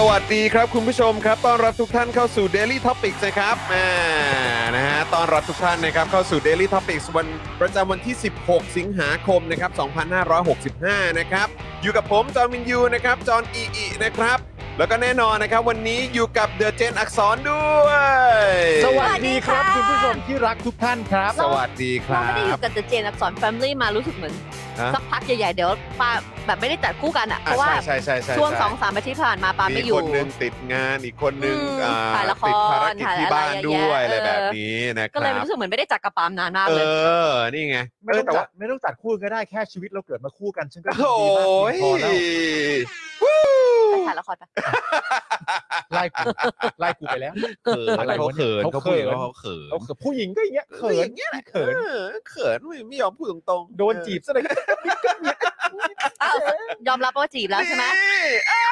สวัสดีครับคุณผู้ชมครับต้อนรับทุกท่านเข้าสู่ Daily Topics นะครับอ่านะฮะต้อนรับทุกท่านนะครับเข้าสู่ Daily Topics วันประจำวันที่ 16 สิงหาคมนะครับ 2565 นะครับ อยู่กับผม จอห์นวินยูนะครับ จอห์นอีอีนะครับ แล้วก็แน่นอนนะครับ วันนี้อยู่กับเดอะเจนอักษรด้วย สวัสดีครับคุณผู้ชมที่รักทุกท่านครับ สวัสดีคเรารัไม่ได้อยู่บ กับเจนอักษรแฟมิลี่มารู้สึกเหมือน ฮะ สักพักใหญ่ๆ เดี๋ยวปาแบบไม่ได้จัดคู่กันอะ เพอะราะว่าใช่ใช่ใช่ใช่ช่วงใสองสามอาทิตย์ผ่านมาปาไม่อยู่ คนหนึงติดงานอีกคนหนึงอืมอ่าถ่ายละครติดภารกิจที่บ้านถ่ายอะไรด้วยเยอะแยะอะไรแบบนี้นะคก็รับเลยรู้สึกเหมือนไม่ได้จัดกับปามนานมากเอเลย อนี่ไงไม่ต้องเแต่จัว่าดไม่ต้องจัดคู่ก็ได้แค่ชีวิตเราเกิดมาคู่กันฉันก็ยินโอ้ดีมากยเพียงพอแล้ว ไปถ่ายละครไปไล่กูไล่กูไปแล้วเขินอะไรเขาวะเนี่ยเขินเขาเขาเขิพูดนว่าเขาเขินเอาเขินผู้หญิงก็อย่างเงี้ยเขินอย่างเงี้ยแหละเขินออเขินไม่ไม่ยอมพูดตรงๆโดนจีบซะเลยอ้าวยอมรับว่าจีบแล้วใช่ไหมนี่อ่า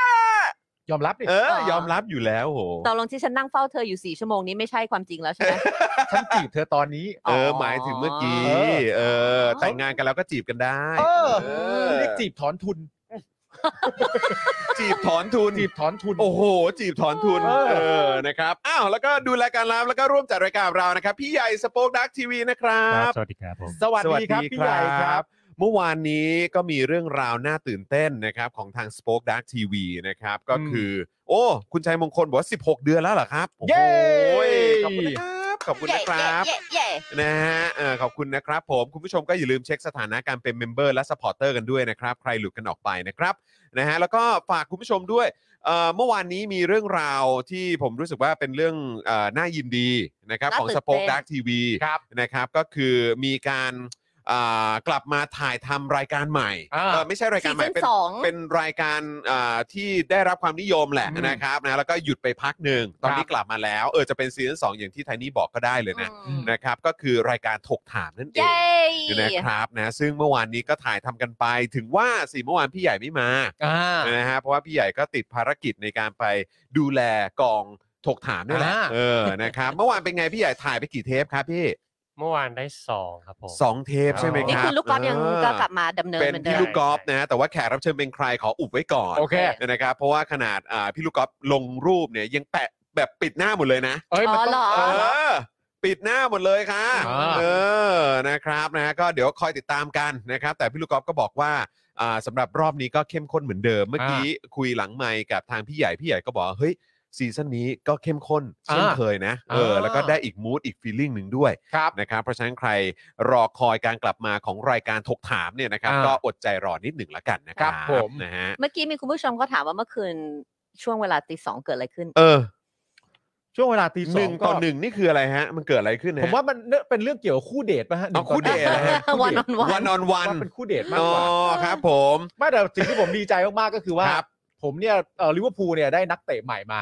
ยอมรับดิเออยอมรับอยู่แล้วโหตอนลงที่ฉันนั่งเฝ้าเธออยู่สี่ชั่วโมงนี้ไม่ใช่ความจริงแล้วใช่ไหมฉันจีบเธอตอนนี้ เออ หมายถึงเมื่อกี้ เออเออแต่งงานกันแล้วก็จีบกันได้ เออเออเรียกจีบถอนทุน จีบถอนทุน จีบถอนทุน โอ้โห จีบถอนทุน เออเออนะครับ อ้าว แล้วก็ดูรายการไลฟ์แล้วก็ร่วมจัดรายการเรานะครับ พี่ใหญ่สป็อคดักทีวีนะครับสวัสดีครับผม สวัสดีครับ พี่ใหญ่ครับ เมื่อวานนี้ก็มีเรื่องราวน่าตื่นเต้นนะครับ ของทาง Spoke Dark TV นะครับ ก็คือ โอ้ คุณชัยมงคลบอกว่า 16 เดือนแล้วเหรอครับ โอ้โหเย้ ขอบคุณนะครับ ขอบคุณเย่นะครับเย่เย่นะฮะเออขอบคุณนะครับผมคุณผู้ชมก็อย่าลืมเช็คสถานะการเป็น member และ supporter กันด้วยนะครับใครหลุดกันออกไปนะครับนะฮะแล้วก็ฝากคุณผู้ชมด้วยเอ่อเมื่อวานนี้มีเรื่องราวที่ผมรู้สึกว่าเป็นเรื่องเอ่อน่ายินดีนะครับของ Spoke Dark TV ครับนะครับก็คือมีการ อ่ากลับมาถ่ายทำรายการใหม่อ่า เออไม่ใช่รายการใหม่ ซีซั่นเป็นสองเป็นรายการอ่าที่ได้รับความนิยมแหละอืมนะครับนะแล้วก็หยุดไปพักหนึ่งตอนนี้กลับมาแล้วเออจะเป็นซีซั่นสองอย่างที่ไทนี่บอกก็ได้เลยนะอืม นะครับก็คือรายการถกถามนั่นเอง เย้ นะครับนะซึ่งเมื่อวานนี้ก็ถ่ายทำกันไปถึงว่าสิเมื่อวานพี่ใหญ่ไม่มาอ่า นะฮะเพราะว่าพี่ใหญ่ก็ติดภารกิจในการไปดูแลกองถกถามนี่แหละอ่า เออนะครับ เมื่อวานเป็นไงพี่ใหญ่ถ่ายไปกี่เทปครับพี่ เมื่อวานได้สองครับผม สองเทปใช่ไหมนี่ครับคือลูกกอล์ฟยังเออก็กลับมาดำเนินเป็นเหมือนเดิพี่มลูกกอล์ฟนะฮะแต่ว่าแขกรับเชิญเป็นใครขออุบไว้ก่อนโอเค นะครับ เพราะว่าขนาดอ่าพี่ลูกกอล์ฟลงรูปเนี่ยยังแปะแบบปิดหน้าหมดเลยนะ เอ้ยมันอ๋อเหรต้องอเออ ปิดหน้าหมดเลยค่ะ อ่า เออนะครับนะก็เดี๋ยวคอยติดตามกันนะครับ แต่พี่ลูกกอล์ฟก็บอกว่าอ่าสำหรับรอบนี้ก็เข้มข้นเหมือนเดิม เมื่อกี้คุยหลังไมค์กับทางพี่ใหญ่พี่ใหญ่ก็บอกว่าเฮ้ย ซีซั่นนี้ก็เข้มข้นเช่นอ่าเคยนะเอออ่าแล้วก็ได้อีกมูดอีกฟีลลิ่งหนึ่งด้วยครับ นะครับเพราะฉะนั้นใครรอคอยการกลับมาของรายการถกถามเนี่ยนะครับอ่า ก็อดใจรอนิดหนึ่งละกันนะครัครับบผม นะฮะเมื่อกี้มีคุณผู้ชมก็ถามว่าเมื่อคืนช่วงเวลาตีสองเกิดอะไรขึ้น เออช่วงเวลาตีหสอนึ่งงก็ต่อหนึ่งนี่คืออะไรฮะ มันเกิดอะไรขึ้นนะผมว่ามันเนอะเป็นเรื่องเกี่ยวกับคู่เดทป่ะฮะหนึ่เอางต่อคู่เดทหนึ่งนะฮะวันออนวันวันออนวันว่าเป็นคู่เดทมากอ๋อกว่า ครับผม ไม่แต่สิ่งที่ผมดีใจมากๆก็คือว่า ครับ ผมเนี่ยเอ่อลิเวอร์พูลเนี่ยได้นักเตะใหม่มา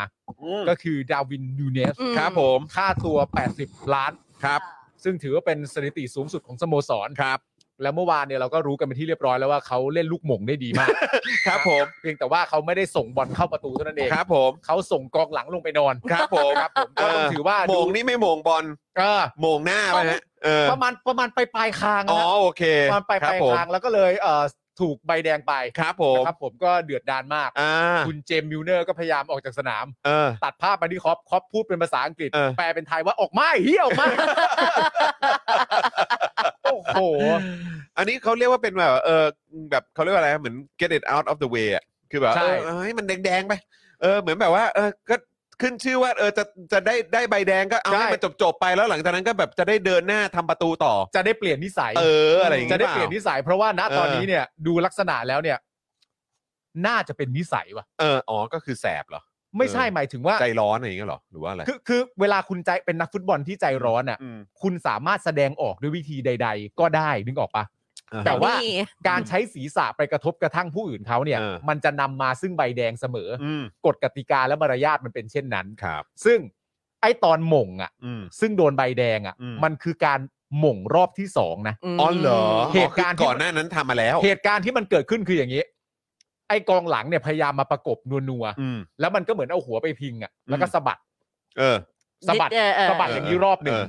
ก็คือดาวินนูเนสอืม ครับผม ค่าตัว 80 ล้าน ครับ ซึ่งถือว่าเป็นสถิติสูงสุดของสโมสร ครับ แล้วเมื่อวานเนี่ยเราก็รู้กันเป็นที่เรียบร้อยแล้วว่าเขาเล่นลูกหม่งได้ดีมาก ครับผม เพียงแต่ว่าเขาไม่ได้ส่งบอลเข้าประตูเท่านั้นเองครับผม เขาส่งกองหลังลงไปนอนครับผมครับผมก็ต้องถือว่าโมดูงนี่ไม่โมงบอลเออโมงหน้าไปฮะเออประมาณประมาณไปปลายคางอ๋อนะโอเคประมาณปลายครับปลายผม คางแล้วก็เลยเอ่อ ถูกใบแดงไปครับผม นะครับผมก็เดือดดานมาก อ่า คุณเจมส์มิลเนอร์ก็พยายามออกจากสนาม เออ ตัดภาพมาที่คอปคอปพูดเป็นภาษาอังกฤษ เออ แปลเป็นไทยว่าออกมาเฮียออกมา โอ้โห อันนี้เขาเรียกว่าเป็นแบบเออแบบเขาเรียกว่าอะไรเหมือน get it out of the way อะคือแบบใช่ เออเออให้มันแดงๆไปเออเหมือนแบบว่าเออก็ ขึ้นชื่อว่าเออจะจะได้ได้ใบแดงก็เอาให้มันจบๆไปแล้วหลังจากนั้นก็แบบจะได้เดินหน้าทำประตูต่อ จะได้เปลี่ยนนิสัยเอออะไรอย่างจะงี้ได้เปลี่ยนนิสัย เพราะว่าณตอนเออนี้เนี่ยดูลักษณะแล้วเนี่ย น่าจะเป็นนิสัยว่ะ เอออ๋อก็คือแสบเหรอ ไม่ใช่เออ หมายถึงว่า ใจร้อนอะไรอย่างเงี้ยเหรอหรือว่าอะไรคือคือเวลาคุณใจเป็นนักฟุตบอลที่ใจร้อนอะ อืม คุณสามารถแสดงออกด้วยวิธีใด ๆ ก็ได้นึกออกปะอ่าฮะ แต่ว่านี่ การใช้ศีรษะไปกระทบกระทั่งผู้อื่นเขาเนี่ย เออ มันจะนำมาซึ่งใบแดงเสมอออืมกฎกติกาและมารยาทมันเป็นเช่นนั้น ครับ ซึ่งไอตอนหม่งอะ อืม ซึ่งโดนใบแดงอะ อืม มันคือการหม่งรอบที่สองนะ ม อ๋อเหรอเหตุการณ์ที่ ก่อนหน้านั้นทำมาแล้วเหตุการณ์ที่มันเกิดขึ้นคืออย่างนี้ ไอกองหลังเนี่ยพยายามมาประกบนัวอืม ๆแล้วมันก็เหมือนเอาหัวไปพิงอะแล้วก็อืม สะบัดเออ สะบัดเออเออ สะบัดอย่างนี้รอบหนึ่งเออ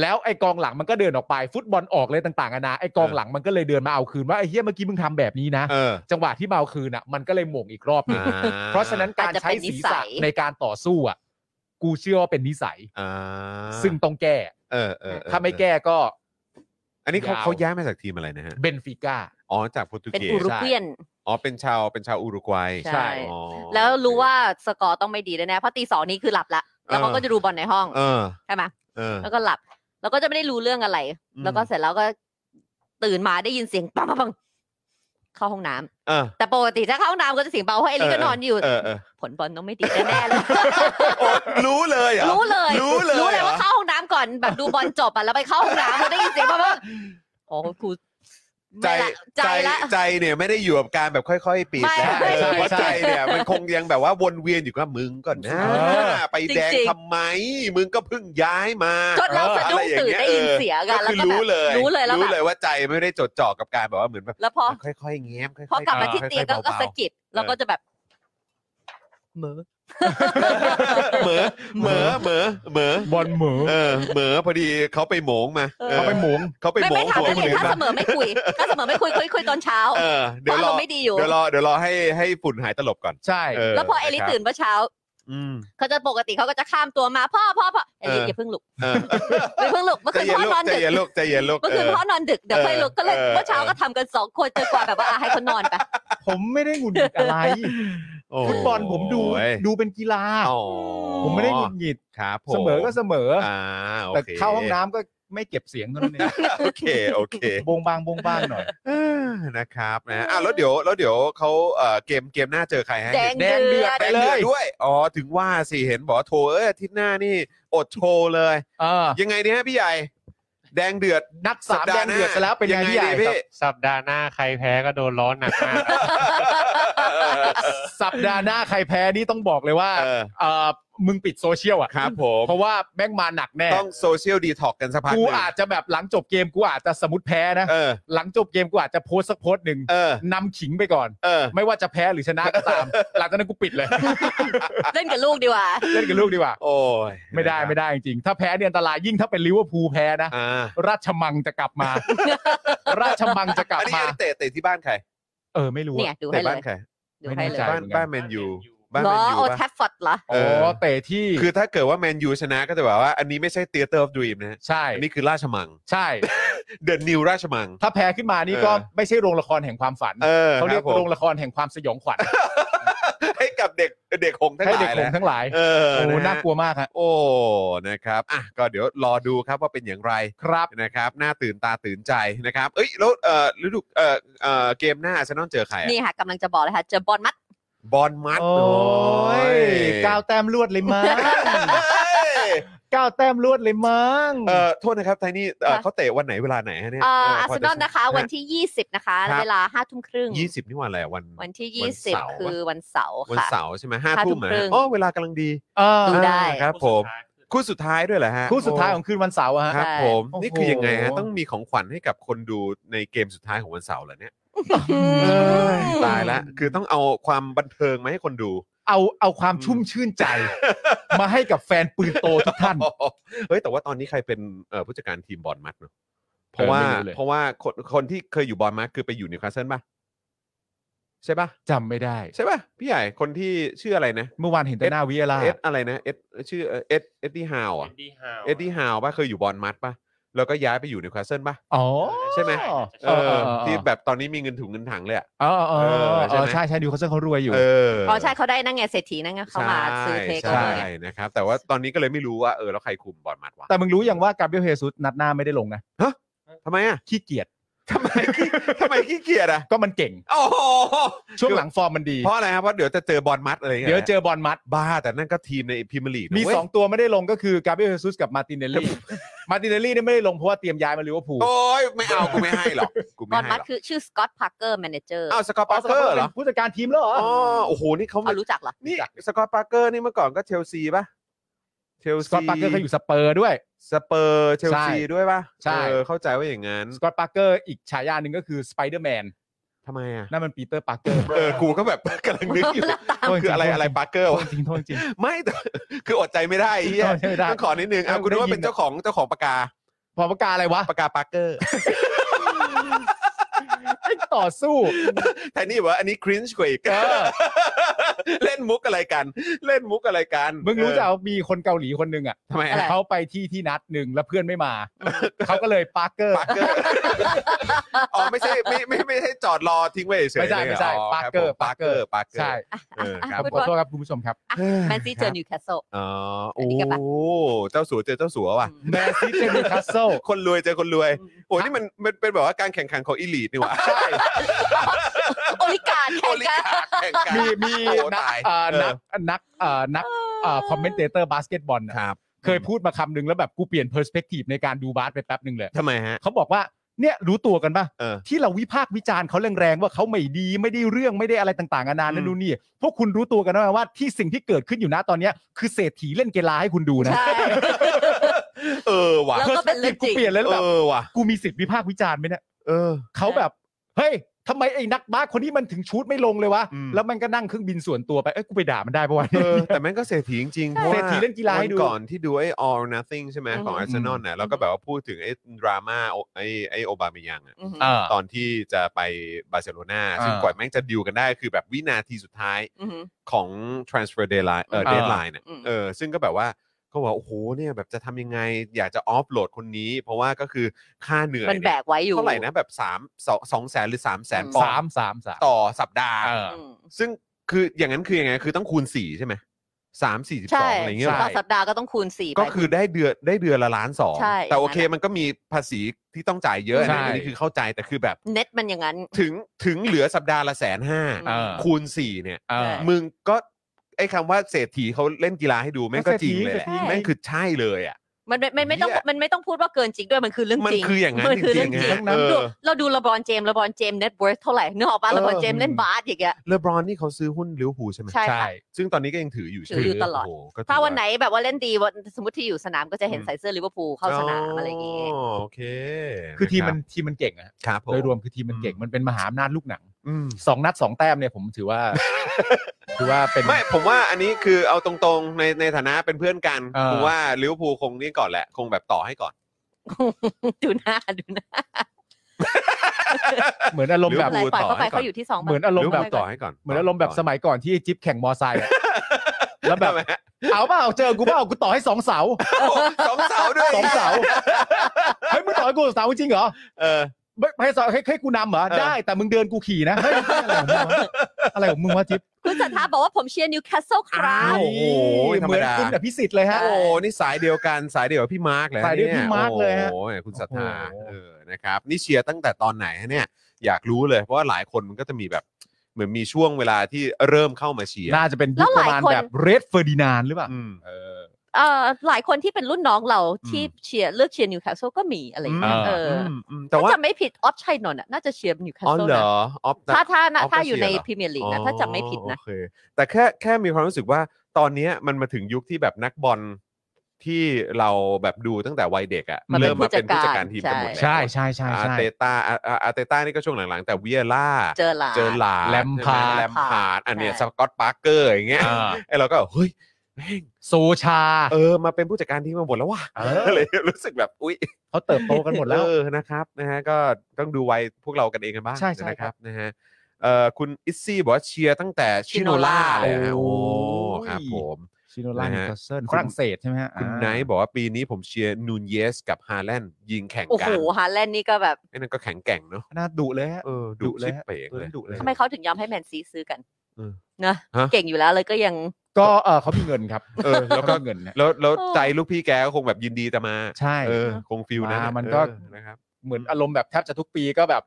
แล้วไอกองหลังมันก็เดินออกไป ฟุตบอลออกเลยต่างๆนานาไอกองหลังมันก็เลยเดินมาเอาคืนว่าไอ้เฮียเมื่อกี้มึงทำแบบนี้นะ เออ จังหวะที่มาเอาคืนอะ มันก็เลยหม่งอีกรอบหนึ่งอ่เพราะฉะนั้นการใช้ศีรษะในการต่อสู้อะ กูเชื่อว่าเป็นนิสัย อ่าซึ่งต้องแก้ เออเออเออถ้าไม่แก้ก็อันนี้เขายาวเขาย้ายมาจากทีมอะไรนะฮะ เบนฟิก้า อ๋อ จากโปรตุเป็นเกอุสรุกเวียน อ๋อ เป็นชาวเป็นชาวอุรุกวัยใช่ อ๋อ แล้วรู้ว่าสกอร์ต้องไม่ดีแน่ๆเพราะตีสองนี้คือหลับละแล้วเขาเออ ก็จะดูบอลในห้องเออ ใช่ไหมเออ แล้วก็หลับ แล้วก็จะไม่ได้รู้เรื่องอะไรอืมแล้วก็เสร็จแล้วก็ตื่นมาได้ยินเสียงปังปังปังเข้าห้องน้ำเออแต่ปกติถ้าเข้าห้องน้ำก็จะเสียงเบาเพราะเอลิก็นอนอยู่เออเออผลบอลต้องไม่ดีแน่ๆเลยโอ้รู้เลยเหรอรู้เลยรู้เลยรู้เลยเหรอว่าเข้าห้องน้ำก่อนแบบดูบอลจบอะแล้วไปเข้าห้องน้ำแล้วได้ยินเสียงปังปังโอ้กู ใจไม่ละใจใจละ ใจเนี่ยไม่ได้อยู่กับการแบบค่อย ๆ ปิดไม่แล้วไม่เออใช่เพราะใช่ ใจเนี่ยมันคงยังแบบว่าวนเวียนอยู่กับมึงก่อนนะเออ ไปแดงจริงๆ ทำไม มึงก็เพิ่งย้ายมาจนเราสะดุ้งอะไรอย่างตื่นเงี้ยได้ยินเสียงก็กันแล้วคือก็แบรู้บ เลยรู้เลยแล้วรู้แบบเลยว่าใจไม่ได้จดจ่อกับการแบบว่าเหมือนแบบแล้วพอค่อยๆแง้มค่อยๆพอกลับมาที่เตียงก็ค่อก็ๆสะกิดแล้วก็จะแบบเหมอ เหมอเหมอเหมอเหมอบอลเหมือเออเหมอพอดีเขาไปโหมงมาเออออเขาไปหมงเขาไปไม่โหมไม่งถามหัวนั่นคนเองอื่นถ้ามาเสมอไม่คุย ถ้าเสมอไม่คุยคุยคุยตอนเช้าเออเดี๋ยวเพรราะออารมณ์ไม่ดีอยู่ เดี๋ยวรอเดี๋ยวรอให้ให้ฝุ่นหายตลบก่อนใช่เออแล้วพอเอลินะครับตื่นเมื่อเช้าอืมเขาจะปกติเขาก็จะข้ามตัวมาพ่อพ่อพ่อเอลิเอออย่าเพิ่งลุกเอออย่าเพิ่งลุกเมื่อใจคืนเย็นพ่อลูนกอนใจดึกเย็นลูกใจเย็นลูกเมื่อคืนเออพ่อนอนดึกเดี๋ยวค่อยลุกก็เลยเออเมื่อเช้าก็ทำกันสองคนจนกว่าแบบว่าอะให้เขานอนไปผมไม่ได้หงุดหงิดอะไรโอ้ ฟุตบอลผมดูโอ้ยดูเป็นกีฬาอ๋อผมไม่ได้หงุดหงิดครับผมเสมอก็เสมออ่าโอแต่เคเข้าห้องน้ำก็ไม่เก็บเสียงเท่านั้นเองโอเคโอเค บงบางบงบางหน่อย เออนะครับนะอะแล้วเดี๋ยวแล้วเดี๋ยวเขาเอ่อเกมเกมหน้าเจอใครฮะแดงแดงเดืเดืออดดแดงเดือดด้วยอ๋อถึงว่าสิเห็นบอกว่าโทรเอออาทิตย์หน้านี่อดโชว์เลย เออ ยังไงดีฮะพี่ใหญ่ แดงเดือด นัดสามสัปแดดาห์งเดือดหน้าซะแล้วเป็นไงยังไงพี่ใหญ่ดีพี่สัปดาห์หน้าใครแพ้ก็โดนร้อนหนักมากสัปดาห์หน้าใครแพ้นี่ต้องบอกเลยว่าเออเออ มึงปิดโซเชียลอะครับผม เพราะว่าแม่งมาหนักแน่ ต้อง social detox กันสักพักหกูนึ่งอาจจะแบบหลังจบเกมกูอาจจะสมมติแพ้นะ เออ หลังจบเกมกูอาจจะโพสต์สักโพสต์หนึ่งเออ นำขิงไปก่อน เออ ไม่ว่าจะแพ้หรือชนะก็ตาม หลังจากนั้นกูปิดเลย เล่นกับลูกดีกว่า เล่นกับลูกดีกว่า โอ้ยไม่ได้ไม่ได้จริงๆถ้าแพ้เนี่ยอันตรายยิ่งถ้าเป็นลิเวอร์พูลแพ้นะ อ่าราชมังจะกลับมา ราชมังจะกลับอันนี้มา อันนี้เตะเตะที่บ้านใคร เออไม่รู้เนี่ยอะดูเตะให้เลบ้านยใคร ดูให้เลยไม่แน่ใจบ้านบ้านแมนยู บ้านเหรแมอนยูโอลด์แทรฟฟอร์ดปะเหรอเออ๋ออเตะที่คือถ้าเกิดว่าแมนยูชนะก็จะแบบว่าอันนี้ไม่ใช่ Theater of Dream นะฮะใช่อันนี้คือราชมัง ใช่ The New ราชมัง ถ้าแพ้ขึ้นมานี่ก็เออ ไม่ใช่โรงละครแห่งความฝันเออเขาเรียกคบผมโรงละครแห่งความสยองขวัญให้กับเด็กเด็กหงส์ทั้งให้หเด็กลายหแหงละส์ทั้งหลายเออโอ้นะฮะน่ากลัวมากฮะโอ้นะครับอะก็เดี๋ยวรอดูครับว่าเป็นอย่างไรครับ นะครับน่าตื่นตาตื่นใจนะครับ เอ้ยแล้วเอ่อฤดูเอ่อเอ่อเกมหน้าอาร์เซนอลเจอใครอะนี่ค่ะกำลังจะบอกเลยค่ะ เจอบอลมัด บอลมัดโอ้ยก้าวแต้มลวดเลยมั้งเฮ้ยก้าวแต้มลวดเลยมั้งเอ่อโทษนะครับไทนี่เอ่อค่ะเขาเตะวันไหนเวลาไหนฮะเนี่ยเอ่อเอาร์เซนอลนะคะ วันที่ 20 นะคะครับเวลาห้าทุ่มครึ่งยี่สิบนี่วันอะไรอะวันวันที่วันเสาร์20 คือวันเสาร์วันค่ะเสาร์ใช่ไหมห้าห้าทุ่ทุ่มมนะครึ่งโอ้เวลากำลังดีเออดูได้อ่าครับผมคู่สุดท้ายด้วยเหรอฮะคู่สุดท้ายของคืนวันเสาร์อะฮะครับใช่ผมโอ้โหนี่คือยังไงฮะต้องมีของขวัญให้กับคนดูในเกมสุดท้ายของวันเสาร์เหรอเนี่ยอืม ตายละคือต้องเอาความบันเทิงมาให้คนดู เอาเอาความชุ่มชื่นใจ มาให้กับแฟนปืนโตทุกท่าน เฮ้ยแต่ว่าตอนนี้ใครเป็นเอ่อผู้จัดการทีมบอลมัดเนาะเพราะว่าไม่รู้เลย เพราะว่าคนคนที่เคยอยู่บอลมัดคือไปอยู่นิวคาสเซิลป่ะใช่ปะจำไม่ได้ ใช่ปะพี่ใหญ่คนที่ชื่ออะไรนะเมื่อวานเห็นแต่หน้าวิเอล่าเอ็ดอะไรนะเอ็ดชื่อเอ็ดเอ็ดดี้ฮาวเอ็อะดดี้ฮาว เอ็ดดี้ฮาวป่ะเคยอยู่บอลมัดป่ะ แล้วก็ย้ายไปอยู่นิวคาสเซิลป่ะ อ๋อใช่ไหม เออเออที่แบบตอนนี้มีเงินถุงเงินถังเลยอะเออเออเออเอใช่ไหมอใช่ใช่ดิวเขาเขารวยอยู่ เอออ๋อใช่เขาได้นั่งไงเศรษฐีนั่งไงเขามาซื้อเทคใช่โอเวอร์ไงใช่นะครับ แต่ว่าตอนนี้ก็เลยไม่รู้ว่าเออแล้วใครคุมบอลมัดวะแต่มึงรู้อย่างว่ากาเบรียลเฮซุสนัดหน้าไม่ได้ลงนะทำไมอะขี้เกียจ ทำไมขี้ทำไมขี้เกียจอะก็มันเก่ง โอ้โหช่วงหลังฟอร์มมันดี เพราะอะไรครับเพราะเดี๋ยวจะเจอบอลมัดอะไรอย่างเงี้ยเดี๋ยวเจอบอลมัดบ้าแต่นั่นก็ทีมในพรีเมียร์ลีกนะมี เว้ยสองตัวไม่ได้ลงก็คือกาเบรียลเฮซุสกับมาร์ตินเนลลี่ มาร์ตินเนลลี่เนี่ยไม่ได้ลงเพราะว่าเตรียมย้ายมาลิเวอร์พูลโอ้ยไม่เอากูไม่ให้หรอกกูบไม่อลให้มัดหรอกคือชื่อสกอตต์พาร์เกอร์แมเนเจอร์อ้าวสกอตปาร์เกอร์เหรอผู้จัดการทีมแล้วเหรออ๋อโอ้โหนี่เขาเอารู้จักเหรอ นี่สกอตปาร์เกอร์นี่เมื่อก่อนก็เชลซีป่ะเชลสกอตซีปาร์เกอร์เขาอยู่สเปอร์ด้วย สเปอร์เชลซีใช่ด้วยป่ะใช่ เออเข้าใจว่าอย่างนั้นสกอตปาร์เกอร์อีกฉายาหนึ่งก็คือสไปเดอร์แมนทำไมอะนั่นมันปีเตอร์ปาร์เกอร์ เออกูก็แบบ กำลังนึกอยู่คืออะไรอะไรปาร์เกอร์วะ จริงโทษจริง ไม่แต่ คืออดใจไม่ได้ไอ้เฮียอดใจไม่ได้ต้องขอนิดนึงอะเออคุณนึกว่าได้ยิน เป็นเจ้าของเจ้าของปากกาพอปากกาอะไรวะ ปากกาปาร์เกอร์ไอ้ ต่อสู้แต่นี่บอกว่าอันนี้ครินช์กว่าอีกเออ เล่นมุกอะไรกัน เล่นมุกอะไรกันมึงรู้จักเอมีคนเกาหลีคนหนึ่งอะอทำไมอะไรอะเขาไปที่ที่นัดหนึ่งแล้วเพื่อนไม่มา เขาก็เลยปาร์เกอร์ ปาร์เกอร์ อ๋อไม่ใช่ไม่ไม่ไม่ใช่จอดรอทิ้งไว้เฉยๆไม่ใช่ไม่ใช่อ๋อปาร์เกอร์คบผมปาร์เกอร์ปาร์เกอร์ใช่เออคอะรับขอโทษครับคุณผู้ชมครับ แมนซีเจอนิวคาสเซิล อ๋ออัโอ้นนี้ก็ปะเจ้าสัวเจอเจ้าสัวว่ะ แมนซีเจอนิวคาสเซิลคนรวยเจอคนรวย โอ้นี่มันมันเป็นแบบว่าการแข่งขันของ elite นี่หว่า ใช่ oligarch แข่งกัน oligarch แข่งกันมีมีโอ้นักตายเอ่อเออนักนักเอ่อนักเอ่อ commentator บาสเกตบอลน่ะครับ เคยพูดมาคำหนึ่งแล้วแบบกูเปลี่ยน perspective ในการดูบาสไปแป๊บหนึ่งเลยทำไมฮะเขาบอกว่าเนี่ยรู้ตัวกันป่ะเออที่เราวิพากษ์วิจารณ์เขาแรงๆว่าเขาไม่ดีไม่ได้เรื่องไม่ได้อะไรต่างๆนานาอืมนั่นนู่นนี่พวกคุณรู้ตัวกันไหมว่าที่สิ่งที่เกิดขึ้นอยู่นะตอนเนี้ยคือเศรษฐีเล่นกีฬาให้คุณดูนะใช่เออว่ะแล้วก็เป็นเรื่องจริงกูเปลี่ยนแล้วเอแบบอว่ะกูมีสิทธิ์วิพากษ์วิจารณ์ไหมเนี่ยเออเขาแบบ เฮ้ยทำไมไอ้นักบาสคนนี้มันถึงชูดไม่ลงเลยวะ อืม แล้วมันก็นั่งเครื่องบินส่วนตัวไป เอ้ยกูไปด่ามันได้ปะวะ เออแต่แม่งก็เศรษฐีจริงๆเพราะว่าเศรษฐีเล่นกีฬาให้ดูวันก่อนที่ดูไอ้ all or nothing ใช่ไหมอือฮึของอาร์เซนอลน่ะแล้วก็แบบว่าพูดถึงไอ้ดราม่าไอ้ไอ้โอบาเมยังอะอือหือเออตอนที่จะไปบาร์เซโลนาอ่าซึ่งกว่าแม่งจะดิวกันได้คือแบบวินาทีสุดท้าย อือหือของ transfer deadline เอ่ออ่า deadline เนี่ยอืม เออซึ่งก็แบบว่า เขาบอกว่าโอ้โหเนี่ยแบบจะทำยังไงอยากจะออฟโหลดคนนี้ เพราะว่าก็คือค่าเหนื่อยมันแบเนี่ยกไว้อยู่เท่าไหร่นะแบบ3 2 2แสนหรือ3แสนปอนสามด์สามสามต่อสัปดาห์ เออ อืมซึ่งคืออย่างนั้นคือยังไงคือต้องคูณ 4 ใช่ไหมสามสี่สิบใช่สองอะไรเงี้ยใช่ต่อสัปดาห์ก็ต้องคูณสี่ไป ก็คือได้เดือนได้เดือนละล้านสองใช่แต่โอเคอย่างนั้นอะ มันก็มีภาษีที่ต้องจ่ายเยอะใช่ นะอันนี้คือเข้าใจแต่คือแบบเน็ตมันอย่างนั้น ถึงถึงเหลือสัปดาห์ละแสนห้าเออคูณสี่เนี่ย เออ มึงก็ ไอ้คำว่าเศรษฐีเขาเล่นกีฬาให้ดูแม่งก็จริงเลยแหละเศรษฐี แม่งคือใช่เลยอะ มันไม่มันไม่ต้องเหี้ย มันไม่ต้องพูดว่าเกินจริงด้วยมันคือเรื่องมันจริง คืออย่างนั้นมัคือจริเรื่องงจริๆงฮะเออดูเราดูเลบรอนเจมส์เลบรอนเจมส์ net worth เท่าไหร่เนื้อออกปะเลบรอนเจมส์เล่นบาสอย่างเงี้ย เลบรอนนี่เขาซื้อหุ้นลิเวอร์พูลใช่ไหมใช่ใช่ค่ะซึ่งตอนนี้ก็ยังถืออยู่ใช่ไหมถืออยู่ตลอด โโหก็ถือถ้าวันไหนแบบว่าเล่นดีวันสมมติที่อยู่สนามก็จะเห็นอืมใส่เสื้อลิเวอร์พูลเข้าสนามอะไรอย่างเงี้ยโอเคคือทีมมันทีมมันเก่งอะครับผม โดยรวมคือทีมมันเก่งมันเป็นมหาอำนาจลูกหนัง อืม สองนัดสองแต้มเนี่ยผมถือว่า ถือว่าเป็น ไม่ผมว่าอันนี้คือเอาตรงๆในในฐานะเป็นเพื่อนกันเออ ผมว่าลิเวอร์พูลคงนี่ก่อนแหละ คงแบบต่อให้ก่อน ดูหน้าดูหน้าเหมือนอารมณ์แบบอะไรปล่อยเขาไปต่อให้ก่อน เขาอยู่ที่สองเหมือนอารมณ์แบบลิเวอร์พูลต่อให้ก่อนเหมือนอารมณ์แบบสมัยก่อนที่จิ๊บแข่งมอไซค์อะแล้วแบบทำไมฮะเอาเปล่าเจอกูเปล่ากูต่อให้สองเสาสองเสาด้วยสองเสาเฮ้ยมึงต่อให้กูสองเสาจริงเหรอ เออ ไม่ให้สอนให้ให้กูนำเหรอ เออ ได้ แต่มึงเดินกูขี่นะเฮ้ยอะไรของมึงวะอะไรของมึงวะจิ๊บคุณศรัทธาบอกว่าผมเชียร์นิวคาสเซิลครัอ้าบวโอ้โหธรรเหมมือนดา คุณอภิสิทธิ์เลยฮะ โอ้นี่สายเดียวกันสายเดียวกับพี่มาร์กเลยสายเดียวพี่มาร์คเลยฮะ โอ้โหคุณศรัทธาโอ้โหเออนะครับนี่เชียร์ตั้งแต่ตอนไหนฮะเนี่ยอยากรู้เลยเพราะว่าหลายคนมันก็จะมีแบบเหมือนมีช่วงเวลาที่เริ่มเข้ามาเชียร์น่าจะเป็นยุคประมาณแบบเลสเฟอร์ดินานด์หรือเปล่า อืมเออ เอ่อหลายคนที่เป็นรุ่นน้องเราที่อืมเชียร์เลือกเชียร์นิวคาสเซิลก็มีอะไรอย่างเงี้ยอืมเออมอืมแต่ว่าถ้าจะไม่ผิดออฟชัยนนท์อะน่าจะเชียร์นิวคาสอ๋อเซิลเหรนะอออฟถ้าถ้าออฟก็ถ้าอยู่ในเชียร์เหรอพรีเมียร์ลีกนะถ้าจำไม่ผิดนะโอเคแต่แค่แค่มีความรู้สึกว่าตอนเนี้ยมันมาถึงยุคที่แบบนักบอลที่เราแบบดูตั้งแต่วัยเด็กอะมาเป็นเริ่มมาเป็นผู้ผู้จัจัดดกาการรทีมกันหมดแล้วใช่ใช่ใช่อาใช่ร์เตต้าอาอาอาร์เตต้านี่ก็ช่วงหลังๆ แต่วิเอร่าเจอหลาเจอหลาดแลมพาร์ดแลมพาร์ดอันเนี้ยใช่สกอตปาร์เกอร์อย่างเงี้ยอ่าไอ้เราก็แบบเฮ้ยแม่งโซชาเออมาเป็นผู้จัดการทีมมาหมดแล้วว่ะเออ เลยรู้สึกแบบอุ้ยเขาเติบโตกันหมดแล้ว เออนะครับนะฮะก็ต้องดูวัยพวกเรากันเองกันบ้างใช่ใช่นะครับนะฮะเอ่อคุณอิซซี่บอกว่าเชียร์ตั้งแต่ชิโนล่า Shinola เลยนะโอ้โอ้ยครับผม ชิโนล่านะนิฮะ วคาสเซิลคุณฝรั่งเศสใช่ไหมฮะคุณอ่าไนท์บอกว่าปีนี้ผมเชียร์นูนเยสกับฮาแลนด์ยิงแข่งโอ้กัโหนฮาแลนด์นี่ก็แบบไอ้นั่นก็แข็งแกร่งเนาะน่าดุเลยฮะ เออดุดุเลชิยบฮะเป๋งตัวเลนั้ยนดุเลย ทำไมเขาถึงยอมให้แมนซีซื้อกัน เออนะฮะ เก่งอยู่แล้วเลยก็ยัง ก็เออเขามีเงินครับเออแล้วก็ เขามีเงินนะแล้วแล้วโอ้ ใจลูกพี่แกก็คงแบบยินดีจะมาใช่ เออ คงฟิลนั้นมาอะมันก็ เออนะครับ เหมือนอารมณ์แบบแทบจะทุกปีก็แบบ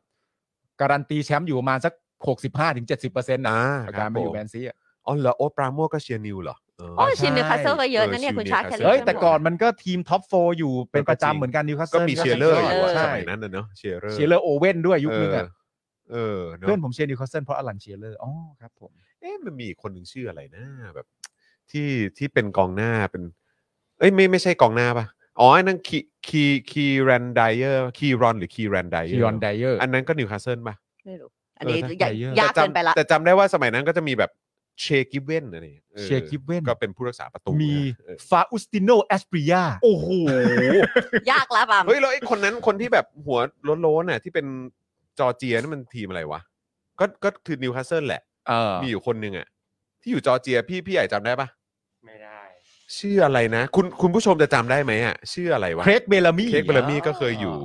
การันตีแชมป์อยู่ประมาณสักหกสิบห้าถึงเจ็ดสิบเปอร์เซ็นต์นะอ่ากับคการัรบมาอยู่ผมแมนซีอะ อ๋อเหรอโอ๊ตปราโมทก็เชียร์นิวเหรอเออ โอ้ใช่ ชิมนิวคาสเซิลก็เยอะนะเนี่ยเออคุณชิมชาร์ Newcastle แคลเฮ้ยรี่แต่ก่อนมันก็ทีมท็อปโฟอยู่เป็นประก็จริงจำเหมือนกันนิวคาสเซิก็ลมีเชียร์เลอร์อยู่อะเออสมัยนั้นนะเนาะเชียร์เลอร์เชียร์เลอร์โอเว่นด้วยยุคนึงอะ เออเนอะเพื่อนผมเชียร์นิวคาสเซิลเพราะอลันเชียร์เลอร์อ๋อครับผม เอ๊ะมันมีอีกคนหนึ่งชื่ออะไรนะแบบ ที่ที่เป็นกองหน้าเป็น เอ้ยไม่ไม่ใช่กองหน้าปะอ๋ออันนั้นคีคีคีแรนไดเออร์คีรอนหรือคีแรนไดเออคิร์รอนไดเออร์ อันนั้นก็นิวคาสเซิลปะ ไม่รู้ อันนี้เออใหญ่ถ้า Dyer ยากเกินไปละแต่จำได้ว่าสมัยนั้นก็จะมีแบบเชกิเว่นอะไรอย่างเงี้ยออเชคิเว่นก็เป็นผู้รักษาประตูมีนะเออฟาอุสติโนแอสปริยาโอ้โห ยากแล้วปั๊มเฮ้ยแล้วไอ้คนนั้นคนที่แบบหัวโล้นๆน่ะที่เป็น จอร์เจียนั่นมันทีมอะไรวะ ก็ก็คือนิวคาสเซิลแหละ เออมีอยู่คนหนึ่งอะที่อยู่จอร์เจียพี่พี่ใหญ่จำได้ปะไม่ได้ชื่ออะไรนะ คุณคุณผู้ชมจะจำได้ไหมอะชื่ออะไรวะ เครกเบลามี เครกเบลามี่ก็เคยอยู่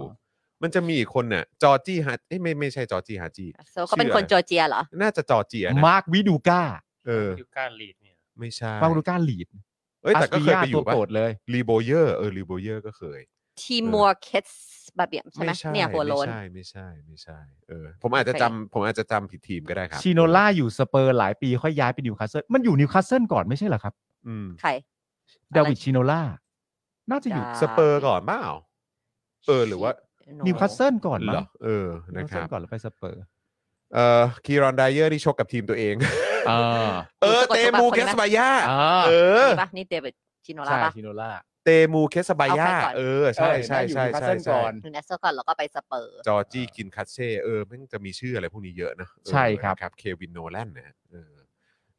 มันจะมีอีกคนน่ะ จอร์จี้ฮาเอ้ยไม่ไม่ใช่จอร์จี้ฮาจี โซเขาเป็นคนจอร์เจียเหรอ น่าจะจอร์เจียนะมาร์ควิดูก้าเออยูการลีดเนี่ยไม่ใช่มาร์ควิดูก้าลีดเอ้ยแต่ก็เคยไปอยู่ตัวปะโปรดเลยรีโบเยอร์เออรีโบเยอร์ก็เคยทีมัวเคส บาเบียมใช่ไหมเนี่ยหัวโลนไม่ใช่ไม่ใช่ไม่ใช่เออผมอาจจะจำผมอาจจะจำผิดทีมก็ได้ครับชิโนล่าอยู่สเปอร์หลายปีค่อยย้ายไปนิวคาสเซิลมันอยู่นิวคาสเซิลก่อนไม่ใช่เหรอครับอืม ใคร ดาวิดชิโนล่าน่าจะอยู่ดาสเปอร์ก่อนเปล่าเออหรือว่า นิวคาสเซิลก่อนเหรมั้องเออนินะวคคาสเซิรัลบก่อนแล้วไปสเปอร์เอ่อคีรอนไดเยอร์ที่ชกกับทีมตัวเอง เออเออสะกดเตตัวแบบมูคนเคไหมสบายาอ่าเออ นี่ปะนี่เดวิดชิโนลาใช่ปะชิโนล่า เตมูเคสบายา เอาใครก่อน เออ ใช่ใช่ใช่เออใช่ได้อยู่ Newcastle ใช่ก่อนหนึ่งนัดเซอร์ก่อนแล้วก็ไปสเปอร์ จอร์จี้กินคัตเช่เออมันจะมีชื่ออะไรพวกนี้เยอะนะเออใช่ครับนะครับเควินโนแลนนะฮะเออ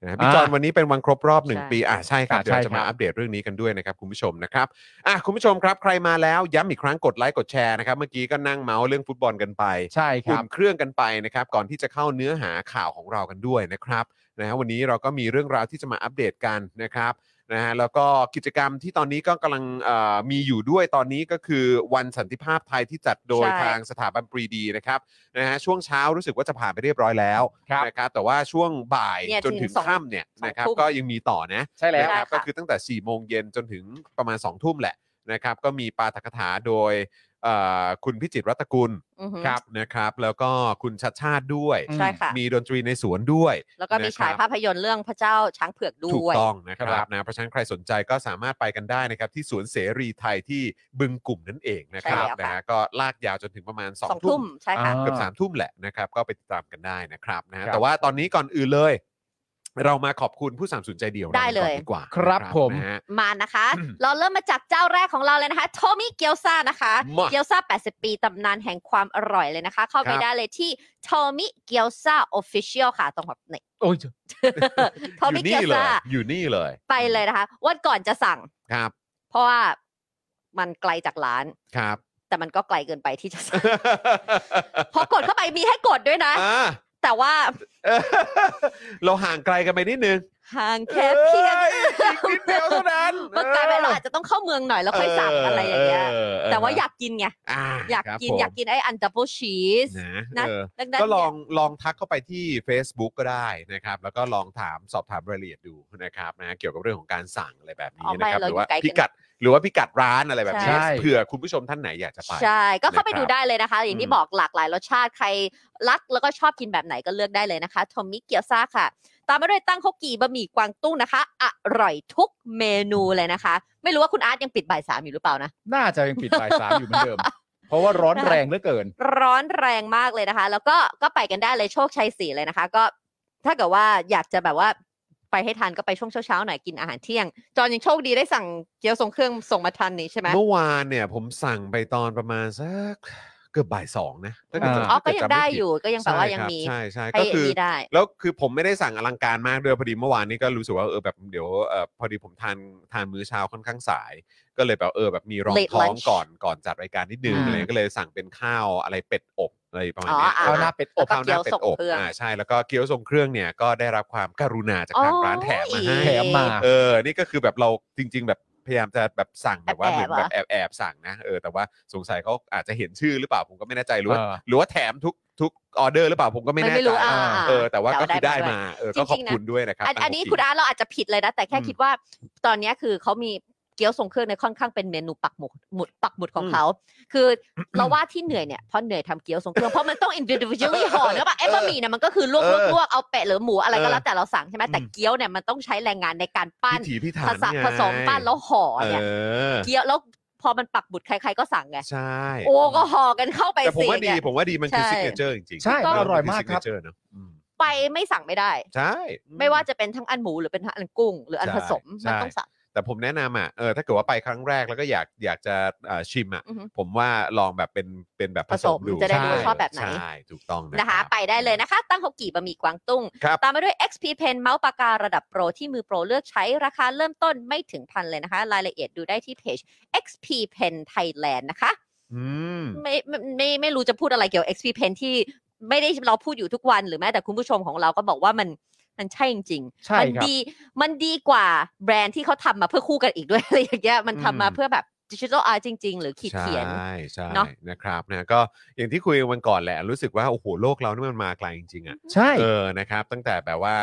นะพี่จอนวันนี้เป็นวันครบรอบหนึ่งใช่ปีอะใช่ครับ อะเดี๋ยวใช่จะมาครับอัปเดตเรื่องนี้กันด้วยนะครับคุณผู้ชมนะครับอะคุณผู้ชมครับใครมาแล้วย้ำอีกครั้งกดไลค์กดแชร์นะครับเมื่อกี้ก็นั่งเมาส์เรื่องฟุตบอลกันไป ใช่คอุ่รับ นเครื่องกันไปนะครับก่อนที่จะเข้าเนื้อหาข่าวของเรากันด้วยนะครับนะฮะวันนี้เราก็มีเรื่องราวที่จะมาอัปเดตกันนะครับ นะฮะแล้วก็กิจกรรมที่ตอนนี้ก็กำลังเอ่อมีอยู่ด้วยตอนนี้ก็คือวันสันติภาพไทยที่จัดโดยใช่ทางสถาบันปรีดีนะครับนะฮะช่วงเช้ารู้สึกว่าจะผ่านไปเรียบร้อยแล้วครับ นะครับแต่ว่าช่วงบ่ายเนี่ยจนถึงถึงสองค่ำเนี่ยสองนะครับทุ่ม ก็ยังมีต่อนะ ใช่แล้ว นะครับใช่ค่ะก็คือตั้งแต่4ี่โมงเย็นจนถึงประมาณ2องทุ่มแหละนะครับ ก็มีปาฐกถาโดยเอ่อ คุณพิจิตรรัตนกุลอือหือครับนะครับ แล้วก็คุณชัดชาติด้วย ใช่ค่ะ มีดนตรีในสวนด้วย แล้วก็มีนะครับฉายภาพยนตร์เรื่องพระเจ้าช้างเผือกด้ถูกวย ต้องนะคครัรับบนะเพราะฉะนั้นใครสนใจก็สามารถไปกันได้นะครับ ที่สวนเสรีไทยที่บึงกลุ่มนั่นเองนะครับใช่แล้วค่ะ นะฮะก็ลากยาวจนถึงประมาณ2องสองทุ่ทุ่มมใช่ค่ะอ่าเกือบสามทุ่มแหละนะครับ ก็ไปติดตามกันได้นะครับนะฮะครับ แต่ว่าตอนนี้ก่อนอื่นเลย เรามาขอบคุณผู้สามสนุนใจเดียวได้เลยราก่อนดีกว่าครับนะผม นะฮะ มานะคะเราเริ่มมาจากเจ้าแรกของเราเลยนะคะ โทมิเกียวซานะคะ มาเกียวซา80 ปีตำนานแห่งความอร่อยเลยนะคะ เข้าไปครับ ได้เลยที่โทมิเกียวซา Official ค่ะ ตรงแบบนี่ โอ้ย โทอมิยู่เกีนี่ยวเลยซาอยู่นี่เลย ไปเลยนะคะ วันก่อนจะสั่ง ครับ เพราะว่ามันไกลจากร้าน ครับแต่มันก็ไกลเกินไปที่จะสั่งพอกดเข้าไปมีให้กดด้วยนะ อ่า แต่ว่าเออเราห่างไกลกันไปนิดนึงห่างแค่เพียง อ้อีกนิดเดียวเท่านั้นมันกลายเป็นเราอาจจะต้องเข้าเมืองหน่อยแล้วค่อยสั่งอะไรอย่างเงี้ย แต่ว่าอยากกินไงอ่อยากครับกินผมอยากกินไอ้อันดับเบิลชีส นะ นะเออ ดังนั้นก็ลองเนี่ยลองทักเข้าไปที่ Facebook ก็ได้นะครับ แล้วก็ลองถามสอบถามรายละเอียดดูนะครับนะเกี่ยวกับเรื่องของการสั่งอะไรแบบนี้อ๋อไม่นะครับเราหอยู่รือว่าไกลเกินพิกัด หรือว่าพิกัดร้านอะไรแบบนี้ใช่ เผื่อคุณผู้ชมท่านไหนอยากจะไป ใช่ ก็เข้าไปนะครับดูได้เลยนะคะ อย่างที่อืม บอกหลากหลายรสชาติใครรักแล้วก็ชอบกินแบบไหนก็เลือกได้เลยนะคะโทมิเกียวซาค่ะ ตามมาด้วยตั้งฮกกีบะหมี่กวางตุ้งนะคะ อร่อยทุกเมนูเลยนะคะ ไม่รู้ว่าคุณอาร์ตยังปิดบ่ายสามอยู่หรือเปล่านะ น่าจะยังปิดบ่ายสามอยู่เหมือนเดิม เพราะว่าร้อนแรงเหลือเกิน ร้อนแรงมากเลยนะคะ แล้วก็ก็ไปกันได้เลยโชคชัยสี่เลยนะคะ ก็ถ้าเกิดว่าอยากจะแบบว่า ไปให้ทันก็ไปช่วงเช้าๆหน่อยกินอาหารเที่ยง จอนยังโชคดีได้สั่งเกี๊ยวทรงเครื่องส่งมาทันนี่ใช่ไหมเมื่อวานเนี่ยผมสั่งไปตอนประมาณสักเกือบบ่ายสองนะถ้าเกิดจะอ๋อก็ถ้ายัเกิงจำม่ได้ผิอยู่ก็ยังแปลว่ายังมีใช่ใช่ให้ก็คือนี่ได้แล้วคือผมไม่ได้สั่งอลังการมากด้วยพอดีเมื่อวานนี้ก็รู้สึกว่าเออแบบเดี๋ยวเออพอดีผมทานทานมื้อเช้าค่อนข้างสาย ก็เลยแบบเออแบบมีรอง Late ท้อง lunch ก่อนก่อนจัดรายการนิดนึงอืมอะไรก็เลยสั่งเป็นข้าวอะไรเป็ดอบ อะไรประมาณเนี้ยอ๋ออ่าข้าวหน้าเป็ดอบแล้วก็ข้าวหน้าเป็ดอบเกี๊ยวส่งเครื่องอ่าใช่แล้วก็เกี๊ยวทรงเครื่องเนี่ยก็ได้รับความกรุณาจากทางร้านแถมมาให้แถมมาเออนี่ก็คือแบบเราจริง ๆ แบบพยายามจะแบบสั่งแบบว่าแอบเหมือนๆแบบแอบแอบๆสั่งนะเออแต่ว่าสงสัยเขาอาจจะเห็นชื่อหรือเปล่าผมก็ไม่แน่ใจหรือว่าเออหรือว่าแถมทุกทุกออเดอร์หรือเปล่าผมก็ไม่แน่ไม่ใจรู้อ่าเออแต่ว่าก็คือได้วยมาเออก็ขอบคุณด้วยนะครับอันทางอันนี้โกคุณอาร์ตเราอาจจะผิดเลยนะ แต่แค่อืมคิดว่าตอนเนี้ยคือเขามี เกี๊ยวทรงเครื่องในยค่อนข้างเป็นเมนูปักหมุดหมุดปักหมุดของอืมเขา คือเราว่าที่เหนื่อยเนี่ยเพราะเหนื่อยทำเกี๊ยวทรงเครื่องเพราะมันต้อง individually ห่อเนอะปะไอ้บะหมี่เนี่ยมันก็คือลวกเอลวอกลวกเอาแปะหรือหมูอะไรก็เออแล้วแต่เราสั่งใช่ไหมแต่อืมเกี๊ยวเนี่ยมันต้องใช้แรงงานในการปั้นพิถีพิถัผนสมไงผสมปั้นแล้วห่อเอเนี่ยอเกี๊ยวแล้วพอมันปักหมุดใคร ๆก็สั่งไงใช่โอ้ก็ห่อกันเข้าไปแต่ผมสิว่าดีเนี่ย ผมว่าดีมันคือใช่ signature จริงๆใช่เอร่อยมากครับน signature เนอะอืมไปไม่สั่งไม่ได้ ใช่ ไม่ว่าจะเป็นทั้งอันหมูหรือเป็นทั้งอันกุ้ง หรืออันใช่ ผสมใช่มันต้องสั่ง แต่ผมแนะนำอะเออถ้าเกิดว่าไปครั้งแรกแล้วก็อยากอยากจะเอ่อชิมอะอือฮึ ผมว่าลองแบบเป็นเป็นแบบผสมผสมดูจะได้รู้ใว่าชอบแบบไหน ใช่ถูกต้องนะนะคะ ไปได้เลยนะคะ ตั้งฮกกี่บะหมี่กวางตุ้ง ครับ ตามมาด้วย XP Pen เมาส์ปากการะดับโปร ที่มือโปรเลือกใช้ราคาเริ่มต้นไม่ถึงพันเลยนะคะ รายละเอียดดูได้ที่เพจ XP Pen Thailand นะคะ อืม ไม่ไม่ไม่ไม่รู้จะพูดอะไรเกี่ยวกับ XP Pen ที่ไม่ได้เราพูดอยู่ทุกวันหรือแม้แต่คุณผู้ชมของเราก็บอกว่ามัน มันใช่จริงๆใช่มัครับดีมันดีกว่าแบรนด์ที่เขาทำมาเพื่อคู่กันอีกด้วยอะไรอย่างเงี้ยมันทำมาอืมเพื่อแบบดิจิทัลอาร์จริง ๆ หรือขีดเขียนใช่ใช่เนอะนะครับนะก็อย่างที่คุยกันวันก่อนแหละ รู้สึกว่า โอ้โห โลกเรานี่มันมาไกลจริง ๆ อะ ใช่เออนะครับ ตั้งแต่แบบว่า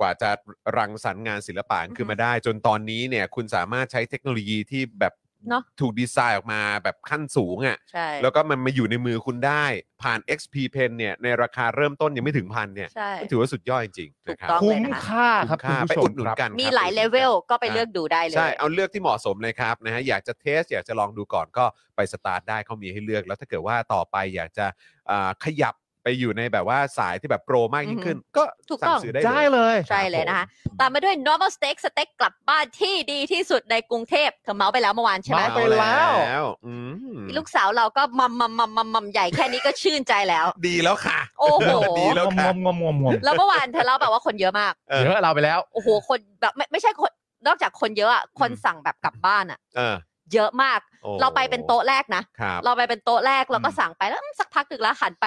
กว่าจะรังสรรค์งานศิลปะขึ้นมาได้ จนตอนนี้เนี่ยคุณสามารถใช้เทคโนโลยีที่แบบ เนอะ ถูกดีไซน์ออกมาแบบขั้นสูงอะ่ะใช่ แล้วก็มันมาอยู่ในมือคุณได้ ผ่าน XP Pen เนี่ยในราคาเริ่มต้นยังไม่ถึงพันเนี่ยใช่ ก็ถือว่าสุดยอดจริงๆถูนะกครับต้อง คุ้เลยมนะคะค่าครับคุ้มคุณค่าผู้ไปชอุมดหนุนครับ กันมีครับหลายไปเลอุดหนุนเวลกันก็ไปเลือกดูได้เลย ใช่ เอาเลือกที่เหมาะสมเลยครับนะฮะ อยากจะเทส อยากจะลองดูก่อนก็ไปสตาร์ทได้เขามีให้เลือก แล้วถ้าเกิดว่าต่อไปอยากจะอ่าขยับ ไปอยู่ในแบบว่าสายที่แบบโปรมากยิ่งขึ้น ก็ถูกสั่ต้งอง ซื้อได้ได้เลยใช่เลยนะคะรับผมตามมาด้วย normal steak สเต็กกลับบ้านที่ดีที่สุดในกรุงเทพเธอเมาส์ไปแล้วเมื่อวานใช่ไหมเมาส์ไปแล้วเอาอืมลูกสาวเราก็มัมมัมมัมมัมมัมใหญ่แค่นี้ก็ชื่นใจแล้ว ดีแล้วค่ะ โอ้โห ดีแล้วงค่ะ มงมงมงมแล้วเมื่อวานเธอเล่าแบบว่าคนเยอะมาก เออ เยอะเราไปแล้ว โอ้โห คนแบบไม่ไม่ใช่คน นอกจากคนเยอะอะคนอืมสั่งแบบกลับบ้านอะเออเยอะมาก โอ้เราไปเป็นโต๊ะแรกนะ ครับ เราไปเป็นโต๊ะแรกเราก็อืม สั่งไปแล้วอืมสักพักหนึ่งแล้วหันไป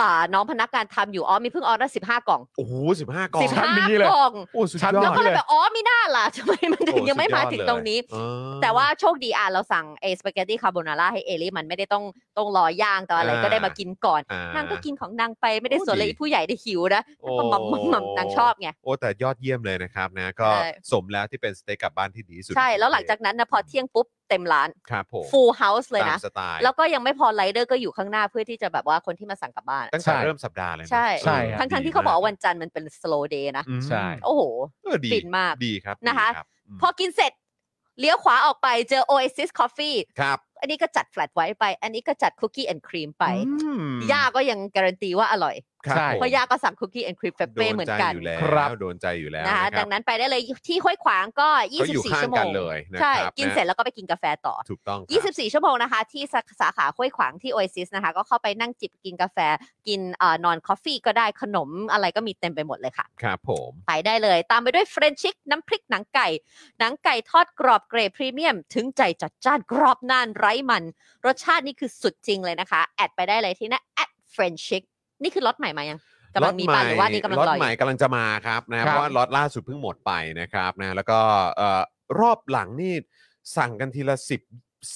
อ่าน้องพนักงานทำอยู่อ๋อมีเพิ่งออเดอร์สิบห้ากล่องโอ้โหสิบห้ากล่องสิบห้าชั้นนี้เลยกล่อง โอ้สุดชั้นยอแล้วดก็เลยเลยแบบอ๋อมีหน้าล่ะทำไมมันถึงโอ้ยังไม่สุดมาถึงตรงนี้เลยเออ แต่ว่าโชคดีอะเราสั่งเอสปาเกตตี้คาโบนาร่าให้เอลี่มันไม่ได้ต้องต้องรอย่างแต่อะไรอ่า ก็ได้มากินก่อน อ่านนางก็กินของนางไปไม่ได้โอ้สนเลยดีผู้ใหญ่ได้หิวนะโอ้ ก็มัมมัมมัมนางชอบไง โอ้แต่ยอดเยี่ยมเลยนะครับนะ ก็ใช่ สมแล้วที่เป็นสเต็กกลับบ้านที่ดีที่สุดใช่แล้วหลังจากนั้นนะพอเที่ยงปุ๊บ เต็มร้านครับผม full house เลยตามนะ สไตล์แล้วก็ยังไม่พอไรเดอร์ก็อยู่ข้างหน้าเพื่อที่จะแบบว่าคนที่มาสั่งกลับบ้าน ตั้งแต่ใช่เริ่มสัปดาห์เลยนะใช่ ใช่ครับ ทั้งทั้งๆที่เขาบอกว่าวันจันทร์มันเป็น slow day นะ อืมใช่ โอ้โห เออดีฟินมากดีครับนะคะ ดีรับมพอกินเสร็จ เลี้ยวขวาออกไปเจอ Oasis Coffee ครับอันนี้ก็จัด flat white ไป อันนี้ก็จัด cookie and cream ไป อืม ย่าก็ยังการันตีว่าอร่อยครับ ใช่ผมเพราะย่าก็สั่ง cookie and cream frappe เหมือนกัน โดใจอยู่แล้วครับโดนใจอยู่แล้วนะคะนะคดัรับงนั้นไปได้เลยที่ห้วยขวางก็เขาอยู่24 ข้างชั่วโมกันง เลยนะใช่ ครับกินนะเสร็จแล้วก็ไปกินกาแฟต่อ ถูกต้องครับ 24 ชั่วโมงนะคะ ที่สาสาขาห้วยขวางที่ Oasis นะคะ ก็เข้าไปนั่งจิบกินกาแฟกินเอ่อ non-coffee ก็ได้ขนมอะไรก็มีเต็มไปหมดเลยค่ะ ครับผม ไปได้เลย ตามไปด้วยเฟรนชิกน้ำพริกหนังไก่ หนังไก่ทอดกรอบเกรดพรีเมียม ถึงใจจัดจ้านกรอบนานไร้มัน รสชาตินี่คือสุดจริงเลยนะคะ add ไปได้เลยที่หนะแอดเฟรนชิก นี่คือรสใหม่มายังกำลังมีป่ะหรือว่านี่กำลังรถรออใหม่ยู่กำลังจะมาครับนะคเพรับราะว่าล็อตล่าสุดเพิ่งหมดไปนะครับนะแล้วก็เอ่อรอบหลังนี่สั่งกันทีละสิบ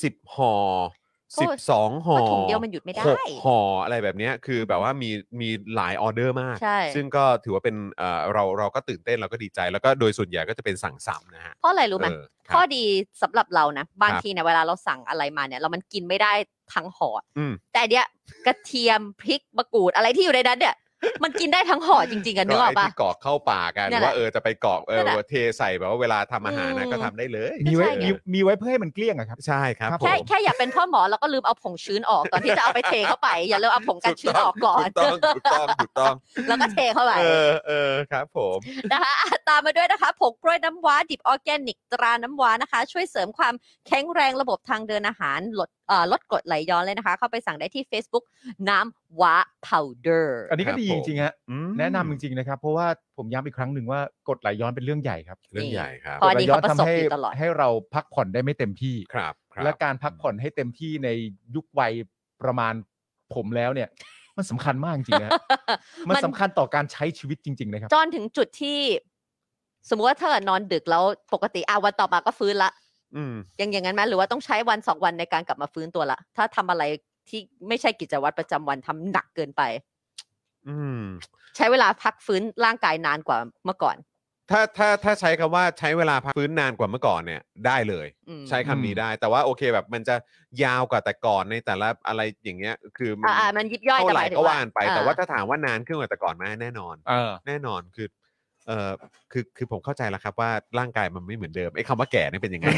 สิบห่อโอ้ สิบสองห่อก็ถุงเดียวมันหยุดไม่ได้หกห่ออะไรแบบเนี้ยคือแบบว่ามีมีหลายออเดอร์มาก ใช่ ซึ่งก็ถือว่าเป็นเอ่อเราเราก็ตื่นเต้นเราก็ดีใจ แล้วก็โดยส่วนใหญ่ก็จะเป็นสั่งซ้ำนะฮะ เพราะอะไรรู้ไหมเออครับ ข้อดีสำหรับเรานะบางครับ ทีเนี่ยเวลาเราสั่งอะไรมาเนี่ย เรามันกินไม่ได้ทั้งห่ออมแต่อันเนี้ยกระเทียมพริกมะกรูดอะไรที่อยู่ในนั้นเนี่ย มันกินได้ทั้งห่อจริงๆกันนึกออกไอ้ปะ ที่กรอกเข้าปากกันหนั่รืนอแหละว่าเออจะไปกรอกเออนั่นแหละเทใส่แบบว่าเวลาทำอาหารนะอืม ก็ทำได้เลยมีไว้ใช่ไง มีมีไว้เพื่อให้มันเกลี้ยงอะครับ ใช่ครับครับผมแค่แค่อยากเป็นพ่อหมอแล้วก็ลืมเอาผงชื้นออกตอนที่จะเอาไปเทเข้าไป อย่าลืมเอาผงกันชื้นออกก่อน ถูกต้องถูกต้องถูกต้องแล้วก็เทเข้าไปเออเออครับ ผม นะคะอะตามมาด้วยนะคะผงกล้วยน้ำว้าดิบออร์แกนิกตราน้ำว้านะคะ ช่วยเสริมความแข็งแรงระบบทางเดินอาหาร ลดเอ่อ ลดกรดไหลย้อนเลยนะคะ เข้าไปสั่งได้ที่ Facebook น้ำว้า Powder อันนี้ก็ดีครัจบผมริงๆฮะอืมแนะนำจริงๆนะครับ เพราะว่าผมย้ำอีกครั้งหนึ่งว่ากรดไหลย้อนเป็นเรื่องใหญ่ครับเรื่องใหญ่ครับพอดีกรดไหลย้เขาประสบทำให้อยู่ตลอดให้เราพักผ่อนได้ไม่เต็มที่ครับครับและการพักผ่อนให้เต็มที่ในยุควัยประมาณผมแล้วเนี่ยมันสำคัญมากจริงๆนะมันสำคัญต่อการใช้ชีวิตจริง ๆ นะครับ จอนถึงจุดที่ สมมติว่าถ้าเกิดนอนดึกแล้วปกติอาวันต่อมาก็ฟื้นละอืม ยังอย่างนั้นไหมหรือว่าต้องใช้วันสองวันในการกลับมาฟื้นตัวละถ้าทำอะไรที่ไม่ใช่กิจวัตรประจำวันทำหนักเกินไป อืม ใช้เวลาพักฟื้นร่างกายนานกว่าเมื่อก่อน ถ้าถ้าถ้าใช้คำว่าใช้เวลาพักฟื้นนานกว่าเมื่อก่อนเนี่ย ได้เลยอืมใช้คำนี้ได้ แต่ว่าโอเคแบบมันจะยาวกว่าแต่ก่อนในแต่ละอะไรอย่างเงี้ย คือมัอ่าอ่ามันยิบย่อยเท่าแต่ไหหร่มายถึงก็ว่าว่านไปอ่แต่ว่าถ้าถามว่านานขึ้นกว่าแต่ก่อนไหมแน่นอนเออแน่นอนคือ เออคือคือผมเข้าใจแล้วครับว่าร่างกายมันไม่เหมือนเดิมไอ้คำว่าแก่นี่เป็นยังไง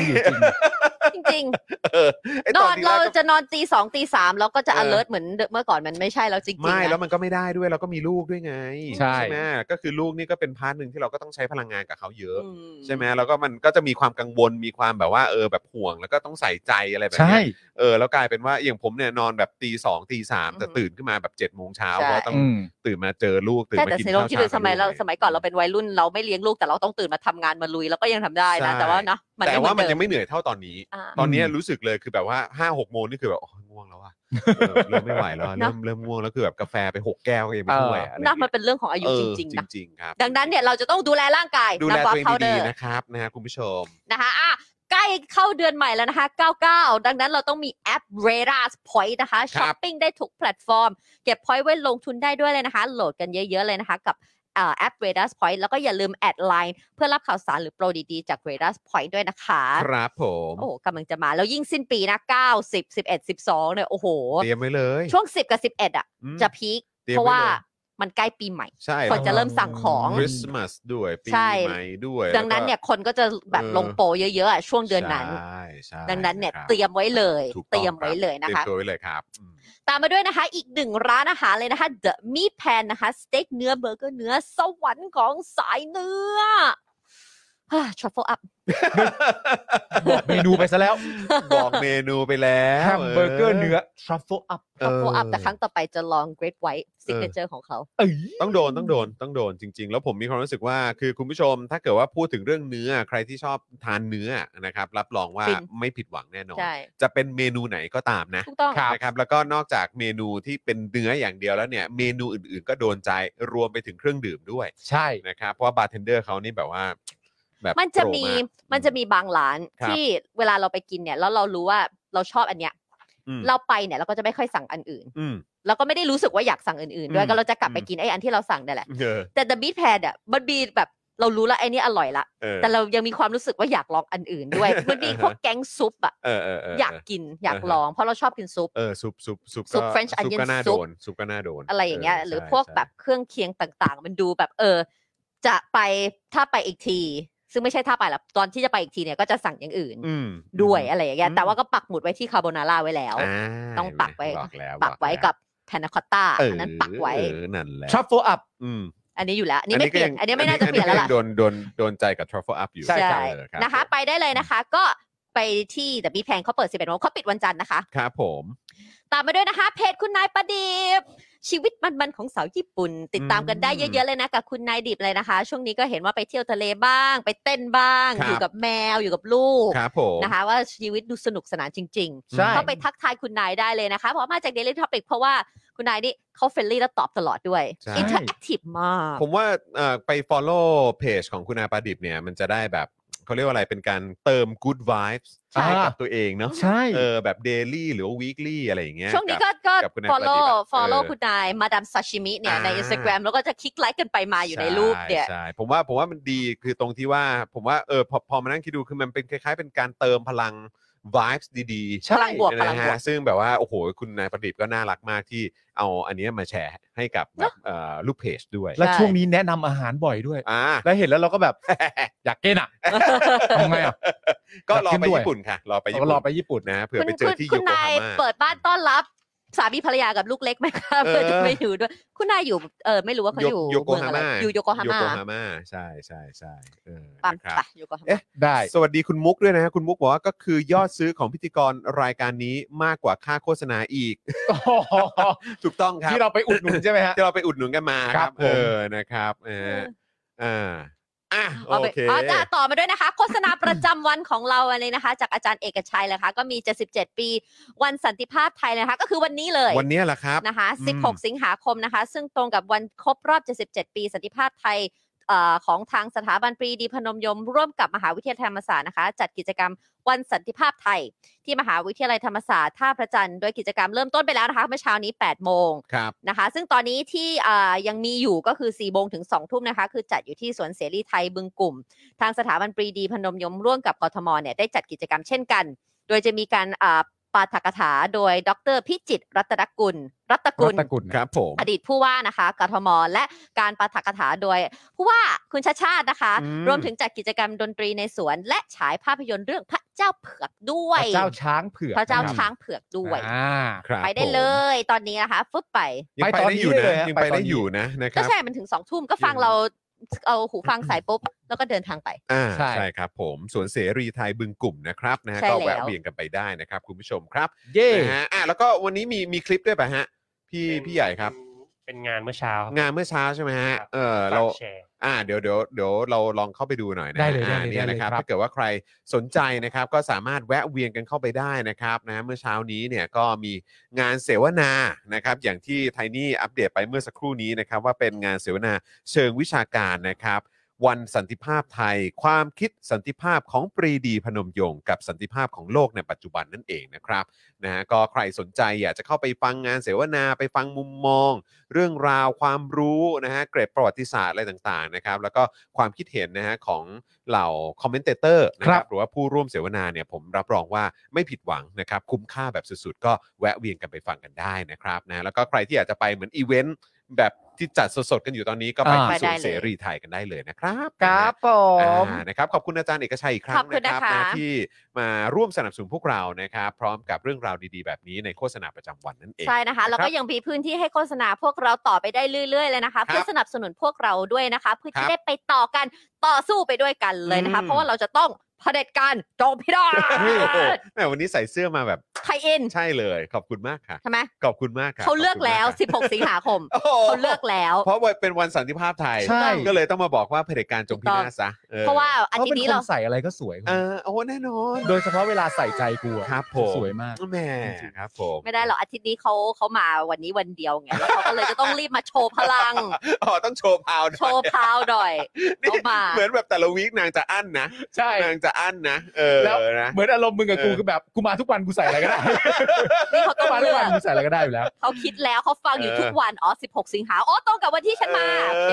ริงจริงเออไอ้ๆนตอนที่เราแกก็จะนอนตีสองตีสามแล้วก็จะเออ alert เหมือนเมื่อก่อนมันไม่ใช่แล้วจริงๆไม่นะแล้วมันก็ไม่ได้ด้วยเราก็มีลูกด้วยไงใช่ไหมก็คือลูกนี่ก็เป็นพาร์ทหนึ่งที่เราก็ต้องใช้พลังงานกับเขาเยอะอืใช่ไหมแล้วก็มันก็จะมีความกังวลมีความแบบว่าเออแบบห่วงแล้วก็ต้องใส่ใจอะไรแบบใช่เนี้ยเออแล้วกลายเป็นว่าอย่างผมเนี่ยนอนแบบตีสองตีสามแต่ตื่นขึ้นมาแบบเจ็ดโมงเช้าเพราะต้องอืมตื่นมาเจอลูกตื่นใช่มาแต่กินสิลองข้าวคิดเช้าดูสมัยเรากับลูกสมัยก่อนเราเป็นวัยรุ่นเราไม่เลี้ยงลูกแต่เราต้องตื่นมาทำงานมาลุยแล้วก็ยังทำได้นะใช่แต่ว่าเนาะมันแต่ไม่เหมืว่าอนมันเดิยัมงไม่เหนื่อยเท่าตอนนี้อ่าตอนนี้รู้สึกเลยคือแบบว่าห้าหกโมงนี่คือแบบโอ้ยง่วงแล้วอะเออเริ่มไม่ไหวแล้วอะเนอะเริ่มเริ่มง่วงแล้วคือแบบกาแฟไปหกแก้วก็ยังไม่ช่วยอะอะไรนะมันเงี้ยเป็นเรื่องของอายุเอจอริงๆนะจริง ๆ ครับ ดังนั้นเนี่ยเราจะต้องดูแลร่างกายดูแลน้ำตัวเองพาวเดดีๆนะครับนะฮะคุณผู้ชม นะคะอะใกล้เข้าเดือนใหม่แล้วนะคะ 99 ดังนั้นเราต้องมีแอป r a d a r Point นะคะครับ ช้อปปิ้งได้ทุกแพลตฟอร์ม เก็บ point ไว้ลงทุนได้ด้วยเลยนะคะ โหลดกันเยอะๆเลยนะคะ กับเอ่อ แอป r a d a r Point แล้วก็อย่าลืมแอดไลน์เพื่อรับข่าวสารหรือโปรดีๆจาก r a d a r Point ด้วยนะคะ ครับผม โอ้โหกำลังจะมา แล้วยิ่งสิ้นปีนะ 9 10 11 12เนี่ยโอ้โห เตรียมไว้เลย ช่วง 10 กับ 11 อะอืมจะพีคเตรียมเพราะว่าไว้เลย มันใกล้ปีใหม่ ใช่คนจะเริ่มสั่งของคริสต์มาสด้วยปีใช่ใหม่ด้วยดังนั้นแล้วก็เนี่ยคนก็จะแบบเออลงโปรเยอะๆอะช่วงเดือนนั้นใช่ใช่ดังนั้นเนี่ยครับเตรียมไว้เลยถูกเตรียมไว้เลยนะเตรียคะมตัวไว้เลยครับอืมตามมาด้วยนะคะ อีกหนึ่งร้านอาหารเลยนะคะ The Meat Pan นะคะสเต็กเนื้อเบอร์เกอร์เนื้อสวรรค์ของสายเนื้อ truffle upบอกเมนูไปซะแล้ว บอกเมนูไปแล้วแฮมเบอร์เกอร์เนื้อ truffle up truffle up เออแต่ครั้งต่อไปจะลอง Great White Signature ของเขาเอ้ยต้องโดนต้องโดนต้องโดนจริง ๆ แล้วผมมีความรู้สึกว่าคือคุณผู้ชม ถ้าเกิดว่าพูดถึงเรื่องเนื้อใครที่ชอบทานเนื้อนะครับ รับรองว่าฟินไม่ผิดหวังแน่นอนใช่จะเป็นเมนูไหนก็ตามนะถูกต้องนะครับแล้วก็นอกจากเมนูที่เป็นเนื้ออย่างเดียวแล้วเนี่ยเมนูอื่นๆ ก็โดนใจรวมไปถึงเครื่องดื่มด้วย ใช่นะครับเพราะว่าบาร์เทนเดอร์เขานี่แบบว่า แบบมันจะโปรมากมันจะมีบางร้านครับที่เวลาเราไปกินเนี่ยแล้วเรารู้ว่าเราชอบอันเนี้ยอืมเราไปเนี่ยเราก็จะไม่ค่อยสั่งอันอื่นอืมเราก็ไม่ได้รู้สึกว่าอยากสั่งอื่นๆด้วยอืมก็เราจะกลับไปอืมกินไอ้อันที่เราสั่งนั่นแหละเออแต่ The Meat Pan อะมันมีแบบเรารู้แล้วไอ้นี่อร่อยละเออแต่เรายังมีความรู้สึกว่าอยากลองอันอื่นด้วย มันมีพวกแก๊งซุปอะเออเออเอออยากกินอยากลอง เพราะเราชอบกินซุปเออซุปซุปซุปซุปก็ French ซุป onion ก็น่าซุโดปนซุปก็น่าโดนอะไรอย่างเงี้ยหรือใช่พวกใช่แบบเครื่องเคียงต่างๆ มันดูแบบเออ จะไปถ้าไปอีกที ซึ่งไม่ใช่ถ้าไปหรอกตอนที่จะไปอีกทีเนี่ยก็จะสั่งอย่างอื่นอืมด้วยอะไรอย่างเงี้ยอืมแต่ว่าก็ปักหมุดไว้ที่คาโบนาร่าไว้แล้วาต้องปักไว้บอกแล้วปักไว้แล้วกับแพนาคอตต้าเอออันนั้นปักไว้เออนั่นแหละ truffle up อืมอันนี้อยู่แล้วอันนี้ไม่เปลี่ยนก็งอันนี้ไม่น่าจะเปลี่ยนแล้วล่ะอัก็งโดนโดนโดนใจกับ truffle up อยู่ใช่ใช่เออรับนะคะ ไปได้เลยนะคะ ก็ไปที่แต่บีแพงเขาเปิด 11โมงเขาปิดวันจันทร์นะคะ ครับผม ตามมาด้วยนะคะ เพจคุณนายประดิบ ชีวิตมันๆของสาวญี่ปุ่น ติดตามกันได้เยอะๆเลยนะกับคุณนายดิบเลยนะคะ ช่วงนี้ก็เห็นว่าไปเที่ยวทะเลบ้าง ไปเต้นบ้างครับอยู่กับแมวอยู่กับลูกครับผมนะคะ ว่าชีวิตดูสนุกสนานจริงใช่ๆเข้าไปทักทายคุณนายได้เลยนะคะเพราะมาจาก Daily Topic เพราะว่าคุณนายนี่เขา friendly และตอบตลอดด้วยใช่ interactive มาก ผมว่าเอ่อไป follow page ของคุณอาปาดิบเนี่ย มันจะได้แบบ เขาเรียกว่าอะไรเป็นการเติม good vibes ใช่ให้กับตัวเองเนาะใช่ เออแบบ daily หรือว่า weekly อะไรอย่างเงี้ยช่วงนี้กับก็ก็ กับคุณนาย follow ประดิษฐ์อะ follow เออคุณนายมาดามซาชิมิเนี่ยใน อ่า Instagram แล้วก็จะคลิกไลค์กันไปมาอยู่ในรูปเนี่ย ใช่ใช่ผมว่าผมว่ามันดีคือตรงที่ว่า ผมว่าเออพอพอมานั่งคิดดูคือมันเป็นคล้ายๆ เป็นการเติมพลัง vibes ดีๆพลังบวกพลังนะบวฮะก ซึ่งแบบว่าโอ้โหคุณนายประดิษฐ์ก็น่ารักมากที่เอาอันเนี้ยมาแชร์ให้กับแบบเอ่อลูกเพจด้วยแล้วใช่ช่วงนี้แนะนำอาหารบ่อยด้วย อ่า แล้วเห็นแล้วเราก็แบบ อยากกินอะทำไงอะ ก็รอขึ้นไปด้วยญี่ปุ่นค่ะ รอไปญี่เราปุ่นรอไปญี่ปุ่นนะเผื่อคุณไปเจคุอณที่คุโยณโกนายฮาม่า เปิดบ้านต้อนรับ สามีภรรยากับลูกเล็กไหมคะเออเพื่อจะไม่อยู่ด้วย คุณนายอยู่เออไม่รู้ว่าเขาอยู่โยโกเมืองฮาอะไรม่าอยู่โยโกฮาม่าโยโกฮาม่าใช่ใช่ใช่เออปั๊มนะครับปะโยโกฮาม่าเอ๊ะได้ สวัสดีคุณมุกด้วยนะฮะคุณมุกบอกว่าก็คือยอดซื้อของพิธีกรรายการนี้มากกว่าค่าโฆษณาอีก ถูกต้องครับที่เราไปอุดหนุนใช่ไหมฮะที่เราไปอุดหนุนกันมาคครัรับบผมเออนะครับเอออ่า อะเอาโอไปเคเอาจะต่อมาด้วยนะคะ โฆษณาประจำวันของเราอันนี้นะคะ จากอาจารย์เอกชัยเลยค่ะก็มี 77 ปีวันสันติภาพไทยเลยนะคะ ก็คือวันนี้เลย วันนี้แหละครับนะคะอืม16 สิงหาคมนะคะ ซึ่งตรงกับวันครบรอบ 77 ปีสันติภาพไทยเอ่อของทางสถาบันปรีดีพนมยมร่วมกับมหาวิทยาลัยธรรมศาสตร์นะคะจัดกิจกรรมวันสันติภาพไทย ที่มหาวิทยาลัยธรรมศาสตร์ท่าพระจันทร์โดยกิจกรรมเริ่มต้นไปแล้วนะคะเมื่อเช้านี้ 8 โมงครับนะคะ ซึ่งตอนนี้ที่อ่ายังมีอยู่ก็คือ4ี่โมงถึง2องทุ่มนะคะ คือจัดอยู่ที่สวนเสรีไทยบึงกลุ่ม ทางสถาบันปรีดีพนมยมร่วมกับกทมเนี่ยได้จัดกิจกรรมเช่นกัน โดยจะมีการอ่า ปาฐกถาโดยดรพิจิตรรัตนกุล รัตรักุลตกุลครับผมอดีตผู้ว่านะคะกทมและการปาฐกถาโดย ผู้ว่าคุณชาติชาตินะคะอืมรวมถึงจัดกิจกรรมดนตรีในสวน และฉายภาพยนตร์เรื่องพระเจ้าเผือกด้วยพระเจ้าช้างเผือกพระเจ้านะครับช้างเผือกด้วยอ่าครับไปได้ผมเลยตอนนี้นะคะฟึบไปยังไปไปตอนได้นี้อยู่ได้นะเลยฮะยังไปไปตอนได้นี้อยู่นะนะคก็รับใช่มันถึงสองทุ่มก็ฟังยังเรา เอาหูฟังใส่ปุ๊บ แล้วก็เดินทางไป อ่าใช่ ใช่ครับผมสวนเสรีไทยบึงกลุ่มนะครับนะฮะใช่ก็แล้วแวะเวียนกันไปได้นะครับ คุณผู้ชมครับเย่นะฮะอะแล้วก็วันนี้มีมีคลิปด้วยป่ะฮะ พี่พี่ใหญ่ครับ เป็นงานเมื่อเช้าครับ งานเมื่อเช้าใช่ไหมฮะครับ เออเรา ฝกแชร์ อ่าเดี๋ยวเดี๋ยวเดี๋ยวเราลองเข้าไปดูหน่อยนะได้เลยอ่าได้เลยเนี่ยได้เลยนะครับครับ ถ้าเกิดว่าใครสนใจนะครับ ก็สามารถแวะเวียนกันเข้าไปได้นะครับนะเมื่อเช้านี้เนี่ยก็มีงานเสวนานะครับ อย่างที่ไทนี่อัปเดตไปเมื่อสักครู่นี้นะครับ ว่าเป็นงานเสวนาเชิงวิชาการนะครับ วันสันติภาพไทย ความคิดสันติภาพของปรีดีพนมยงค์กับสันติภาพของโลกในปัจจุบันนั่นเองนะครับนะฮะก็ใครสนใจอยากจะเข้าไปฟังงานเสวนาไปฟังมุมมอง เรื่องราวความรู้นะฮะเกร็ดประวัติศาสตร์อะไรต่างๆนะครับแล้วก็ความคิดเห็นนะฮะของเหล่า commentor นะคครัรับบหรือว่าผู้ร่วมเสวนาเนี่ยผมรับรองว่าไม่ผิดหวังนะครับคุ้มค่าแบบสุดๆ ก็แวะเวียนกันไปฟังกันได้นะครับนะแล้วก็ใครที่อยากจะไปเหมือนอีเวนต์แบบที่จัดสดๆกันอยู่ตอนนี้ก็ไปอ่าที่สวนไปได้เลยเสรีไทยกันได้เลยนะครับครับผมนะฮะอ่านะครับขอบคุณอาจารย์เอกชัยอีกครั้ขอบคุณนะครับนะคะนะที่มาร่วมสนับสนุนพวกเรานะครับ พร้อมกับเรื่องราวดีๆ แบบนี้ในโฆษณาประจำวันนั่นเองใช่นะคะ แล้วก็ยังมีพื้นที่ให้โฆษณาพวกเราต่อไปได้เรื่อยๆเลยนะคะ เพื่อสนับสนุนพวกเราด้วยนะคะ เพื่อครัที่บได้ไปต่อกันต่อสู้ไปด้วยกันเลยนะคะอืมเพราะว่าเราจะต้อง เผด็จการจงพิราโอ้โหชแหมวันนี้ใส่เสื้อมาแบบไทยอินใช่เลย ขอบคุณมากค่ะใช่ไหมขอบคุณมากครับเขาเลือกขบคุณแล้วมากค่ะ16 สิงหาคมโอ้โหเขาเลือกแล้ว เพราะว่าเป็นวันสันติภาพไทยใช่ก็เลยต้องมาบอกว่าเผด็จการจงพินาศซะออเพราะว่าอาเขาทิตเป็นย์นี้คเรานใส่อะไรก็สวยเออโอ้แน่นอน โดยเฉพาะเวลาใส่ใจกูอะครับผมสวยมากแหม่ครับผมไม่ได้หรอกอาทิตย์นี้เขาเขามาวันนี้วันเดียวไงแล้วเขาก็เลยจะต้องรีบมาโชว์พลังอ๋อต้องโชว์พาวด้วยโชว์พาวหน่อยนี่เอามาเหมือนแบบแต่ละวีคนางจะอั้นนะใช่นางจะอั้นนะเออแล้วนะเหมือนอารมณ์มึงกับกูเออคือแบบกูมาทุกวันกูใส่อะไรก็ได้นี่เขาต้องมาทุเลืกอวันกกูใส่อะไรก็ได้อยู่แล้วเขาคิดแล้วเขาฟังอยู่เออทุกวันอ๋อ16 สิงหาอ๋อตรงกับวันที่ฉันมาโอเค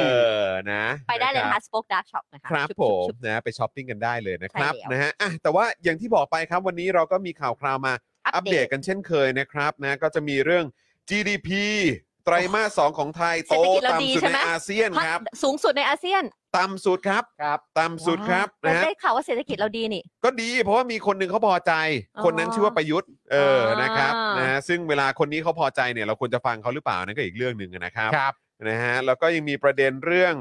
เออนะไปได้เลยคนะรัคะบ Spoke Dark Shop นะคะครับชุผมชุบนะไปช้อปปิ้งกันได้เลยนะครับใช่แล้วนะฮะอะแต่ว่าอย่างที่บอกไปครับวันนี้เราก็มีข่าวคราวมาอัอัปปเดเดตตกันเช่นเคยนะครับนะก็จะมีเรื่อง GDP ไตรมาสสองของไทยเศรโตษฐกิจเราดีต่ำสุดใช่ในไหม อาเซียนครับสูงสุดในอาเซียนต่ำสุดครับครับ ต่ำสุดครับแต่นะฮะ ได้ข่าวว่าเศรษฐกิจเราดีนี่ ก็ดีเพราะว่ามีคนหนึ่งเขาพอใจ อ๋อคนนั้นชื่อว่าประยุทธ์เออออ นะครับนะฮะซึ่งเวลาคนนี้เขาพอใจเนี่ยเราควรจะฟังเขาหรือเปล่านั่นก็อีกเรื่องหนึ่งนะครับครับ นะฮะแล้วก็ยังมีประเด็นเรื่อง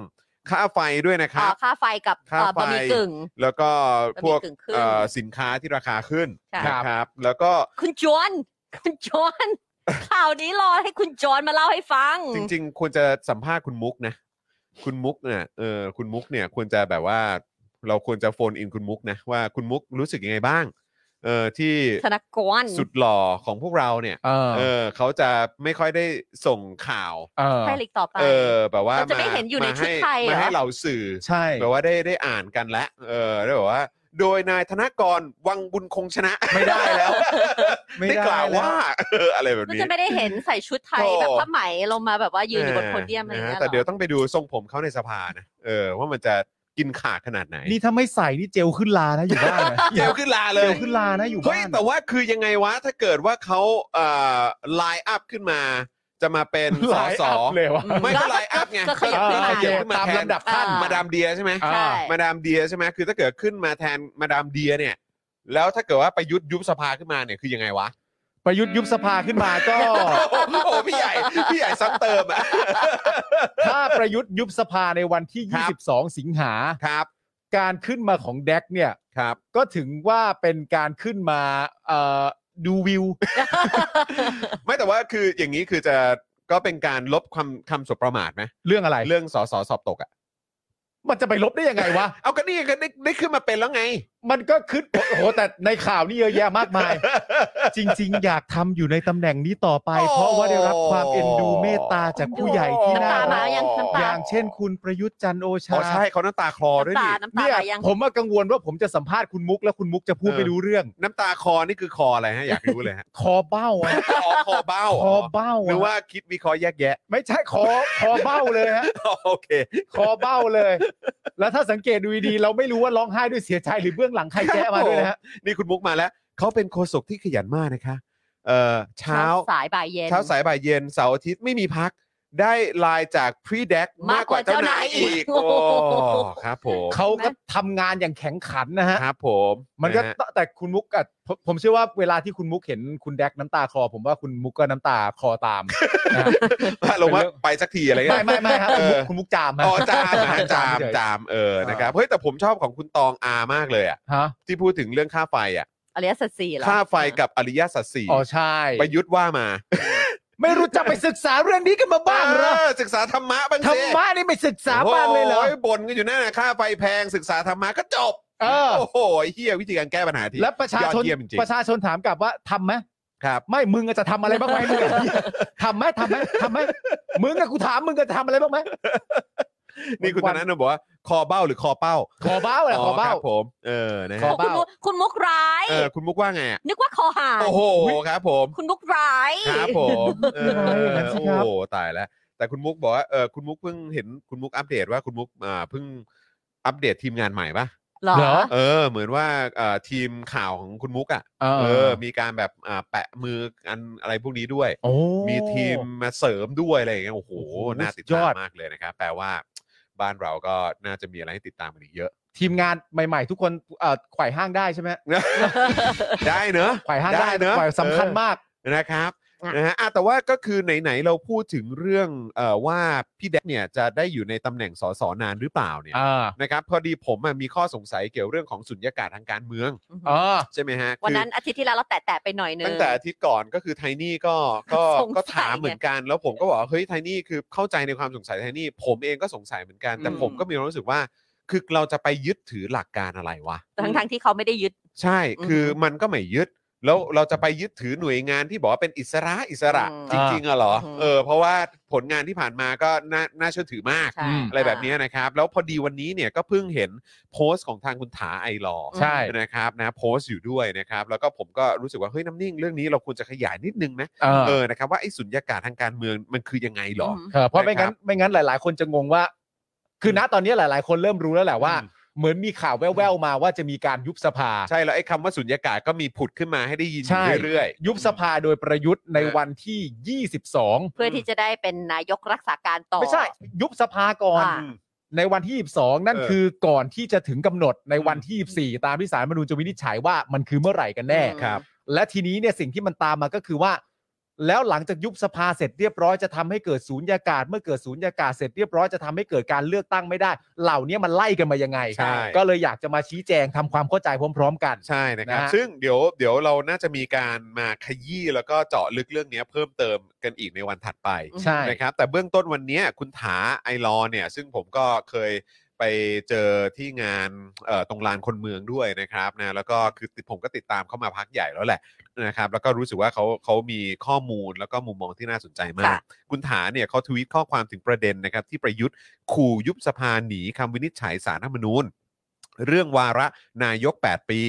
ค่าไฟด้วยนะคอ๋รัอบ ค่าไฟกับค่าเอ่อไฟ บะหมี่กึ่ง แล้วก็พวกบะหมี่กึ่งขึ้นเอ่อสินค้าที่ราคาขึ้นใช่นะครับ แล้วก็คุณจวนคุณจวน ข่าวนี้รอให้คุณจวนมาเล่าให้ฟัง จริงๆ ควรจะสัมภาษณ์คุณมุกนะ คุณมุกเนี่ยเออคุณมุกเนี่ยควรจะแบบว่าเราควรจะโฟนอินคุณมุกนะว่าคุณมุกรู้สึกยังไงบ้างเออที่ธนกร สุดหล่อของพวกเราเนี่ยเออ เออเขาจะไม่ค่อยได้ส่งข่าวเออให้ลิกต่อไป เออแบบว่าเราจะไม่เห็นอยู่ในมาชุดไทยเหรอ มาให้เราสื่อ ใช่ แบบว่าได้ได้อ่านกันแล้วเออได้แบบว่า โดยนายธนกรวังบุญคงชนะ ไม่ได้แล้วไม่ได้ได้กล่าวแล้วว่าเอออะไรแบบก็นี้ จะไม่ได้เห็นใส่ชุดไทยโอ้แบบผ้าไหมลงมาแบบว่ายืนอยู่บนโพเดียมอะไรนะเงี้ฮะยแต่เดี๋ยวหรอต้องไปดูทรงผมเขาในสภานะเออว่ามันจะกินขาดขนาดไหน นี่ถ้าไม่ใส่นี่เจลขึ้นลานะอยู่บ้านนะเจลขึ้นลาเลเจยลขึ้นลานะอยู่เฮ้ยบ้านแต่ว่าคือยังไงวะถ้าเกิดว่าเขาเอ่อไลน์อัพขึ้นมา จะมาเป็นสไลอน์สอัพเลยวะไม่ก็ไลน์อัพไงก็ขยับขึ้นมาขยับขึ้นมาตามแทนลำดับขั้นมาดามเดียใช่ไหมอ่าใช่มาดามเดียใช่ไหมคือถ้าเกิดขึ้นมาแทนมาดามเดียเนี่ย แล้วถ้าเกิดว่าประยุทธ์ยุบสภาขึ้นมาเนี่ยคือยังไงวะประยุทธ์ยุบสภาขึ้นมาก็ โอ้โหพี่ใหญ่พี่ใหญ่ซ้ำเติมอะถ้าประยุทธ์ยุบสภาในวันที่ครับ22 สิงหาครับ การขึ้นมาของแดกเนี่ยครับ ก็ถึงว่าเป็นการขึ้นมาเอ่อ ดูวิว ไม่แต่ว่าคืออย่างนี้คือจะก็เป็นการลบความคำสบประมาทไหมเรื่องอะไร เรื่องสอสอสอบตกอะมันจะไปลบได้ยังไงวะ เอาก็นี่ก็ได้ได้ขึ้นมาเป็นแล้วไงมันก็ขึ้นโอ้โหแต่ในข่าวนี่เยอะแยะมากมาย จริง ๆ อยากทำอยู่ในตำแหน่งนี้ต่อไป โอ้ เพราะว่าได้รับความเอ็นดูเมตตาจากผู้ใหญ่ที่น้ำน่าตามารักยังน้ำอตา ย่างเช่นคุณประยุทธ์จันทร์โอชาอ๋อใช่เขาน้ำตาคลอด้วยน้ำตานี่ น้ำตาเนี่ยไหลยัง ผมว่ากังวลว่าผมจะสัมภาษณ์คุณมุกแล้วคุณมุกจะพูดเออ ไม่รู้เรื่อง น้ำตาคลอนี่คือคออะไรฮะอยากรู้เลยฮะ คอเบ้าอะอ๋อคอเบ้าคอเบ้าหรืออะว่าคิดวิเคราะห์แยกแยะ ไม่ใช่คอคอเบ้าเลยฮะโอเค คอเบ้าเลย แล้วถ้าสังเกตดูดีๆเราไม่รู้ว่าร้องไห้ด้วยเสียใจหรือเบื้องหลังใครแจ้มาด้วยนะฮะนี่คุณมุกมาแล้วเขาเป็นโฆษกที่ขยันมากนะคะ เอ่อเช้าสายบ่ายเย็นเช้าสายบ่ายเย็นเสาร์อาทิตย์ไม่มีพัก ได้ไลน์จากพรีแดกมากกว่าเจ้านายอีกมากกว่าเจ้านายอีก โอ้ครับผมเขาก็ทำงานอย่างแข็งขันนะฮะครับผมมันก็ะฮะแต่คุณมุกอะผมผมเชื่อว่าเวลาที่คุณมุกเห็นคุณแดกน้ำตาคลอ ผมว่าคุณมุกก็น้ำตาคลอตามนะฮะลงว่าไปสักทีอะไรเงี้ไม่ยไม่ไม่ครับคุณมุกเออคุณมุกจามฮะ อ๋อจามนะฮะจามเฉยจามเออนะครับเฮ้ยแต่ผมชอบของคุณตองอามากเลยอะฮะที่พูดถึงเรื่องค่าไฟอะอริยสัจสี่เหรอค่าไฟกับอริยสัจสี่อ๋อใช่ ประยุทธ์ว่ามา ไม่รู้จะไปศึกษาเรื่องนี้กันมาบ้างเหรอเออศึกษาธรรมะบ้างธรสิรมะนี่ไม่ศึกษาบ้างเลยเหรอ โอ้บ่นกันอยู่นั่นนะค่าไฟแพงศึกษาธรรมะก็จบเออ โอ้โหเฮียวิธีการแก้ปัญหาที่แล้วประชาชนยอดเยี่ยมจริงประชาชนถามกลับว่าทำไหมๆครับ ไม่มึงอะจะทำอะไรบ้างไหมมึงอะทำไหมทำไหมทำไหมมึงอะกูถามมึงจะทำอะไรบ้างไหม นี่คุณธนาโนบอกว่าคอเบ้าหรือคอเป้าขอเบ้าแหละขอเบ้าครับผมเออนะขอฮะคุณมุกคุณมุกร้าย เออคุณมุกว่าไงอะนึกว่าคอหาย โอ้โหครับผม คุณมุกร้าย ครับผมเออไม่เป็นไรอย่างนั้นสิครับโอ้โหตายแล้ว แต่คุณมุกบอกว่าเออคุณมุกเพิ่งเห็นคุณมุกอัปเดตว่าคุณมุกอ่าเพิ่งอัปเดตทีมงานใหม่ปะเหรอ เหรอ เออ เหมือนว่าเอ่อทีมข่าวของคุณมุกอะเอเอออมีการแบบอ่าแปะมือกันอะไรพวกนี้ด้วย โอ้ มีทีมมาเสริมด้วยอะไรอย่างเงี้ยโอ้โหโอ้โหน่าติดสุดยตาอมดมากเลยนะครับ แปลว่า บ้านเราก็น่าจะมีอะไรให้ติดตามกันอีกเยอะ ทีมงานใหม่ๆ ทุกคนเอ่อไขว่ห้างได้ใช่ไหม ได้เนอะไขว่ห้างได้เนอะไขว่สำคัญเออมากนะครับอะ นะฮะอะแต่ว่าก็คือไหนๆเราพูดถึงเรื่องเอ่อว่าพี่แดกเนี่ยจะได้อยู่ในตำแหน่งสสนานหรือเปล่าเนี่ยอ่านะครับพอดีผมอะมีข้อสงสัยเกี่ยวเรื่องของสุญญากาศทางการเมืองอ่าใช่ไหมฮะวันคือนั้นอาทิตย์ที่แล้วเราแตะๆไปหน่อยนึง ตั้งแต่อาทิตย์ก่อนก็คือไทนี่ก็ก็สงสัย ก็ถามเหมือนกัน แล้วผมก็บอกว่าเฮ้ยไทนี่คือเข้าใจในความสงสัยไทนี่ ผมเองก็สงสัยเหมือนกันแต่อืม ผมก็มีความรู้สึกว่า คือเราจะไปยึดถือหลักการอะไรวะ ทั้งทั้งๆที่เขาไม่ได้ยึด ใช่อือฮึคือมันก็ไม่ยึด แล้วเราจะไปยึดถือหน่วยงานที่บอกว่าเป็นอิสระอิสระอืมจริงๆอะเหรออืมเออเพราะว่าผลงานที่ผ่านมาก็น่าน่าเชื่อถือมาก ใช่ อะไรแบบนี้นะครับ แล้วพอดีวันนี้เนี่ยก็เพิ่งเห็นโพสต์ของทางคุณถาไอรอว์ใช่ นะครับนะโพสต์อยู่ด้วยนะครับ แล้วก็ผมก็รู้สึกว่าเฮ้ยน้ำนิ่งเรื่องนี้เราควรจะขยายนิดนึงนะเออเออนะครับว่าไอ้สุญญากาศทางการเมืองมันคือยังไงหรอมเออเพราะไม่งั้นนะครับไม่งั้นหลาย ๆ คนจะงงว่า คือณตอนนี้หลาย ๆ คนเริ่มรู้แล้วแหละว่า อืม เหมือนมีข่าวแว่วๆมาว่าจะมีการยุบสภา ใช่แล้วไอ้คำว่าสุญญากาศก็มีผุดขึ้นมาให้ได้ยินอใช่ยู่เรื่อยๆยุบสภาโดยประยุทธ์ในฮะวันที่ 22 เพื่อที่จะได้เป็นนายกรักษาการต่อ ไม่ใช่ ยุบสภาก่อน อ่า ในวันที่ 22 นั่นเออ คือก่อนที่จะถึงกำหนดในวันที่ 24 ตามที่สารรัฐธรรมนูญจะวินิจฉัยว่ามันคือเมื่อไหร่กันแน่ อืม ครับ และทีนี้เนี่ยสิ่งที่มันตามมาก็คือว่า แล้วหลังจากยุบสภาเสร็จเรียบร้อยจะทำให้เกิดศูนยากาศ เมื่อเกิดศูนยากาศเสร็จเรียบร้อยจะทำให้เกิดการเลือกตั้งไม่ได้ เหล่านี้มันไล่กันมายังไง ใช่ ก็เลยอยากจะมาชี้แจงทำความเข้าใจพร้อม ๆ กัน ใช่นะครับ นะฮะซึ่งเดี๋ยวเดี๋ยวเราน่าจะมีการมาขยี้แล้วก็เจาะลึกเรื่องนี้เพิ่มเติมกันอีกในวันถัดไปใช่ นะครับแต่เบื้องต้นวันนี้คุณถาไอรอว์เนี่ยซึ่งผมก็เคย ไปเจอที่งานเอ่อตรงลานคนเมืองด้วยนะครับนะแล้วก็คือผมก็ติดตามเขามาพักใหญ่แล้วแหละนะครับแล้วก็รู้สึกว่าเขาเขามีข้อมูลแล้วก็มุมมองที่น่าสนใจมากค่ะคุณถาเนี่ยเขาทวีตข้อความถึงประเด็นนะครับที่ประยุทธ์ขู่ยุบสภาหนีคำวินิจฉัยสารรัฐธรรมนูญ เรื่องวาระนายก 8 ปี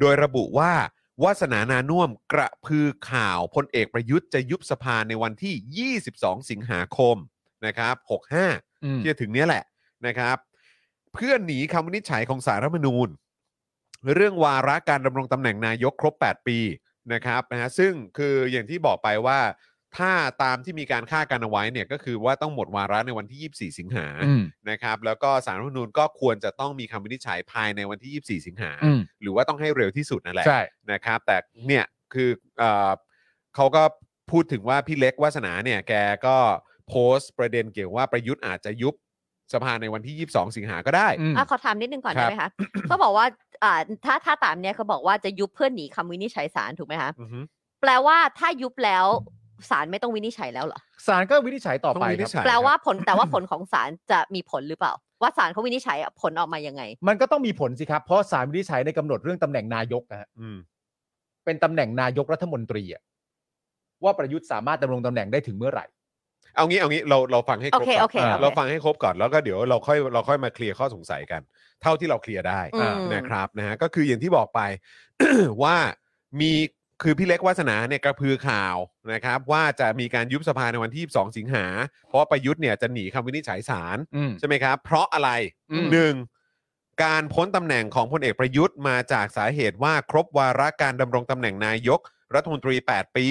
โดยระบุว่าวาสนานานุ่วมกระพือข่าวพลเอกประยุทธ์จะยุบสภาในวันที่ 22 สิงหาคมนะครับ65อืมที่จะถึงเนี้ยแหละนะครับ เพื่อหนีคำวินิจฉัยของสารรัฐธรรมนูญ เรื่องวาระการดำรงตำแหน่งนายกครบ 8 ปีนะครับนะฮะซึ่งคืออย่างที่บอกไปว่าถ้าตามที่มีการคาดการเอาไว้เนี่ยก็คือว่าต้องหมดวาระในวันที่ 24 สิงหาอืม นะครับแล้วก็สารรัฐธรรมนูญก็ควรจะต้องมีคำวินิจฉัยภายในวันที่ 24 สิงหา อืมหรือว่าต้องให้เร็วที่สุดนั่นแหละ ใช่ นะครับแต่เนี่ยคือเอ่อเขาก็พูดถึงว่าพี่เล็กวาสนาเนี่ยแกก็โพสต์ประเด็นเกี่ยวว่าประยุทธ์อาจจะยุบ สภาในวันที่ 22 สิงหาก็ได้อืมอะขอถามนิดนึงก่อนครัได้บไหมคะเขาบอกว่าอ่าถ้าถ้าตามเนี้ยเขาบอกว่าจะยุบเพื่อหนีคำวินิจฉัยศาลถูกไหมคะอือฮึแปลว่าถ้ายุบแล้วศาลไม่ต้องวินิจฉัยแล้วเหรอศาลก็วินิจฉัยต่อต้องไปวินิคจรับฉัยแปลว่าผลแต่ว่าผลของศาลจะมีผลหรือเปล่า ว่าศาลเขาวินิจฉัยอะผลออกมายังไง มันก็ต้องมีผลสิครับ เพราะศาลวินิจฉัยในกำหนดเรื่องตำแหน่งนายกนะฮะอืมเป็นตำแหน่งนายกรัฐมนตรีอะว่าประยุทธ์สามารถดำรงตำแหน่งได้ถึงเมื่อไหร่ เอางี้เอางี้เราเราฟังให้ครบโอเคก่อนโอเคโอเค เราฟังให้ครบก่อนแล้วก็เดี๋ยวเราค่อยเราค่อยมาเคลียร์ข้อสงสัยกัน เท่าที่เราเคลียร์ได้อืม นะครับนะฮะก็คืออย่างที่บอกไป ว่ามีคือพี่เล็กวาสนาเนี่ยกระพือข่าวนะครับว่าจะมีการยุบสภาในวันที่ 22 สิงหา เพราะว่าประยุทธ์เนี่ยจะหนีคำวินิจฉัยศาล อืม ใช่ไหมครับ เพราะอะไรอืม หนึ่งการพ้นตำแหน่งของพลเอกประยุทธ์มาจากสาเหตุว่าครบวาระการดำรงตำแหน่งนายกรัฐมนตรี 8 ปี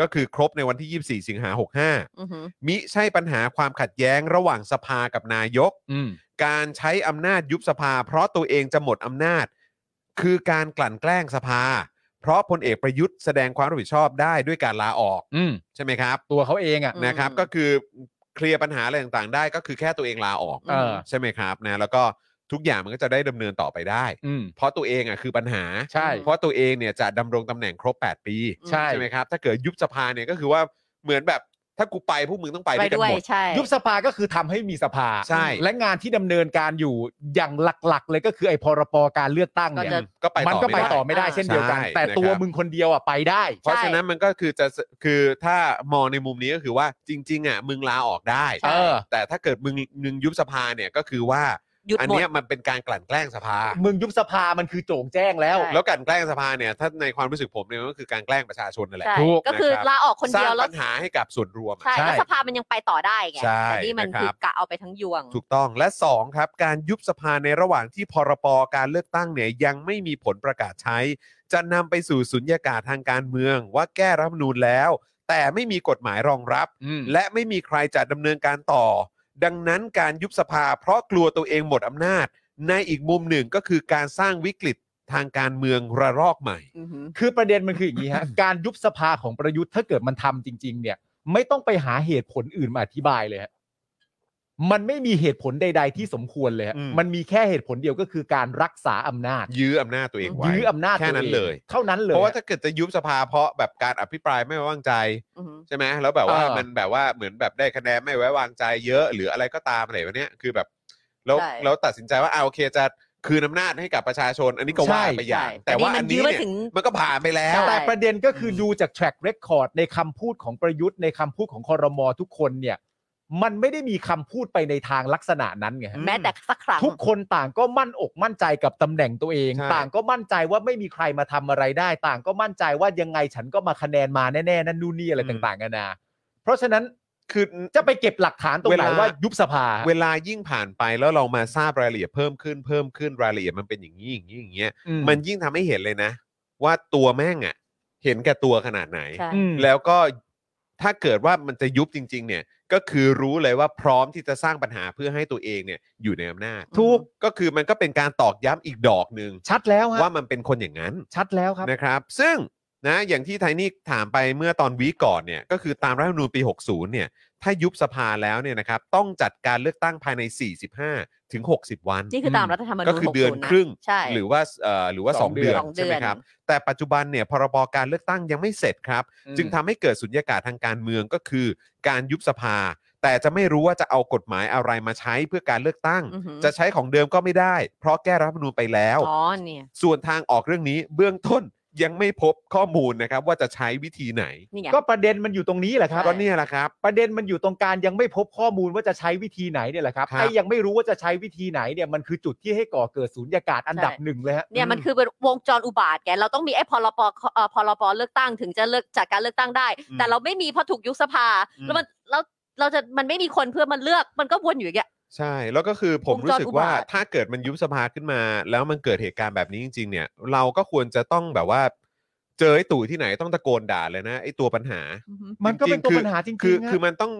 ก็คือครบในวันที่ 24 สิงหา65อือหือมิใช่ปัญหาความขัดแย้งระหว่างสภากับนายก อืมการใช้อำนาจยุบสภา เพราะตัวเองจะหมดอำนาจ คือการกลั่นแกล้งสภา เพราะพลเอกประยุทธ์แสดงความรับผิดชอบได้ด้วยการลาออกอืมใช่ไหมครับ ตัวเขาเองอะ อืม นะครับก็คือเคลียร์ปัญหาอะไรต่างๆ ได้ก็คือแค่ตัวเองลาออกเออ ใช่ไหมครับนะแล้วก็ ทุกอย่างมันก็จะได้ดำเนินต่อไปได้ อืม เพราะตัวเองอะคือปัญหา ใช่ เพราะตัวเองเนี่ยจะดำรงตำแหน่งครบ 8 ปีใช่ใช่ ไหมครับ ถ้าเกิดยุบสภาเนี่ยก็คือว่าเหมือนแบบถ้ากูไปพวกมึงต้องไปไปด้วยกันด้วยหมด ใช่ ยุบสภาก็คือทำให้มีสภา ใช่ และงานที่ดำเนินการอยู่อย่างหลักๆ เลยก็คือไอ้พรปการเลือกตั้งเนี่ยก็จะ ก็ไปมันต่อก็ไปไม่ได้ต่อไม่ได้เช่นเดียวกัน ใช่แต่ตัวนะครับ มึงคนเดียวอะไปได้ เพราะฉะนั้นมันก็คือจะคือถ้ามองในมุมนี้ก็คือว่าจริง ๆอะมึงลาออกได้ใช่เออ แต่ถ้าเกิดมึงมึงยุบสภาเนี่ยก็คือว่า หยุดอันหมด เนี้ยมันเป็นการกลั่นแกล้งสภา มึงยุบสภามันคือโจ่งแจ้งแล้ว ใช่ แล้วกลั่นแกล้งสภาเนี่ยถ้าในความรู้สึกผมเนี่ยมันก็คือการแกล้งประชาชนนั่นแหละใช่ถูกก็คือนะครับลาออกคนสร้าเดียวงแล้วปัญหาให้กับส่วนรวมอะ ใช่ใช่ แล้วสภามันยังไปต่อได้ไงใช่แต่นี่มันนะครับคือกะเอาไปทั้งยวง ถูกต้องและ 2 ครับ การยุบสภาในระหว่างที่พรปการเลือกตั้งเนี่ยยังไม่มีผลประกาศใช้ จะนำไปสู่สุญญากาศทางการเมือง ว่าแก้รัฐธรรมนูญแล้ว แต่ไม่มีกฎหมายรองรับอืมและไม่มีใครจะดำเนินการต่อ ดังนั้นการยุบสภาเพราะกลัวตัวเองหมดอำนาจ ในอีกมุมหนึ่งก็คือการสร้างวิกฤตทางการเมืองระลอกใหม่ อือหือ คือประเด็นมันคืออย่างนี้ฮะ การยุบสภาของประยุทธ์ถ้าเกิดมันทำจริง ๆ เนี่ย ไม่ต้องไปหาเหตุผลอื่นมาอธิบายเลยฮะ มันไม่มีเหตุผลใด ๆ ที่สมควรเลยฮะอืม มันมีแค่เหตุผลเดียวก็คือการรักษาอำนาจ ยื้ออำนาจตัวเองไว้ยื้ออำนาจแค่นั้นตัวองเลย เท่านั้นเลย เพราะว่าถ้าเกิดจะยุบสภาเพราะแบบการอภิปรายไม่ไว้วางใจ อือหือ ใช่ไหมแล้วแบบว่าเออมันแบบว่าเหมือนแบบได้คะแนนไม่ไว้วางใจเยอะหรืออะไรก็ตามอะไรแบบเนี้ยคือแบบแล้วใช่ แล้วตัดสินใจว่าอ่าโอเคจะคืนอำนาจให้กับประชาชน อันนี้ก็ว่าไปอย่าง ใช่แต่ว่าแต่นี่มันอันนี้ยื้อมาเนี่ยถึง มันก็ผ่านไปแล้ว ใช่ แต่ประเด็นก็คือดูจาก track record ในคำพูดของประยุทธ์ในคำพูดของคอรมอทุกคนเนี่ย มันไม่ได้มีคำพูดไปในทางลักษณะนั้นไงฮะ แม้แต่สักครั้ง ทุกคนต่างก็มั่นอกมั่นใจกับตำแหน่งตัวเอง ใช่ ต่างก็มั่นใจว่าไม่มีใครมาทำอะไรได้ ต่างก็มั่นใจว่ายังไงฉันก็มาคะแนนมาแน่ๆนั่นนู่นนี่อะไรต่างๆกันานาเพราะฉะนั้นคือ จะไปเก็บหลักฐานตรงไหนเวลา ว่ายุบสภา เวลายิ่งผ่านไปแล้วเรามาทราบรายละเอียดเพิ่มขึ้นเพิ่มขึ้นรายละเอียดมันเป็นอย่างนี้อย่างนี้อย่างเงี้ยอืมมันยิ่งทำให้เห็นเลยนะ ว่าตัวแม่งอะเห็นแก่ตัวขนาดไหน ใช่ อืมแล้วก็ถ้าเกิดว่ามันจะยุบจริง ๆ เนี่ย ก็คือรู้เลยว่าพร้อมที่จะสร้างปัญหาเพื่อให้ตัวเองเนี่ยอยู่ในอำนาจถูกก็คือมันก็เป็นการตอกย้ำอีกดอกหนึ่งชัดแล้วฮะว่ามันเป็นคนอย่างนั้นชัดแล้วครับนะครับ ซึ่ง นะอย่างที่ไทนี่ถามไปเมื่อตอนวีคก่อนเนี่ยก็คือตามรัฐธรรมนูญปี 60เนี่ยถ้ายุบสภาแล้วเนี่ยนะครับต้องจัดการเลือกตั้งภายใน 45 ถึง 60 วัน นี่คือตามรัฐธรรมนูญก็คือเดือน60ะครึ่ง ใช่ หรือว่าเอ่อหรือว่า สอง2 เดือนเดือน ใช่ไหมครับ แต่ปัจจุบันเนี่ยพรบการเลือกตั้งยังไม่เสร็จครับ อืม จึงทำให้เกิดสุญญากาศทางการเมืองก็คือ การยุบสภา แต่จะไม่รู้ว่าจะเอากฎหมายอะไรมาใช้เพื่อการเลือกตั้ง อือหือจะใช้ของเดิมก็ไม่ได้ เพราะแก้รัฐธรรมนูญไปแล้ว อ๋อเนี่ย ส่วนทางออกเรื่องนี้เบื้องต้น ยังไม่พบข้อมูลนะครับ ว่าจะใช้วิธีไหน นี่ไง ก็ประเด็นมันอยู่ตรงนี้แหละครับ ก็เนี่ยแหละครับ ประเด็นมันอยู่ตรงการยังไม่พบข้อมูลว่าจะใช้วิธีไหนเนี่ยแหละครับครับ ไอ้ยังไม่รู้ว่าจะใช้วิธีไหนเนี่ยมันคือจุดที่ให้ก่อเกิดสูญญากาศอันดับใช่ หนึ่งเลยฮะเนี่ยมันคือเป็นวงจรอุบาทแกเราต้องมีไอ้พรปเอ่อพรปเลือกตั้งถึงจะเลือกจากการเลือกตั้งได้ อืมแต่เราไม่มีเพราะถูกยุบสภา อืม แล้วมันแล้วเราจะมันไม่มีคนเพื่อมันเลือกมันก็วนอยู่อย่างเงี้ย ใช่ แล้วก็คือผมวงจรรู้สึกว่าอุบาท ถ้าเกิดมันยุบสภาขึ้นมา แล้วมันเกิดเหตุการณ์แบบนี้จริง ๆ เนี่ย เราก็ควรจะต้องแบบว่า เจอไอ้ตู่ที่ไหนต้องตะโกนด่าเลยนะไอ้ตัวปัญหา อือหือมันก็เป็นตัวจริงๆคือปัญหาจริงๆคือฮะคือมันต้อง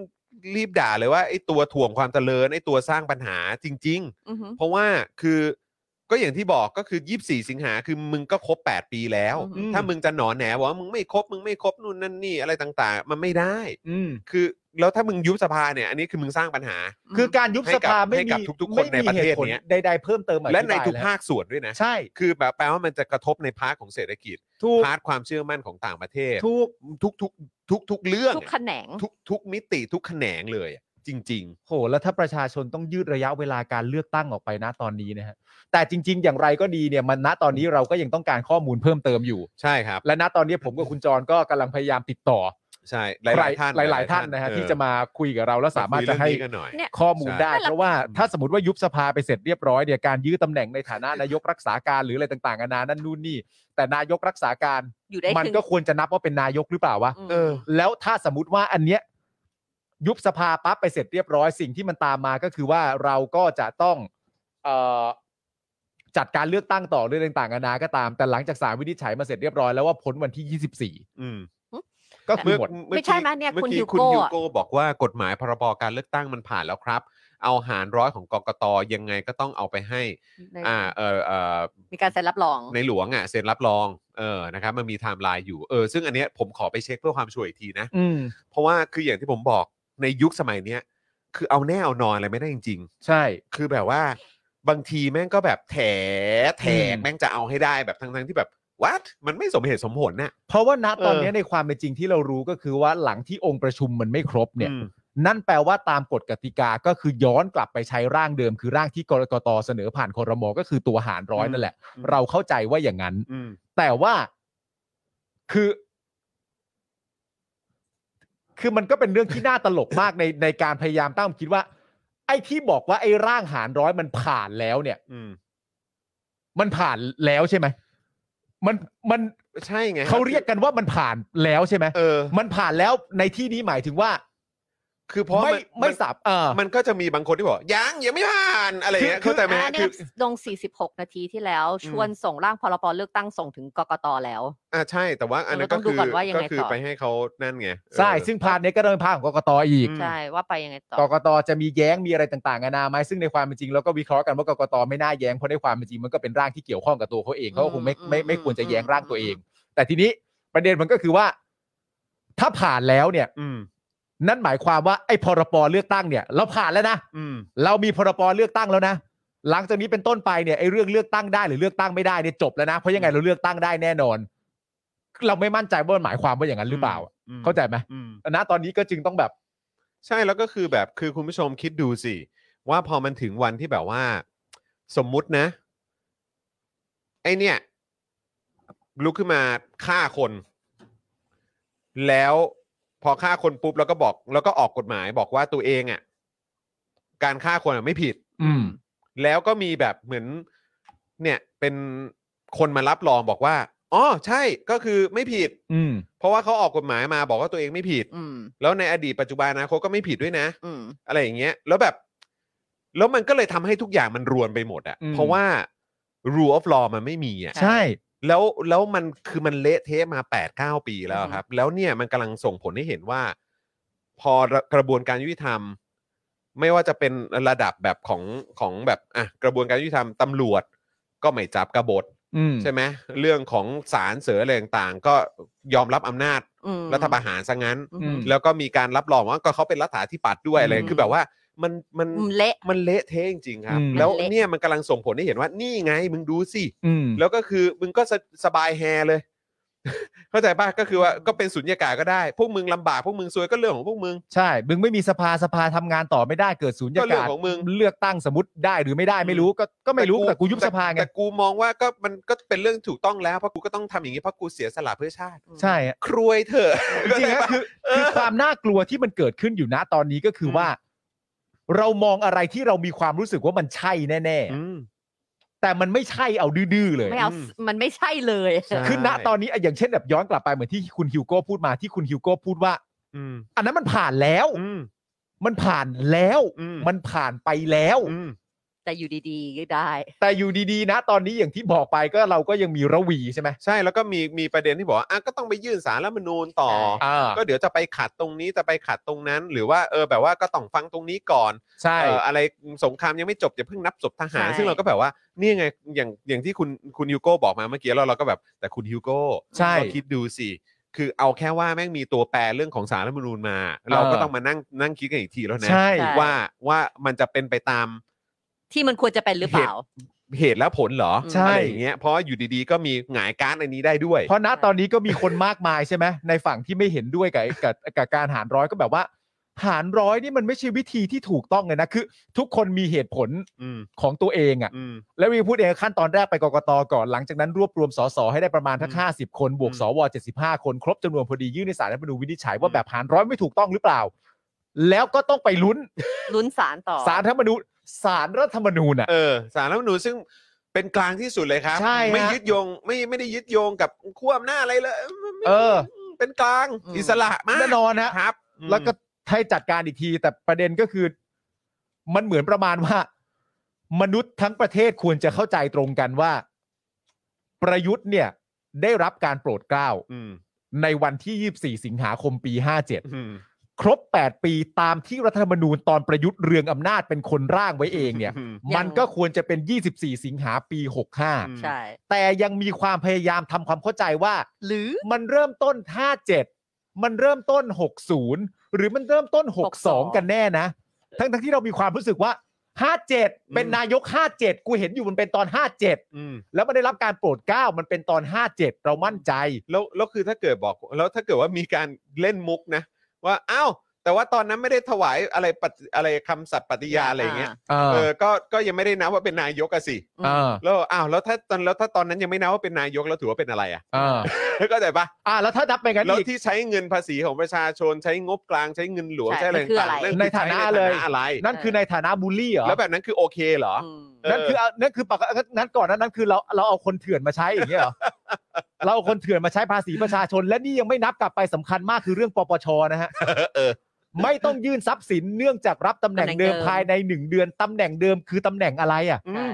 รีบด่าเลยว่าไอ้ตัวถ่วงความเจริญไอ้ตัวสร้างปัญหาจริงอือหือๆเพราะว่าคือ ก็อย่างที่บอกก็คือ 24 สิงหาคือมึงก็ครบ 8 ปีแล้ว อืม ถ้ามึงจะหนอแหนบอกว่ามึงไม่ครบมึงไม่ครบนู่นนั่นนี่อะไรต่างๆ มันไม่ได้ อืม คือแล้วถ้ามึงยุบสภาเนี่ยอันนี้คือมึงสร้างปัญหา คือการยุบสภาไม่ให้กับมีทุกๆคนในประเทศไม่มีหตุผลเนี้ยใดๆเพิ่มเติมอธิบายและในทุกแล้วภาคส่วนด้วยนะ ใช่คือแบบแปลว่ามันจะกระทบในภาคของเศรษฐกิจถูกพาร์ทความเชื่อมั่นของต่างประเทศถูกทุกทุกทุกทุกเรื่องทุกแขนง ทุกทุกมิติทุกแขนงเลยอะ จริง โห แล้วถ้าประชาชนต้องยืดระยะเวลาการเลือกตั้งออกไปนะตอนนี้นะฮะแต่จริง ๆ อย่างไรก็ดีเนี่ยมันณตอนนี้เราก็ยังต้องการข้อมูลเพิ่มเติมอยู่ๆใช่ครับ และณตอนนี้ผมกับคุณจรก็กำลังพยายามติดต่อใช่หลายๆท่านหลายๆท่านนะฮะเออที่จะมาคุยกับเราแล้วสามารถคุยจะเองให้นี้กันหน่อยเนี่ยข้อมูลได้ใช่เพราะว่าถ้าสมมติว่ายุบสภาไปเสร็จเรียบร้อยเนี่ยการยื้อตำแหน่งในฐานะนายกรักษาการหรืออะไรต่างๆนานานั่นนู่นนี่ แต่นายกรักษาการอยู่ได้มันครึ่งก็ควรจะนับว่าเป็นนายกหรือเปล่าวะมเออแล้วถ้าสมมติว่าอันเนี้ย ยุบสภาปั๊บไปเสร็จเรียบร้อยสิ่งที่มันตามมาก็คือว่าเราก็จะต้องเอ่อจัดการเลือกตั้งต่อเรื่องต่างๆนานาก็ตาม แต่หลังจากสารวินิจฉัยมาเสร็จเรียบร้อยแล้วว่าพ้นวันที่อืม24ก็คือหมดไม่ใช่ไหมเนี่ยเมื่อคุณกี้ฮิวคุณโก้ฮิวอะโก้บอกว่ากฎหมายพรบการเลือกตั้งมันผ่านแล้วครับ เอาหารร้อยของกกตยังไงก็ต้องเอาไปให้ ในอ่าเออเออมีการเซ็นรับรอง ในหลวงอะเซ็นรับรองเออนะครับมันมีไทม์ไลน์อยู่เออซึ่งอันเนี้ยผมขอไปเช็คเพื่อความชัวร์อีกทีนะ อืม เพราะว่าคืออย่างที่ผมบอก ในยุคสมัยเนี้ยคือเอาแน่เอานอนอะไรไม่ได้จริง ใช่ ๆ คือแบบว่าบางทีแม่งก็แบบแถแถกอืม แม่งจะเอาให้ได้แบบทั้งๆที่แบบวัดมันไม่สมเหตุสมผลน่ะ เพราะว่าณตอนเออนี้ในความเป็นจริงที่เรารู้ก็คือว่าหลังที่องค์ประชุมมันไม่ครบเนี่ย อืม นั่นแปลว่าตามกฎกติกาก็คือย้อนกลับไปใช้ร่างเดิม คือร่างที่กรกตเสนอผ่านคอรมอก็คือตัวหารร้อยนั่นแหละ อืม เราเข้าใจว่าอย่างนั้น อืม แต่ว่าคือ คือมันก็เป็นเรื่องที่น่าตลกมากในในการพยายามตั้งคิดว่า ไอ้ที่บอกว่าไอ้ร่างหารร้อยมันผ่านแล้วเนี่ย อืม มันผ่านแล้วใช่ไหมมันมันใช่ไงเขาเรียกกันว่ามันผ่านแล้วใช่ไหมเออ มันผ่านแล้วในที่นี้หมายถึงว่า คือเพราะไม่นไม่นสับเออ มันก็จะมีบางคนที่บอกยังยังไม่ผ่านอะไรอย่างเงี้ยคือ เข้าใจไหมอ่าฮะเนี่คืยอลง 46 นาทีที่แล้ว ชวนส่งร่างพรบเลือกตั้งส่งถึงกกตแล้ว อ่าใช่แต่ว่าอันนั้นเราต้ก็องดูคือก่อนว่ายังก็ไงคือต่อ ไปให้เขานั่นไงใช่เออซึ่งพานนี้ก็เดินพาของกกตอีก อืม ใช่ว่าไปยังไงต่อ กกตจะมีแย้งมีอะไรต่างๆนานาไหมซึ่งในความเป็นจริงเราก็วิเคราะห์กันว่ากกตไม่น่าแย้งเพราะในความเป็นจริงมันก็เป็นร่างที่เกี่ยวข้องกับตัวเขาเองเขาก็คงไม่ไม่ไม่ควรจะแย้งร่างตัวเอง แต่ทีนี้ประเด็นมันก็คือว่า ถ้าผ่านแล้วเนี่ย อืม นั่นหมายความว่าไอ้พรปเลือกตั้งเนี่ยเราผ่านแล้วนะอืม เรามีพรปเลือกตั้งแล้วนะ หลังจากนี้เป็นต้นไปเนี่ยไอ้เรื่องเลือกตั้งได้หรือเลือกตั้งไม่ได้เนี่ยจบแล้วนะเพราะยังไงเราเลือกตั้งได้แน่นอน เราไม่มั่นใจว่ามันหมายความว่าอย่างนั้นหรือเปล่า อืมเข้าใจไหมอืมณตอนนี้ก็จึงต้องแบบ ใช่แล้วก็คือแบบคือคุณผู้ชมคิดดูสิ ว่าพอมันถึงวันที่แบบว่า สมมุตินะ ไอเนี่ยลุกขึ้นมาฆ่าคน แล้ว พอฆ่าคนปุ๊บแล้วก็บอกแล้วก็ออกกฎหมายบอกว่าตัวเองอะการฆ่าคนอะไม่ผิด อืม แล้วก็มีแบบเหมือน เนี่ยเป็นคนมารับรองบอกว่าอ๋อใช่ก็คือไม่ผิด อืม เพราะว่าเขาออกกฎหมายมาบอกว่าตัวเองไม่ผิด อืม แล้วในอดีตปัจจุบันอนะเขาก็ไม่ผิดด้วยนะ อืม อะไรอย่างเงี้ยแล้วแบบ แล้วมันก็เลยทำให้ทุกอย่างมันรวนไปหมดอะอืม เพราะว่า rule of law มันไม่มีอะใช่ แล้วแล้วมันคือมันเละเทะมา8ปดเปีแล้วอือฮึครับ แล้วเนี่ยมันกำลังส่งผลให้เห็นว่า พอกระบวนการยุติธรรม ไม่ว่าจะเป็นระดับแบบของของแบบอะกระบวนการยุติธรรมตำรวจก็ไม่จับกบฏอืมใช่ไหมเรื่องของศาลเสืออะไรต่างๆ ก็ยอมรับอำนาจอืมรัฐประหารซะงั้นอืมแล้วก็มีการรับรองว่าก็เขาเป็นรัฐาธิปัตย์ด้วยอะไรอืมคือแบบว่า มันมันอืมเละ มันเละเทะจริงๆครับ อืม แล้วมันเละเนี่ยมันกำลังส่งผลให้เห็นว่านี่ไงมึงดูสิ อืม แล้วก็คือมึงก็สสบายแฮเลย เข้าใจป่ะก็คือว่าก็เป็นสุญญากาศก็ได้ พวกมึงลำบากพวกมึงซวยก็เรื่องของพวกมึง ใช่ มึงไม่มีสภาสภาทำงานต่อไม่ได้เกิดศูนย์ก็เรื่ยาองกาศของมึง เลือกตั้งสมมติได้หรือไม่ได้ไม่รู้ก็ก็ไม่รู้แต่กูยุบสภาไงแต่กูมองว่าก็มันก็เป็นเรื่องถูกต้องแล้วเพราะกูก็ต้องทำอย่างนี้เพราะกูเสียสละเพื่อชาติใช่อะครวยเถอะจริงๆนะคือคือความน่ากลัวที่มันเกิดขึ้นอยู่นะตอนนี้ก็คือว่า เรามองอะไรที่เรามีความรู้สึกว่ามันใช่แน่อืม ๆ แต่มันไม่ใช่เอาดื้อๆเลย ไม่เอาอืม มันไม่ใช่เลย ใช่ คือณตอนนี้อะอย่างเช่นแบบย้อนกลับไปเหมือนที่คุณฮิวโก้พูดมาที่คุณฮิวโก้พูดว่า อืมอันนั้นมันผ่านแล้ว อืมมันผ่านแล้ว อืมมันผ่านไปแล้ว อืม แต่อยู่ดีๆก็ได้ แต่อยู่ดีๆนะ ตอนนี้อย่างที่บอกไปก็เราก็ยังมีระวีใช่ไหมใช่แล้วก็มีมีประเด็นที่บอกว่าอะก็ต้องไปยื่นสารรัฐธรรมนูญต่อ อ่าก็เดี๋ยวจะไปขัดตรงนี้จะไปขัดตรงนั้น หรือว่าเออแบบว่าก็ต้องฟังตรงนี้ก่อนใช่ เอออะไรสงครามยังไม่จบอย่าเพิ่งนับศพทหาร ใช่ ซึ่งเราก็แบบว่านี่ไงอย่างอย่างที่คุณคุณฮิวโก้บอกมาเมื่อกี้แล้วเราก็แบบแต่คุณฮิวโก้ใช่ ก็คิดดูสิคือเอาแค่ว่าแม่งมีตัวแปรเรื่องของสารรัฐธรรมนูญมา เราก็ต้องมานั่งนั่งคิดกันอีกทีแล้วนะ ใช่ใช่ว่าว่ามันจะเป็นไปตาม ที่มันควรจะเป็นหรือเปล่า เหตุและผลเหรอใช่ อะไรอย่างเงี้ยเพราะว่าอยู่ดีๆ ก็มีหงายการดอันนี้ได้ด้วย เพราะณตอนนี้ก็มีคนมากมายใช่ไหมในฝั่งที่ไม่เห็นด้วยกับกับกับการหารร้อยก็แบบว่า หารร้อยนี่มันไม่ใช่วิธีที่ถูกต้องเลยนะคือ ทุกคนมีเหตุผลอืมของตัวเองอะ อืม แล้ววีพูดเองขั้นตอนแรกไปกกตก่อนหลังจากนั้นรวบรวมสสให้ได้ประมาณทั้งอืมห้าสิบคนบวกอืมสวเจ็ดสิบห้าคนครบจำนวนพอดียื่นในศาลรัฐธรรมนูญวินิจฉัยว่าแบบหารร้อยไม่ถูกต้องหรือเปล่า แล้วก็ต้องไปลุ้นลุ้นสารต่อศาลรัฐธรรมนูญ ศาลรัฐธรรมนูญอะ เออสารรัฐธรรมนูญซึ่งเป็นกลางที่สุดเลยครับ ใช่ฮะ ไม่ยึดโยงไม่ไม่ได้ยึดโยงกับขั้วอำนาจอะไรเลยไม่เออ เป็นกลางอืม อิสระมากแน่นอนฮะครับอืมแล้วก็ให้จัดการอีกที แต่ประเด็นก็คือ มันเหมือนประมาณว่า มนุษย์ทั้งประเทศควรจะเข้าใจตรงกันว่า ประยุทธ์เนี่ย ได้รับการโปรดเกล้าอืมในวันที่ 24 สิงหาคมปี 57 อืม ครบ 8 ปีตามที่รัฐธรรมนูญตอนประยุทธ์เรืองอำนาจเป็นคนร่างไว้เองเนี่ยอืมมันก็ควรจะเป็น 24 สิงหาปี 65 ใช่ แต่ยังมีความพยายามทำความเข้าใจว่า หรือมันเริ่มต้น 57 มันเริ่มต้น 60 หรือมันเริ่มต้น 62 กันแน่นะ ทั้งทั้งที่เรามีความรู้สึกว่า 57 เป็นนายก 57 กูเห็นอยู่มันเป็นตอน 57อืมแล้วมันได้รับการโปรดเกล้ามันเป็นตอน 57 เรามั่นใจ แล้วแล้วคือถ้าเกิดบอกแล้วถ้าเกิดว่ามีการเล่นมุกนะ ว่าอ้าวแต่ว่าตอนนั้นไม่ได้ถวายอะไรปฏิอะไรคำสัตย์ปฏิญาณอะไรอย่างเงี้ย เอเอออก็ก็ยังไม่ได้นับว่าเป็นนายกอะสิ เออแล้วอ้าวแล้วถ้าตอนแล้วถ้าตอนนั้นยังไม่นับว่าเป็นนายกแล้วถือว่าเป็นอะไรอะ เออเข้าใจปะอ่าแล้วถ้านับไปกันแล้วอีก ที่ใช้เงินภาษีของประชาชนใช้งบกลางใช้เงินหลวงใช่ใช้อะไรมันคือต่างอะไร ๆในฐานะใช้เลยอะไร นั่นคือในฐานะบูลลี่เหรอแล้วแบบนั้นคือโอเคเหรออืมเออ นั่นคือเอานั่นคือปกตินั้นก่อนนั้นนั่นคือเราเราเอาคนเถื่อนมาใช้อย่างเงี้ยเหรอ เราเอาคนเถื่อนมาใช้ภาษีประชาชน และนี่ยังไม่นับกลับไปสำคัญมากคือเรื่องปปชนะฮะ เออ ไม่ต้องยื่นทรัพย์สินเนื่องจากรับตำแหน่งตำแหน่งเดิมเดิมภายในหนึ่งเดือนตำแหน่งเดิมคือตำแหน่งอะไรอะอืใช่ม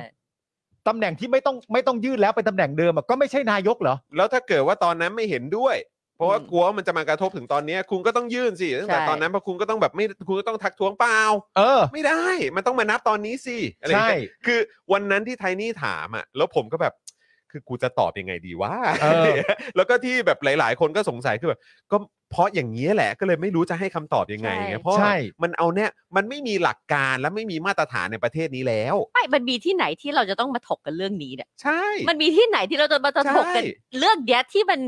ตำแหน่งที่ไม่ต้องไม่ต้องยื่นแล้วเป็นตำแหน่งเดิมอะก็ไม่ใช่นายกเหรอ แล้วถ้าเกิดว่าตอนนั้นไม่เห็นด้วย เพราะว่าอืมกลัวว่ามันจะมากระทบถึงตอนเนี้ยคุณก็ต้องยื่นสิตั้งแต่ใช่ตอนนั้นเพราะคุณก็ต้องแบบไม่คุณก็ต้องทักท้วงเปล่า เออ ไม่ได้ มันต้องมานับตอนนี้สิอะไรอย่างเงี้ยใช่คือวันนั้นที่ไทนี่ถามอะ แล้วผมก็แบบ คือกูจะตอบยังไงดีวะ เออ แล้วก็ที่แบบหลาย ๆ คนก็สงสัยคือแบบก็เพราะอย่างนี้ยแหละก็เลยไม่รู้จะให้คำตอบยังไงใช่ไงเพราะว่าใช่ มันเอาเนี่ยมันไม่มีหลักการและไม่มีมาตรฐานในประเทศนี้แล้ว ไม่มันมีที่ไหนที่เราจะต้องมาถกกันเรื่องนี้เนี่ย ใช่ มันมีที่ไหนที่เราจะมาถกกันใช่เรื่องเนี้ยที่มัน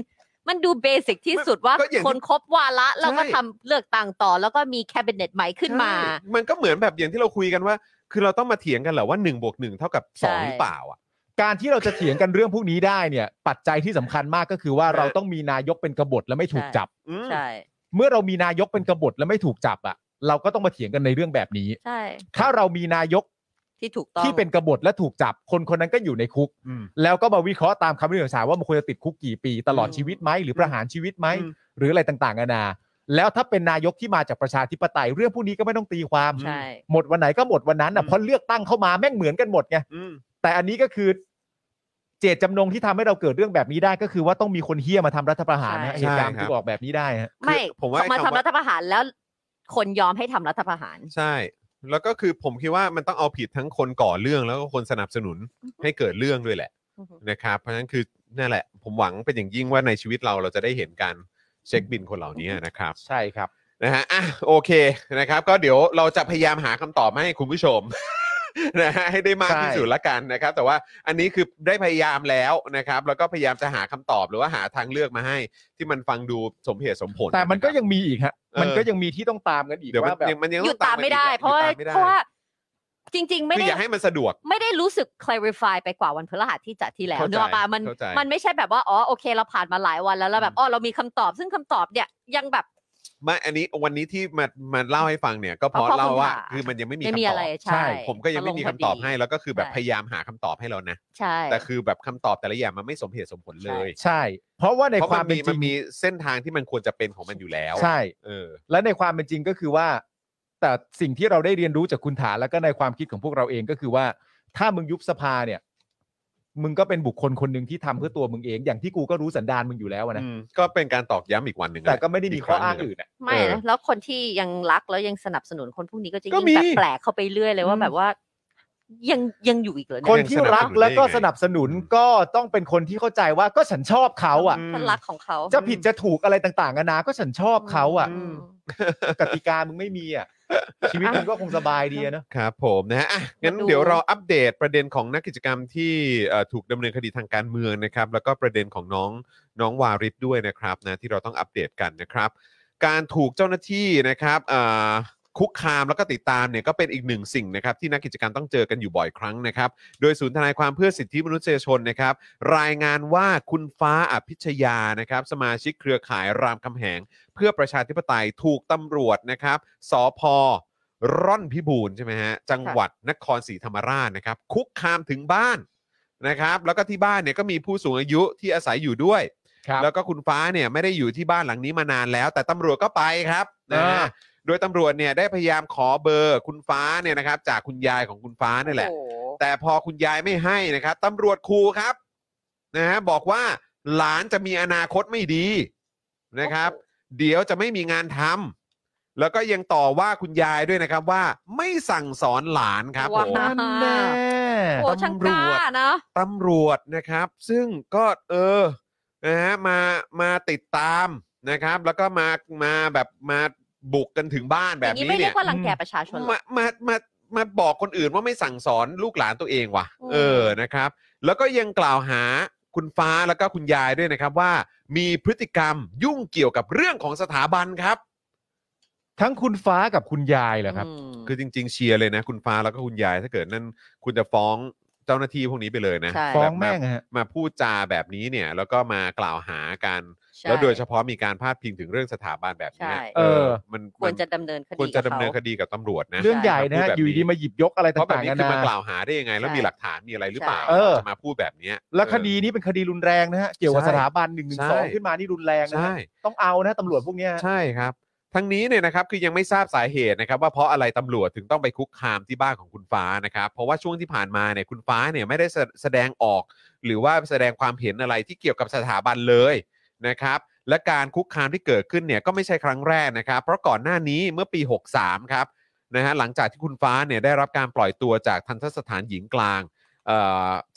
มันดูเบสิกที่สุดว่าก็อย่างที่คนครบวาระแล้วก็ใช่ ทำเลือกตั้งต่อ แล้วก็มีแคบิเนตใหม่ขึ้นมา ใช่มันก็เหมือนแบบอย่างที่เราคุยกันว่า คือเราต้องมาเถียงกันเหรอว่า1บวกหเท่ากับใช่2หรือเปล่าอะ การที่เราจะเถียงกันเรื่องพวกนี้ได้เนี่ย ปัจจัยที่สำคัญมากก็คือว่าเออเราต้องมีนายกเป็นกบฏและไม่ถูกจับ อืมใช่ เมื่อเรามีนายกเป็นกบฏและไม่ถูกจับอะ เราก็ต้องมาเถียงกันในเรื่องแบบนี้ ใช่ ถ้าเรามีนายกที่ถูกต้องที่เป็นกบฏและถูกจับ คนคนนั้นก็อยู่ในคุก อืม แล้วก็มาวิเคราะห์ตามคำวินิจฉัยว่ามันควรจะติดคุกกี่ปี ตลอดอืมชีวิตไหมหรือประหารชีวิตไหมอืม หรืออะไรต่างๆนานา แล้วถ้าเป็นนายกที่มาจากประชาธิปไตยเรื่องพวกนี้ก็ไม่ต้องตีความ ใช่ หมดวันไหนก็หมดวันนั้นอะอืม เพราะเลือกตั้งเข้ามาแม่งเหมือนกันหมดไง อืม แต่อันนี้ก็คือ เจตจำนงที่ทำให้เราเกิดเรื่องแบบนี้ได้ก็คือว่าต้องมีคนเฮี้ยมาทำรัฐประหารนะใช่ เหตุการณ์ใช่ครับที่บอกแบบนี้ได้ฮะ ไม่คือผมว่ามาไอ้คำว่า ทำรัฐประหารแล้ว คนยอมให้ทำรัฐประหาร ใช่ แล้วก็คือผมคิดว่ามันต้องเอาผิดทั้งคนก่อเรื่องแล้วก็คนสนับสนุนให้เกิดเรื่องด้วยแหละอือฮึ นะครับ เพราะฉะนั้นคือนั่นแหละ ผมหวังเป็นอย่างยิ่งว่าในชีวิตเราเราจะได้เห็นการเช็คบินคนเหล่านี้นะครับ ใช่ครับ นะฮะอะโอเคนะครับ ก็เดี๋ยวเราจะพยายามหาคำตอบมาให้คุณผู้ชม นะฮะให้ได้มากใช่ที่สุดละกันนะครับ แต่ว่าอันนี้คือได้พยายามแล้วนะครับ แล้วก็พยายามจะหาคำตอบหรือว่าหาทางเลือกมาให้ ที่มันฟังดูสมเหตุสมผลแต่มันก็ะครับยังมีอีกฮะเออมันก็ยังมีที่ต้องตามกันอีกเดี๋ยวมันว่าแบบ ยังมันยังหยุดต้องตามไม่ได้อีกเพราะว่าหยุดตมไม่ได้เพราะว่าจริง ๆ ไม่คือได้ อย่าให้มันสะดวก ไม่ได้รู้สึก clarify ไปกว่าวันพฤหัสที่จัดที่แล้วเข้าใจเนกอะปะมันเข้าใจมันไม่ใช่แบบว่าอ๋อโอเคเราผ่านมาหลายวันแล้วแล้วแบบอ๋อเรามีคำตอบ ซึ่งคำตอบเนี่ยยังแบบ ไม่อันนี้วันนี้ที่มามาเล่าให้ฟังเนี่ย ก็เพราะเพราะเล่าว่าคุณถามคือมันยังไม่มีไม่มีคำตออะไรบใช่ผมก็ยังไม่มีคำตอบให้ แล้วก็คือแบบใช่ พยายามหาคำตอบให้เรานะ ใช่ แต่คือแบบคำตอบแต่ละอย่างมันไม่สมเหตุสมผลเลย ใช่ เพราะว่าในเพราะคมัวามนเป็มีนจมัรินงมีเส้นทางที่มันควรจะเป็นของมันอยู่แล้วใช่ เออ และในความเป็นจริงก็คือว่า แต่สิ่งที่เราได้เรียนรู้จากคุณฐานแล้วก็ในความคิดของพวกเราเองก็คือว่า ถ้ามึงยุบสภาเนี่ย มึงก็เป็นบุคคลคนหนึ่งที่ทำเพื่อตัวมึงเอง อย่างที่กูก็รู้สันดานมึงอยู่แล้วอะนะ อืมก็เป็นการตอกย้ำอีกวันหนึ่งแต่ก็ไม่ได้มีข้ออ้างกครั้หนึ่อื่นอะ ไม่เออนะแล้วคนที่ยังรักแล้วยังสนับสนุนคนพวกนี้ก็จะก็ยิ่งมีแปลกๆเข้าไปเรื่อยเลยว่าอืมแบบว่า ยังยังอยู่อีกเหรอคนเนี่ยที่รักแล้วก็สนับสนุนก็ต้องเป็นคนที่เข้าใจว่าก็ฉันชอบเขาอะ อืม ฉันรักของเขาจะผิดจะถูกอะไรต่างๆนานาก็ฉันชอบเขาอะอืม กติกามึงไม่มีอะ ชีวิตมันก็คงสบายดีอะเนอะ ครับผมนะฮะอะงั้นมาดูเดี๋ยวเราอัปเดตประเด็นของนักกิจกรรมที่เอ่อถูกดำเนินคดีทางการเมืองนะครับ แล้วก็ประเด็นของน้องน้องวาริศด้วยนะครับนะที่เราต้องอัปเดตกันนะครับ การถูกเจ้าหน้าที่นะครับเอ่อ คุกคามแล้วก็ติดตามเนี่ยก็เป็นอีกหนึ่งสิ่งนะครับที่นักกิจกรรมต้องเจอกันอยู่บ่อยครั้งนะครับ โดยศูนย์ทนายความเพื่อสิทธิมนุษยชนนะครับ รายงานว่าคุณฟ้าอภิชยานะครับ สมาชิกเครือข่ายรามคำแหง เพื่อประชาธิปไตยถูกตำรวจนะครับสพร่อนพิบูลใช่ไหมฮะจังหวัดนครศรีธรรมราชนะครับ คุกคามถึงบ้านนะครับ แล้วก็ที่บ้านเนี่ยก็มีผู้สูงอายุที่อาศัยอยู่ด้วยครับแล้วก็คุณฟ้าเนี่ยไม่ได้อยู่ที่บ้านหลังนี้มานานแล้ว แต่ตำรวจก็ไปครับ นะฮะอ่าโดยตำรวจเนี่ยได้พยายามขอเบอร์คุณฟ้าเนี่ยนะครับ จากคุณยายของคุณฟ้านี่แหละ โอ้โหแต่พอคุณยายไม่ให้นะครับตำรวจครูครับนะฮะบอกว่าหลานจะมีอนาคตไม่ดีนะครับ เดี๋ยวจะไม่มีงานทำแล้วก็ยังต่อว่าคุณยายด้วยนะครับว่าไม่สั่งสอนหลานครับผมว้าวแน่โอ้ช่างกล้าเนาะตำรวจนะครับ ซึ่งก็เออนะฮะมามาติดตามนะครับ แล้วก็มามาแบบมา บุกกันถึงบ้านอแบบย่างนี้นี้ไม่เรีเนี่ยยกว่ารังแกประชาชนหรอ มามามามาบอกคนอื่นว่าไม่สั่งสอนลูกหลานตัวเองว่ะ อืม เออนะครับ แล้วก็ยังกล่าวหาคุณฟ้าแล้วก็คุณยายด้วยนะครับว่า มีพฤติกรรมยุ่งเกี่ยวกับเรื่องของสถาบันครับ ทั้งคุณฟ้ากับคุณยายเหรอครับ มคือจริง ๆ เชียร์เลยนะ คุณฟ้าแล้วก็คุณยายถ้าเกิดนั่นคุณจะฟ้อง เจ้าหน้าที่พวกนี้ไปเลยนะใช่ ฟ้องบบแม่งอะฮะ มาพูดจาแบบนี้เนี่ย แล้วก็มากล่าวหากัน ใช่ แล้วโดยเฉพาะมีการพาดพิงถึงเรื่องสถาบันแบบนี้ใช่เออเออ มันควรจะมันดำเนินคดีควรจะดำเนินกับคขา ดีกับตำรวจนะเรื่องใหญ่นะพูฮะแบบอยู่ดีๆมาหยิบยกอะไรเพราะแบบต่างๆนี้กัคือมานกนะล่าวหาได้ยังไง แล้วใช่มีหลักฐานมีอะไรหรือเปล่าใช่เออจะมาพูดแบบเนี้ย แล้วคเออดีนี้เป็นคดีรุนแรงนะฮะ เกี่ยวกับใช่สถาบันหนึ่งหนึ่งใช่ สองขึ้นมานี่รุนแรงนะใช่ฮะต้องเอานะตำรวจพวกเนี้ยใช่ครับ ทั้งนี้เนี่ยนะครับคือยังไม่ทราบสาเหตุนะครับว่าเพราะอะไรตำรวจถึงต้องไปคุกคามที่บ้านของคุณฟ้านะครับ เพราะว่าช่วงที่ผ่านมาเนี่ยคุณฟ้าเนี่ยไม่ได้แสแสดงออก หรือว่าแสดงความเห็นอะไรที่เกี่ยวกับสถาบันเลยนะครับและการคุกคามที่เกิดขึ้นเนี่ยก็ไม่ใช่ครั้งแรกนะครับ เพราะก่อนหน้านี้เมื่อปี 63 ครับนะฮะหลังจากที่คุณฟ้าเนี่ยได้รับการปล่อยตัวจากทันทสถานหญิงกลาง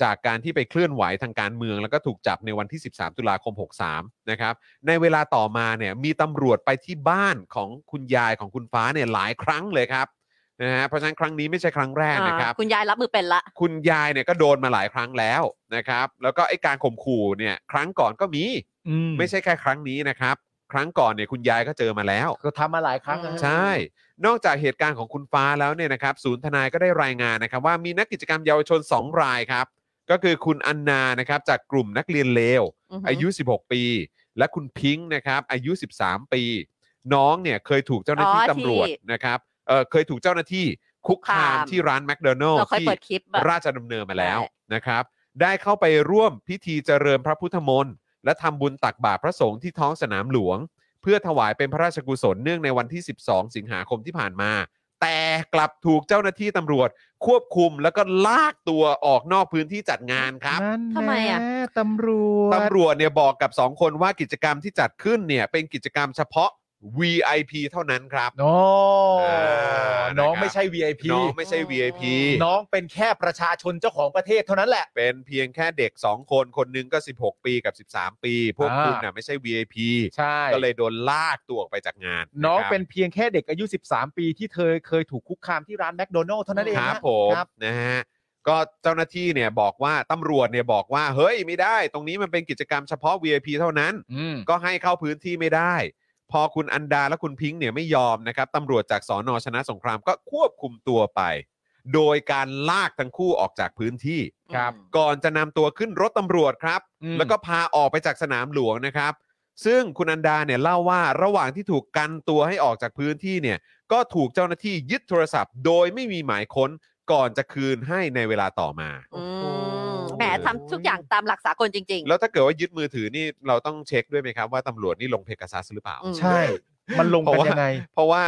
จากการที่ไปเคลื่อนไหวทางการเมือง แล้วก็ถูกจับในวันที่ 13 ตุลาคม 63 นะครับ ในเวลาต่อมาเนี่ยมีตำรวจไปที่บ้านของคุณยายของคุณฟ้าเนี่ยหลายครั้งเลยครับนะฮะเพราะฉะนั้นครั้งนี้ไม่ใช่ครั้งแรกนะครับอ่าคุณยายรับมือเป็นละ คุณยายเนี่ยก็โดนมาหลายครั้งแล้วนะครับ แล้วก็ไอ้การข่มขู่เนี่ย ครั้งก่อนก็มีอืมไม่ใช่แค่ครั้งนี้นะครับ ครั้งก่อนเนี่ยคุณยายก็เจอมาแล้ว ก็ทำมาหลายครั้งนะฮะ ใช่ นอกจากเหตุการณ์ของคุณฟ้าแล้วเนี่ยนะครับศูนย์ทนายก็ได้รายงานนะครับ ว่ามีนักกิจกรรมเยาวชน 2 รายครับ ก็คือคุณอันนานะครับจากกลุ่มนักเรียนเลว อือฮึอายุ 16 ปี และคุณพิงค์นะครับอายุ 13 ปี น้องเนี่ยเคยถูกเจ้าหน้าที่อ๋อตำรวจที่นะครับเออเคยถูกเจ้าหน้าที่คุกคามคุกคาม ที่ร้านแมคโดนัลล์เราเคยที่เปิดคลิปอะราชดำเนินมาแล้วใช่ นะครับ ได้เข้าไปร่วมพิธีเจริญพระพุทธมนต์ และทำบุญตักบาตรพระสงฆ์ที่ท้องสนามหลวง เพื่อถวายเป็นพระราชกุศลเนื่องในวันที่ 12 สิงหาคมที่ผ่านมา แต่กลับถูกเจ้าหน้าที่ตำรวจ ควบคุมแล้วก็ลากตัวออกนอกพื้นที่จัดงานครับ นั่นทำไมอะ แน่ตำรวจตำรวจเนี่ยบอกกับ 2 คนว่ากิจกรรมที่จัดขึ้นเนี่ยเป็นกิจกรรมเฉพาะ VIP เท่านั้นครับโอ้อ่าน้องนะครับ ไม่ใช่ VIP น้องไม่ใช่ VIP น้องเป็นแค่ประชาชนเจ้าของประเทศเท่านั้นแหละ เป็นเพียงแค่เด็ก 2 คน คนหนึงก็ 16 ปีกับ 13 ปี พวกอ่า คุณน่ะไม่ใช่ VIP ใช่ ก็เลยโดนลากตัวออกไปจากงานน้องะครับเป็นเพียงแค่เด็กอายุ 13 ปีที่เธอเคยถูกคุกคามที่ร้านแมคโดนัลล์เท่านั้นเองครับนะผมครับ นะฮะก็เจ้าหน้าที่เนี่ยบอกว่าตำรวจเนี่ยบอกว่า เฮ้ยไม่ได้ ตรงนี้มันเป็นกิจกรรมเฉพาะ VIP เท่านั้น อืม ก็ให้เข้าพื้นที่ไม่ได้ พอคุณอันดาและคุณพิงค์เนี่ยไม่ยอมนะครับตำรวจจากสอนอชนะสงครามก็ควบคุมตัวไป โดยการลากทั้งคู่ออกจากพื้นที่ ครับ ก่อนจะนำตัวขึ้นรถตำรวจครับ อืม แล้วก็พาออกไปจากสนามหลวงนะครับ ซึ่งคุณอันดาเนี่ยเล่าว่าระหว่างที่ถูกกันตัวให้ออกจากพื้นที่เนี่ย ก็ถูกเจ้าหน้าที่ยึดโทรศัพท์ โดยไม่มีหมายค้นก่อนจะคืนให้ในเวลาต่อมา อืมแหม ทำทุกอย่างตามหลักสากลจริงแล้วถ้าเกิดว่ายึดมือถือนี่เราต้องเช็คด้วยไหมครับว่าตำรวจนี่ลงเพกาซัสหรือเปล่า อืม ใช่ มันลงกันยังไง เพราะว่า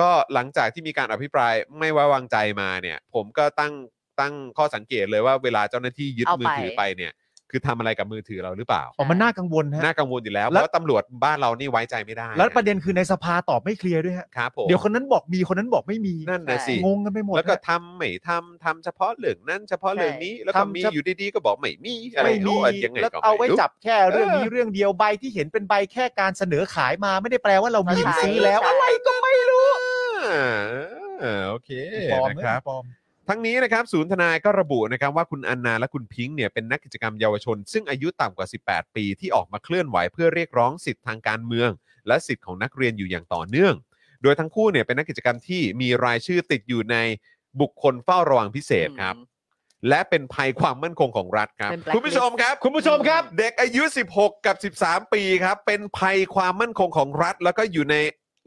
ก็หลังจากที่มีการอภิปรายไม่ไว้วางใจมาเนี่ย ผมก็ตั้งตั้งข้อสังเกตเลยว่าเวลาเจ้าหน้าที่ยึดเอาไปมือถือไปเนี่ย คือทำอะไรกับมือถือเราหรือเปล่า อ๋อมันน่ากังวลฮะ น่ากังวลอยู่แล้ว เพแล้ว ราะว่าตำรวจบ้านเรานี่ไว้ใจไม่ได้แล้วประเด็นคือในสภาตอบไม่เคลียร์ด้วยฮะครับผมเดี๋ยวคนนั้นบอกมีคนนั้นบอกไม่มีนั่นนะสิ งงกันไปหมดแล้วก็ฮะ ทำไม่ทำทำเฉพาะเรื่องนั้นเฉพาะเรื่องนี้ แล้วก็ทำมีเฉพาะ อยู่ดีๆก็บอกไม่มีอะไรไม่มีโอ้ยยังไงแล้วก็เอาไว้ม่รู้ จับแค่เรื่องนี้เออเรื่องเดียวใบที่เห็นเป็นใบแค่การเสนอขายมาไม่ได้แปลว่าเรามีหรือใช่ซื้อแล้วใช่อะไรก็ไม่รู้เออเออโอเคปลอมนะครับปลอม ทั้งนี้นะครับศูนย์ทนายก็ระบุนะครับว่าคุณอันนาและคุณพิงค์เนี่ยเป็นนักกิจกรรมเยาวชน ซึ่งอายุต่ำกว่า 18 ปีที่ออกมาเคลื่อนไหวเพื่อเรียกร้องสิทธิทางการเมือง และสิทธิของนักเรียนอยู่อย่างต่อเนื่อง โดยทั้งคู่เนี่ยเป็นนักกิจกรรมที่มีรายชื่อติดอยู่ในบุคคลเฝ้าระวังพิเศษครับ และเป็นภัยความมั่นคงของรัฐครับ เป็น blacklist คุณผู้ชมครับ คุณผู้ชมครับ เด็กอายุ 16 กับ 13 ปีครับ เป็นภัยความมั่นคงของรัฐ แล้วก็อยู่ใน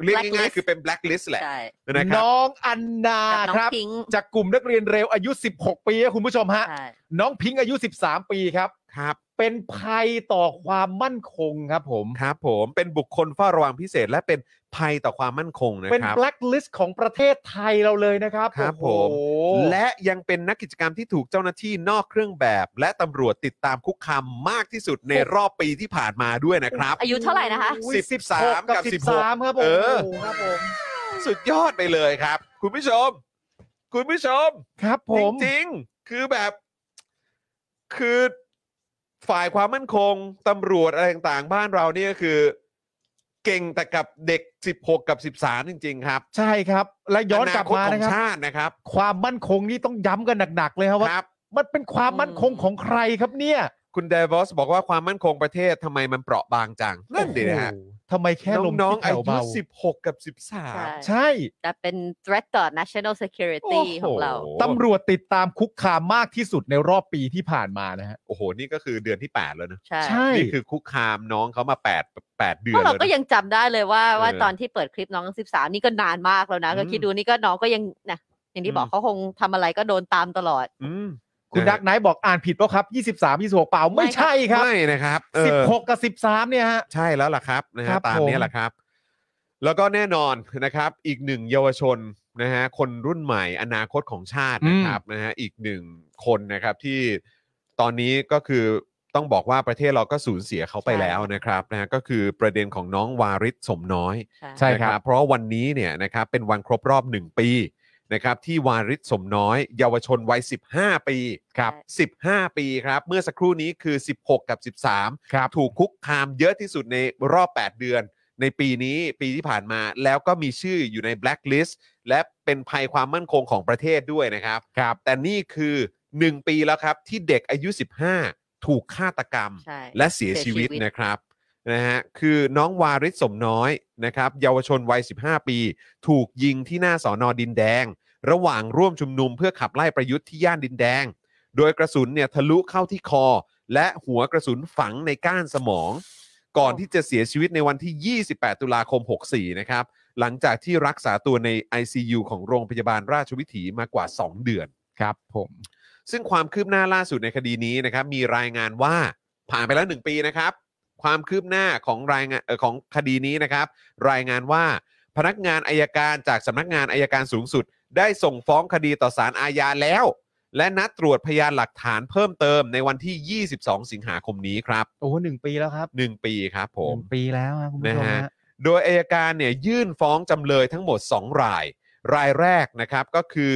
เรียกง่าย blacklist ๆคือเป็น blacklist แหละใช่นะครับน้องอันนากับน้องครับ พิงค์จากกลุ่มนักเรียนเร็วอายุ 16 ปีครับคุณผู้ชมฮะ ใช่น้องพิงค์อายุ 13 ปีครับ ครับ เป็นภัยต่อความมั่นคงครับผม ครับผมเป็นบุคคลเฝ้าระวังพิเศษ และเป็นภัยต่อความมั่นคงนะเป็นครับ แบล็คลิสต์ของประเทศไทยเราเลยนะครับครับโอ้ผมโหและยังเป็นนักกิจกรรมที่ถูกเจ้าหน้าที่นอกเครื่องแบบ และตำรวจติดตามคุกคามมากที่สุดในรอบปีที่ผ่านมาด้วยนะครับ อายุเท่าไหร่นะคะ อุ้ย13กับ13ครับผมเออ โโหครับผมสุดยอดไปเลยครับ คุณผู้ชม คุณผู้ชม ครับผจมริงๆ คือแบบ คือ ฝ่ายความมั่นคงตำรวจอะไรต่างๆ บ้านเราเนี่ยคือ เก่งแต่กับเด็ก 16 กับ 13 จริง ๆ ครับใช่ครับ และย้อนกลับมาอคตขอนะงครับชาตินะครับ ความมั่นคงนี่ต้องย้ำกันหนักๆเลยครับว่า ครับ มันเป็นความมั่นคงของใครครับเนี่ยคุณเดวอสบอกว่าความมั่นคงประเทศทำไมมันเปราะบางจังนั่นดินะฮะ โอ้โห ทำไมแค่ลมน้องที่ๆอาแผ่วยุเบา16 กับใช่13 ใช่ แต่เป็น threat ต่อ national security โอ้โห ของเรา ตำรวจติดตามคุกคามมากที่สุดในรอบปีที่ผ่านมานะฮะ โอ้โห นี่ก็คือเดือนที่ 8 แล้วนะ ใช่ ใช่ นี่คือคุกคามน้องเขามา 8 8 เดือเพนราะเราแล้วก็นะ ยังจำได้เลยว่าว่าเออตอนที่เปิดคลิปน้อง13นี่ก็นานมากแล้วนะอืมก็คิดดูนี่ก็น้องก็ยังนะอย่างที่บอกอืมเขาคงทำอะไรก็โดนตามตลอด อืม คุณนะฮะดักไนท์บอกอ่านผิดป่ะครับ 23 26 เปล่าไม่ใช่ครับ ไม่นะครับเออ16 กับ 13 เนี่ยฮะ ใช่แล้วล่ะครับนะครัฮะบตามผมนี้แหละครับ แล้วก็แน่นอนนะครับ อีกหนึ่งเยาวชนนะฮะคนรุ่นใหม่อนาคตของชาตินะครับนะฮะอีกหนึ่งคนนะครับที่ตอนนี้ก็คือต้องบอกว่าประเทศเราก็สูญเสียเขาไปใช่ แล้วนะครับนะฮะก็คือประเด็นของน้องวาริศสมน้อย ใช่ใช่ครับ นะเพราะว่าวันนี้เนี่ยนะครับเป็นวันครบรอบ 1 ปี นะครับที่วาริศสมน้อย เยาวชนวัย 15 ปีครับ 15 ปีครับ เมื่อสักครู่นี้คือ 16 กับ 13 ครับ ถูกคุกคามเยอะที่สุดในรอบ 8 เดือน ในปีนี้ปีที่ผ่านมาแล้วก็มีชื่ออยู่ใน blacklist และเป็นภัยความมั่นคงของประเทศด้วยนะครับ ครับ แต่นี่คือ 1 ปีแล้วครับ ที่เด็กอายุ 15 ถูกฆาตกรรม ใช่และเสียชีวิตเสียชีวิต นะครับนะฮะคือน้องวาริศสมน้อยนะครับเยาวชนวัย 15 ปี ถูกยิงที่หน้าสอนอดินแดง ระหว่างร่วมชุมนุมเพื่อขับไล่ประยุทธ์ที่ย่านดินแดง โดยกระสุนเนี่ยทะลุเข้าที่คอ และหัวกระสุนฝังในก้านสมอง ก่อนที่จะเสียชีวิตในวันที่ 28 ตุลาคม 64 นะครับ หลังจากที่รักษาตัวใน ICU ของโรงพยาบาลราชวิถีมากว่า 2 เดือน ครับผม ซึ่งความคืบหน้าล่าสุดในคดีนี้นะครับ มีรายงานว่าผ่านไปแล้ว 1 ปีนะครับ ความคืบหน้าของรายงานออของคดีนี้นะครับ รายงานว่าพนักงานอายการจากสำนักงานอายการสูงสุด ได้ส่งฟ้องคดีต่อศาลอาญาแล้ว และนัดตรวจพยานหลักฐานเพิ่มเติมในวันที่ 22 สิงหาคมนี้ครับ โอ้หนึ่งปีแล้วครับ1ปีครับผมหนึ่งปีแล้วครับคุณผู้ชมนะฮะ ฮะ โดยอายการเนี่ยยื่นฟ้องจำเลยทั้งหมด 2 ราย รายแรกนะครับก็คือ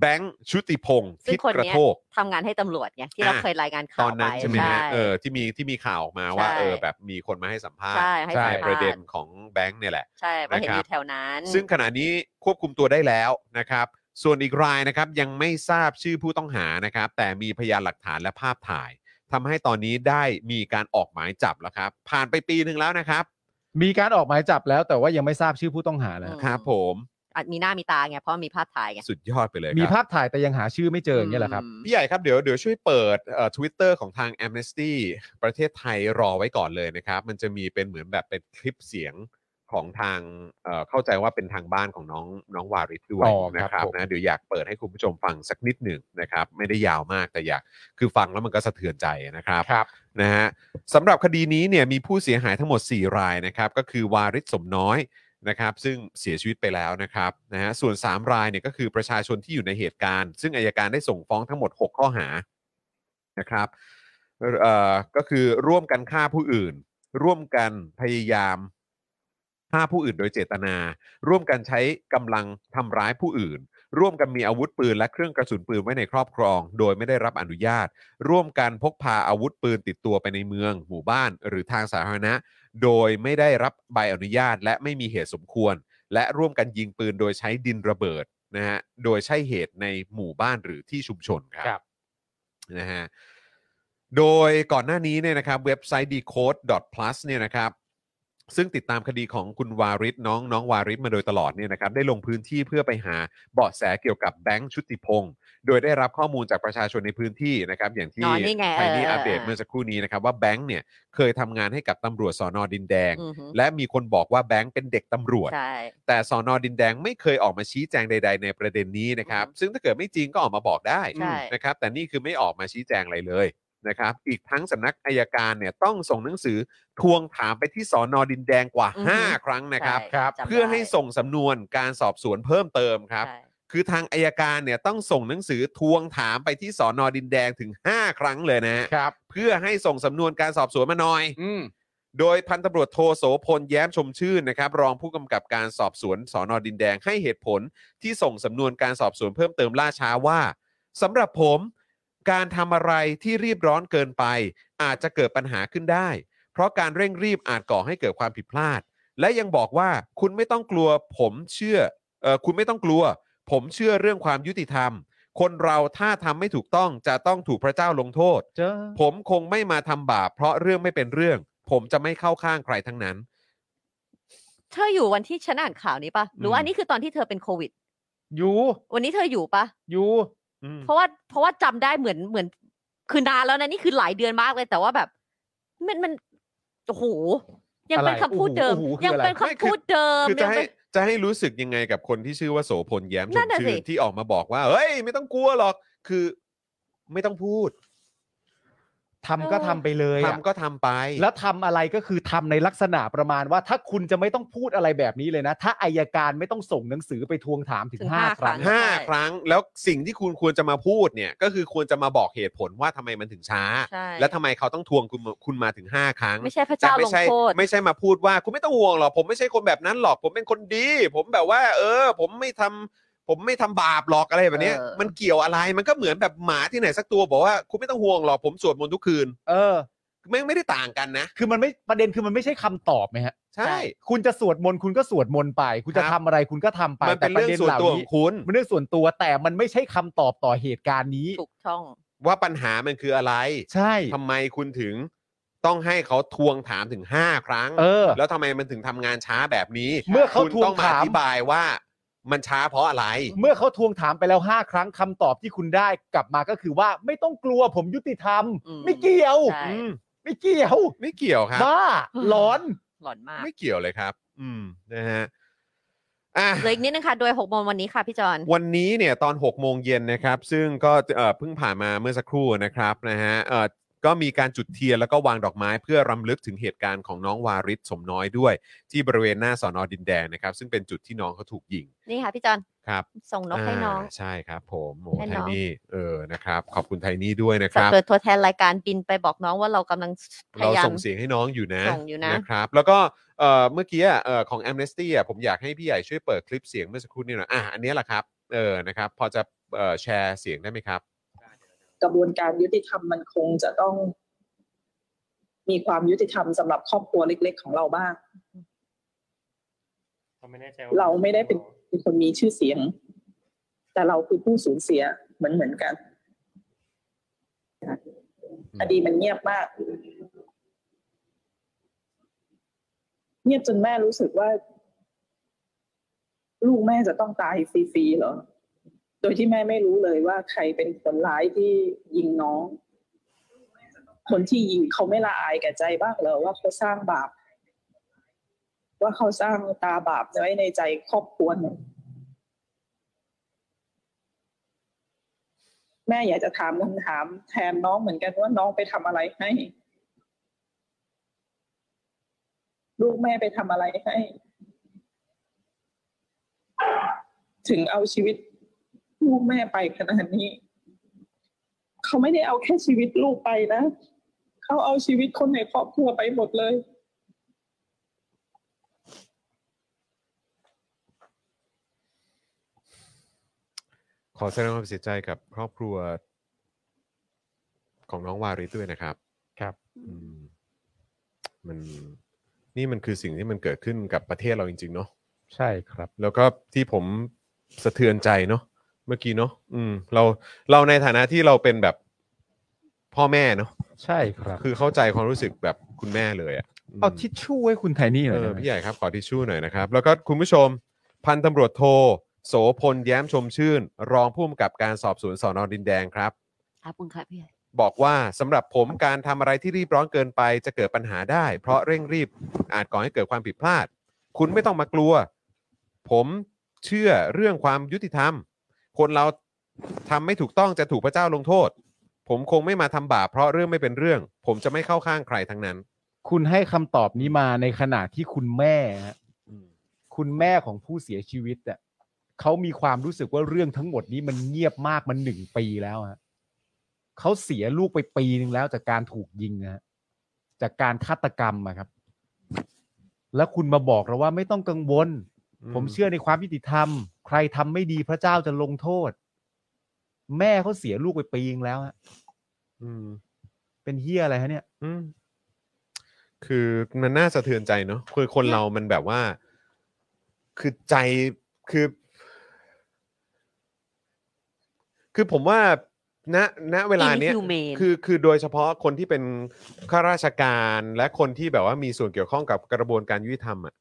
แบงค์ชุติพงศ์ซึ่ทิงศคนกระเนี้ยโทก ทำงานให้ตำรวจไงที่เราอะ เคยรายงานตข่าอวนนั้นไปใช่ไหมฮะใช่เออที่มีที่มีข่าวออกมาว่าใช่เออแบบมีคนมาให้สัมภาษณ์ใช่ให้ใช่สัมในภาประเด็นษณ์ของแบงค์เนี่ยแหละ ใช่เพราะเห็นนะครับอยู่แถวนั้นซึ่งขณะนี้ควบคุมตัวได้แล้วนะครับ ส่วนอีกรายนะครับยังไม่ทราบชื่อผู้ต้องหานะครับ แต่มีพยานหลักฐานและภาพถ่ายทำให้ตอนนี้ได้มีการออกหมายจับแล้วครับ ผ่านไปปีหนึ่งแล้วนะครับ มีการออกหมายจับแล้วแต่ว่ายังไม่ทราบชื่อผู้ต้องหานะอืม ครับผม อาจมีหน้ามีตาไงเพราะมีภาพถ่ายไง สุดยอดไปเลยมีครับภาพถ่ายแต่ยังหาชื่อไม่เจออย่างเงี้ยแหละครับอืมพี่ใหญ่ครับเดี๋ยวเดี๋ยวช่วยเปิดเอ่อทวิตเตอร์ของทาง Amnesty ประเทศไทยรอไว้ก่อนเลยนะครับ มันจะมีเป็นเหมือนแบบเป็นคลิปเสียงของทางเอ่อเข้าใจว่าเป็นทางบ้านของน้องน้องวาริศด้วยอ๋อครับนะครับผม นะเดี๋ยวอยากเปิดให้คุณผู้ชมฟังสักนิดหนึ่งนะครับ ไม่ได้ยาวมากแต่อยากคือฟังแล้วมันก็สะเทือนใจนะครับ ครับ นะฮะสำหรับคดีนี้เนี่ยมีผู้เสียหายทั้งหมด 4 รายนะครับ ก็คือวาริศสมน้อย นะครับซึ่งเสียชีวิตไปแล้วนะครับนะฮะส่วน 3 รายเนี่ยก็คือประชาชนที่อยู่ในเหตุการณ์ ซึ่งอายการได้ส่งฟ้องทั้งหมด 6 ข้อหานะครับเอ่อก็คือร่วมกันฆ่าผู้อื่น ร่วมกันพยายามฆ่าผู้อื่นโดยเจตนา ร่วมกันใช้กำลังทำร้ายผู้อื่น ร่วมกันมีอาวุธปืนและเครื่องกระสุนปืนไว้ในครอบครอง โดยไม่ได้รับอนุญาต ร่วมกันพกพาอาวุธปืนติดตัวไปในเมือง หมู่บ้าน หรือทางสาธารณะ โดยไม่ได้รับใบอนุญาต และไม่มีเหตุสมควร และร่วมกันยิงปืนโดยใช้ดินระเบิดนะฮะโดยใช่เหตุในหมู่บ้านหรือที่ชุมชนครับครับนะฮะโดยก่อนหน้านี้เนี่ยนะครับเว็บไซต์ decode plus เนี่ยนะครับ ซึ่งติดตามคดีของคุณวาริศน้องน้องวาริศมาโดยตลอดเนี่ยนะครับได้ลงพื้นที่เพื่อไปหาเบาะแสเกี่ยวกับแบงค์ชุติพงศ์โดยได้รับข้อมูลจากประชาชนในพื้นที่นะครับอย่างที่อ๋อนี่ไงไทนี่เออ อัปเดตเออเมื่อสักครู่นี้นะครับว่าแบงค์เนี่ยเคยทำงานให้กับตำรวจสอนอดินแดง อือฮึและมีคนบอกว่าแบงค์เป็นเด็กตำรวจ ใช่ แต่สอนอดินแดงไม่เคยออกมาชี้แจงใด ๆ ในประเด็นนี้นะครับ ซึ่งถ้าเกิดไม่จริงก็ออกมาบอกได้ใช่ นะครับ แต่นี่คือไม่ออกมาชี้แจงอะไรเลย นะครับ อีกทั้งสำนักอายการเนี่ยต้องส่งหนังสือทวงถามไปที่สอนอดินแดงกว่า อือฮึ 5 ครั้งนะครับ ใช่ครับ จำเพื่อให้ได้ส่งสำนวนการสอบสวนเพิ่มเติมครับ ใช่ คือทางอายการเนี่ยต้องส่งหนังสือทวงถามไปที่สอนอดินแดงถึง 5 ครั้งเลยนะฮะครับ เพื่อให้ส่งสำนวนการสอบสวนมาหน่อย อืม โดยพันตำรวจโทโสพลแย้มชมชื่นนะครับ รองผู้กำกับการสอบสวนสอนอดินแดงให้เหตุผลที่ส่งสำนวนการสอบสวนเพิ่มเติมล่าช้าว่าสำหรับผม การทำอะไรที่รีบร้อนเกินไป อาจจะเกิดปัญหาขึ้นได้ เพราะการเร่งรีบอาจก่อให้เกิดความผิดพลาด และยังบอกว่าคุณไม่ต้องกลัว ผมเชื่อเออคุณไม่ต้องกลัว ผมเชื่อเรื่องความยุติธรรม คนเราถ้าทำไม่ถูกต้องจะต้องถูกพระเจ้าลงโทษ เจอผมคงไม่มาทำบาปเพราะเรื่องไม่เป็นเรื่อง ผมจะไม่เข้าข้างใครทั้งนั้น เธออยู่วันที่ฉันอ่านข่าวนี้ปะหรือว่าอืมอันนี้คือตอนที่เธอเป็นโควิด อยู่ วันนี้เธออยู่ปะอยู่อืม เพราะว่าเพราะว่าจำได้เหมือนเหมือน คือนานแล้วนะนี่คือหลายเดือนมากเลยแต่ว่าแบบ มันมันโอ้โหยังเป็นอะไรคำพูดเดิมโอ้โหคือยังอะไรเป็นคำพูดเดิมคือจะยังให้เป็นจะให้รู้สึกยังไงกับคนที่ชื่อว่าโสพลแย้มชนั่มนน่ะชื่สินที่ออกมาบอกว่าเฮ้ย ไม่ต้องกลัวหรอกคือ ไม่ต้องพูด ทำก็ทำไปเลยอะทำก็ทำไป แล้วทำอะไรก็คือทำในลักษณะประมาณว่า ถ้าคุณจะไม่ต้องพูดอะไรแบบนี้เลยนะ ถ้าอายการไม่ต้องส่งหนังสือไปทวงถามถึงถึงห้าห้าครั้ง ครั้ง ห้าใช่ครั้งแล้วสิ่งที่คุณควรจะมาพูดเนี่ยก็คือควรจะมาบอกเหตุผลว่าทำไมมันถึงช้า ใช่ และทำไมเขาต้องทวงคุณมาคุณมาถึง 5 ครั้งไม่ใช่พระแต่เจ้าไม่ลงใช่โทษ ไม่ใช่มาพูดว่า คุณไม่ต้องห่วงหรอกผมไม่ใช่คนแบบนั้นหรอกผมเป็นคนดี ผมแบบว่า เออ ผมไม่ทำ ผมไม่ทำบาปหรอกอะไรแบบเนี้ยเออ มันเกี่ยวอะไรมันก็เหมือนแบบหมาที่ไหนสักตัวบอกว่าคุณไม่ต้องห่วงหรอกผมสวดมนต์ทุกคืนเออ ไม่ไม่ได้ต่างกันนะ คือมันไม่ประเด็นคือมันไม่ใช่คำตอบไหมฮะใช่ คุณจะสวดมนต์คุณก็สวดมนต์ไป คุณจะครับทำอะไรคุณก็ทำไปมันเป็นแต่เรื่องส่วนตัวของคุณ มันเรื่องส่วนตัวแต่มันไม่ใช่คำตอบต่อเหตุการณ์นี้ ถูกช่อง ว่าปัญหามันคืออะไรใช่ ทำไมคุณถึงต้องให้เขาทวงถามถึง 5 ครั้ง เออ แล้วทำไมมันถึงทำงานช้าแบบนี้เมื่อเขาคุณทวงต้องมาถาอมธิบายว่า มันช้าเพราะอะไร เมื่อเขาทวงถามไปแล้วห้าครั้งคำตอบที่คุณได้กลับมาก็คือว่าไม่ต้องกลัวผมยุติธรรม อืม ไม่เกี่ยว ใช่ อืมไม่เกี่ยวไม่เกี่ยวครับ บ้าหลอน หลอนมาก ไม่เกี่ยวเลยครับ อืมนะฮะอะ เหลยอีกนิดนึงค่ะ โดยหกโมงวันนี้ค่ะพี่จอน วันนี้เนี่ยตอน6โมงเย็นนะครับ ซึ่งก็เอ่อเพิ่งผ่านมาเมื่อสักครู่นะครับนะฮะเอ่อ ก็มีการจุดเทียนแล้วก็วางดอกไม้ เพื่อรำลึกถึงเหตุการณ์ของน้องวาริศสมน้อยด้วย ที่บริเวณหน้าสอนอดินแดงนะครับ ซึ่งเป็นจุดที่น้องเขาถูกยิงนี่ค่ะพี่จอนครับส่งนกให้น้องาใช่ครับผมโอ้ให้ไทน้อง นี่เออนะครับ ขอบคุณไทนี่ด้วยนะคสักรับเกิดตัวแทนรายการบินไปบอกน้องว่าเรากำลังพเรายายาม ส่งเสียงให้น้องอยู่นะส่งอยู่นะนะ ครับ แล้วก็เอ่อเมื่อกี้อะเอ่อของ Amnesty อะผมอยากให้พี่ใหญ่ช่วยเปิดคลิปเสียงเมื่อสักครู่นี้หน่อยอะอันนี้แหละครับเออนะครับ พอจะเอ่อแชร์เสียงได้ไหมครับ กระบวนการยุติธรรมมันคงจะต้อง มีความยุติธรรมสำหรับครอบครัวเล็ก ๆ ของเราบ้างผมไม่แน่ใจว่เราไม่ได้เป็นเป็นคนมีชื่อเสียง แต่เราคือผู้สูญเสียเหมือนเหมือนกันคดีมันเงียบมาก เงียบจนแม่รู้สึกว่า ลูกแม่จะต้องตายฟรีๆเหรอโดยที่แม่ไม่รู้เลยว่าใครเป็นคนร้ายที่ยิงน้อง คนที่ยิงเขาไม่ละอายแก่ใจบ้างเหรอว่าเขาสร้างบาป ว่าเขาสร้างตาบาปไว้ในใจครอบครัวหนึ่งแม่อยากจะถามคำถามแทนน้องเหมือนกันว่าน้องไปทำอะไรให้ ลูกแม่ไปทำอะไรให้ ถึงเอาชีวิต ลูกแม่ไปขนาดนี้ เขาไม่ได้เอาแค่ชีวิตลูกไปนะ เขาเอาชีวิตคนในครอบครัวไปหมดเลยขอแสดงความเสียใจกับครอบครัว ของน้องวาริสด้วยนะครับ ครับอืมมันนี่มันคือสิ่งที่มันเกิดขึ้นกับประเทศเราจริง ๆ เนาะใช่ครับ แล้วก็ที่ผมสะเทือนใจเนาะ เมื่อกี้เนาะอืม เราเราในฐานะที่เราเป็นแบบพ่อแม่เนาะใช่ครับคือเข้าใจความรู้สึกแบบคุณแม่เลยอะมเอาทิชชู่ให้คุณไทนี่หน่เออยอได้ไหมพี่ใหญ่ครับขอทิชชู่หน่อยนะครับ แล้วก็คุณผู้ชมพันตำรวจโท โสพลแย้มชมชื่น รองผู้กำกับการสอบสวนสอนอดินแดงครับขอบคุณค่ะพี่ใหญ่บอกว่าสำหรับผมการทำอะไรที่รีบร้อนเกินไปจะเกิดปัญหาได้ เพราะเร่งรีบอาจก่อให้เกิดความผิดพลาด คุณไม่ต้องมากลัว ผมเชื่อเรื่องความยุติธรรม คนเราทำไม่ถูกต้องจะถูกพระเจ้าลงโทษ ผมคงไม่มาทำบาปเพราะเรื่องไม่เป็นเรื่อง ผมจะไม่เข้าข้างใครทั้งนั้น คุณให้คำตอบนี้มาในขณะที่คุณแม่ฮะคุณแม่ของผู้เสียชีวิตอะเขามีความรู้สึกว่าเรื่องทั้งหมดนี้มันเงียบมากมันหนึ่งปีแล้วฮะเขาเสียลูกไปปีหนึ่งแล้วจากการถูกยิงนะฮะจากการฆาตกรรมอะครับ แล้วคุณมาบอกเราว่าไม่ต้องกังวลอืมผมเชื่อในความยุติธรรม ใครทำไม่ดีพระเจ้าจะลงโทษ แม่เขาเสียลูกไปปีนึงแล้วฮะอืม เป็นเฮียอะไรฮะเนี่ย อืม คือมันน่าสะเทือนใจเนาะคือคนเรามันแบบว่า คือใจคือ คือผมว่าณณเวลาเนี้ย Inhumane คือคือโดยเฉพาะคนที่เป็นข้าราชการและคนที่แบบว่ามีส่วนเกี่ยวข้องกับกระบวนการยุติธรรมอะ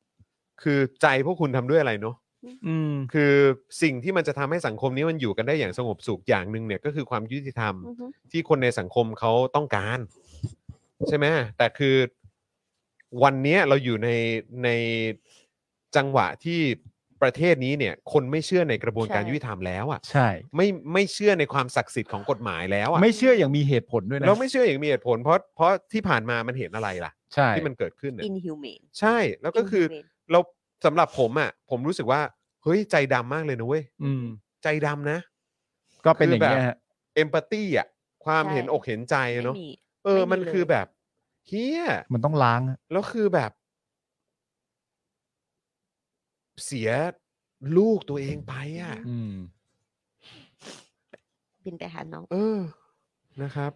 คือใจพวกคุณทำด้วยอะไรเนาะ อืมคือสิ่งที่มันจะทำให้สังคมนี้มันอยู่กันได้อย่างสงบสุขอย่างหนึ่งเนี่ยก็คือความยุติธรรม อือฮึที่คนในสังคมเขาต้องการ ใช่ไหมแต่คือวันเนี้ยเราอยู่ในในจังหวะที่ประเทศนี้เนี่ย คนไม่เชื่อในกระบวนการใช่ ยุติธรรมแล้วอะ ใช่ ไม่ไม่เชื่อในความศักดิ์สิทธิ์ของกฎหมายแล้วอะไม่เชื่ออย่างมีเหตุผลด้วยนะ เราไม่เชื่ออย่างมีเหตุผลเพราะเพราะที่ผ่านมามันเห็นอะไรล่ะ ใช่ ที่มันเกิดขึ้นเนี่ย inhumane ใช่แล้วก็คือ Inhumane เรา สำหรับผมอะ ผมรู้สึกว่า เฮ้ยใจดำมากเลยนะเว้ยอืม ใจดำนะก็เป็นอย่างนี้ยฮะเอมพัตตีอะความใช่ เห็นอกเห็นใจอะเนาะไม่มี เออ ไม่มีมันคือเลย แบบเฮียมันต้องล้างฮะแล้วคือแบบ เสียลูกตัวเองไปอะ อืม บินไปหาน้อง เออนะครับ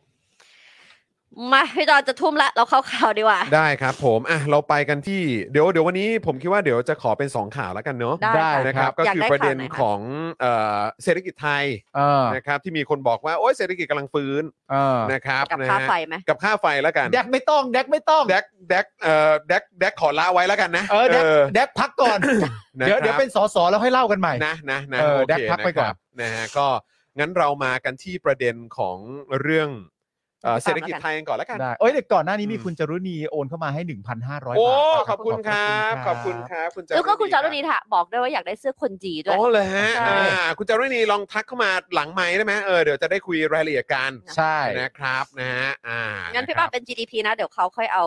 มาพี่จอนจะทุ่มละเราเข้าข่าวดีกว่า ได้ครับผมอะเราไปกันที่เดี๋ยวเดี๋ยววันนี้ผมคิดว่าเดี๋ยวจะขอเป็น 2 ข่าวแล้วกันเนาะได้ได้ค่ะนะครับก็อยากคือได้ประเด็นข่าวไหนคะของเอ่อเศรษฐกิจไทยเออนะครับที่มีคนบอกว่าโอ้ยเศรษฐกิจกำลังฟื้นเออนะครับกับนะค่าฮะไฟไหมกับค่าไฟแล้วกันแดกไม่ต้องแดกไม่ต้องแดกแดกเอ่อแดกแดกขอละไว้แล้วกันนะเออแดกแดกพักก่อนนะเดี๋ยวครับเดี๋ยวเป็นสสแล้วค่อยเล่ากันใหม่นะนะนะเออโอแดกเคพักไปก่อนะครับนะฮะก็งั้นเรามากันที่ประเด็นของเรื่อง เอ่อเศรษฐกิจไทยกันก่อนแล้วกัน ได้เอ้ยเดี๋ยวก่อนหน้านี้มีอืมคุณจรุณีโอนเข้ามาให้ 1,500โอ้บาทนะขอบคุณครับ ขอบคุณครับ คุณแล้วก็คุณจารุณีณีถะบอกด้วยว่าอยากได้เสื้อคนจีด้วยอ๋อเลยฮะใช่ อ่าคุณจารุณีลองทักเข้ามาหลังไม้ได้ไหมเออเดี๋ยวจะได้คุยรายละเอียดกันใช่ นะครับนะฮะอ่างั้นพี่ะคป้ารับเป็น GDP นะ เดี๋ยวเขาค่อยเอา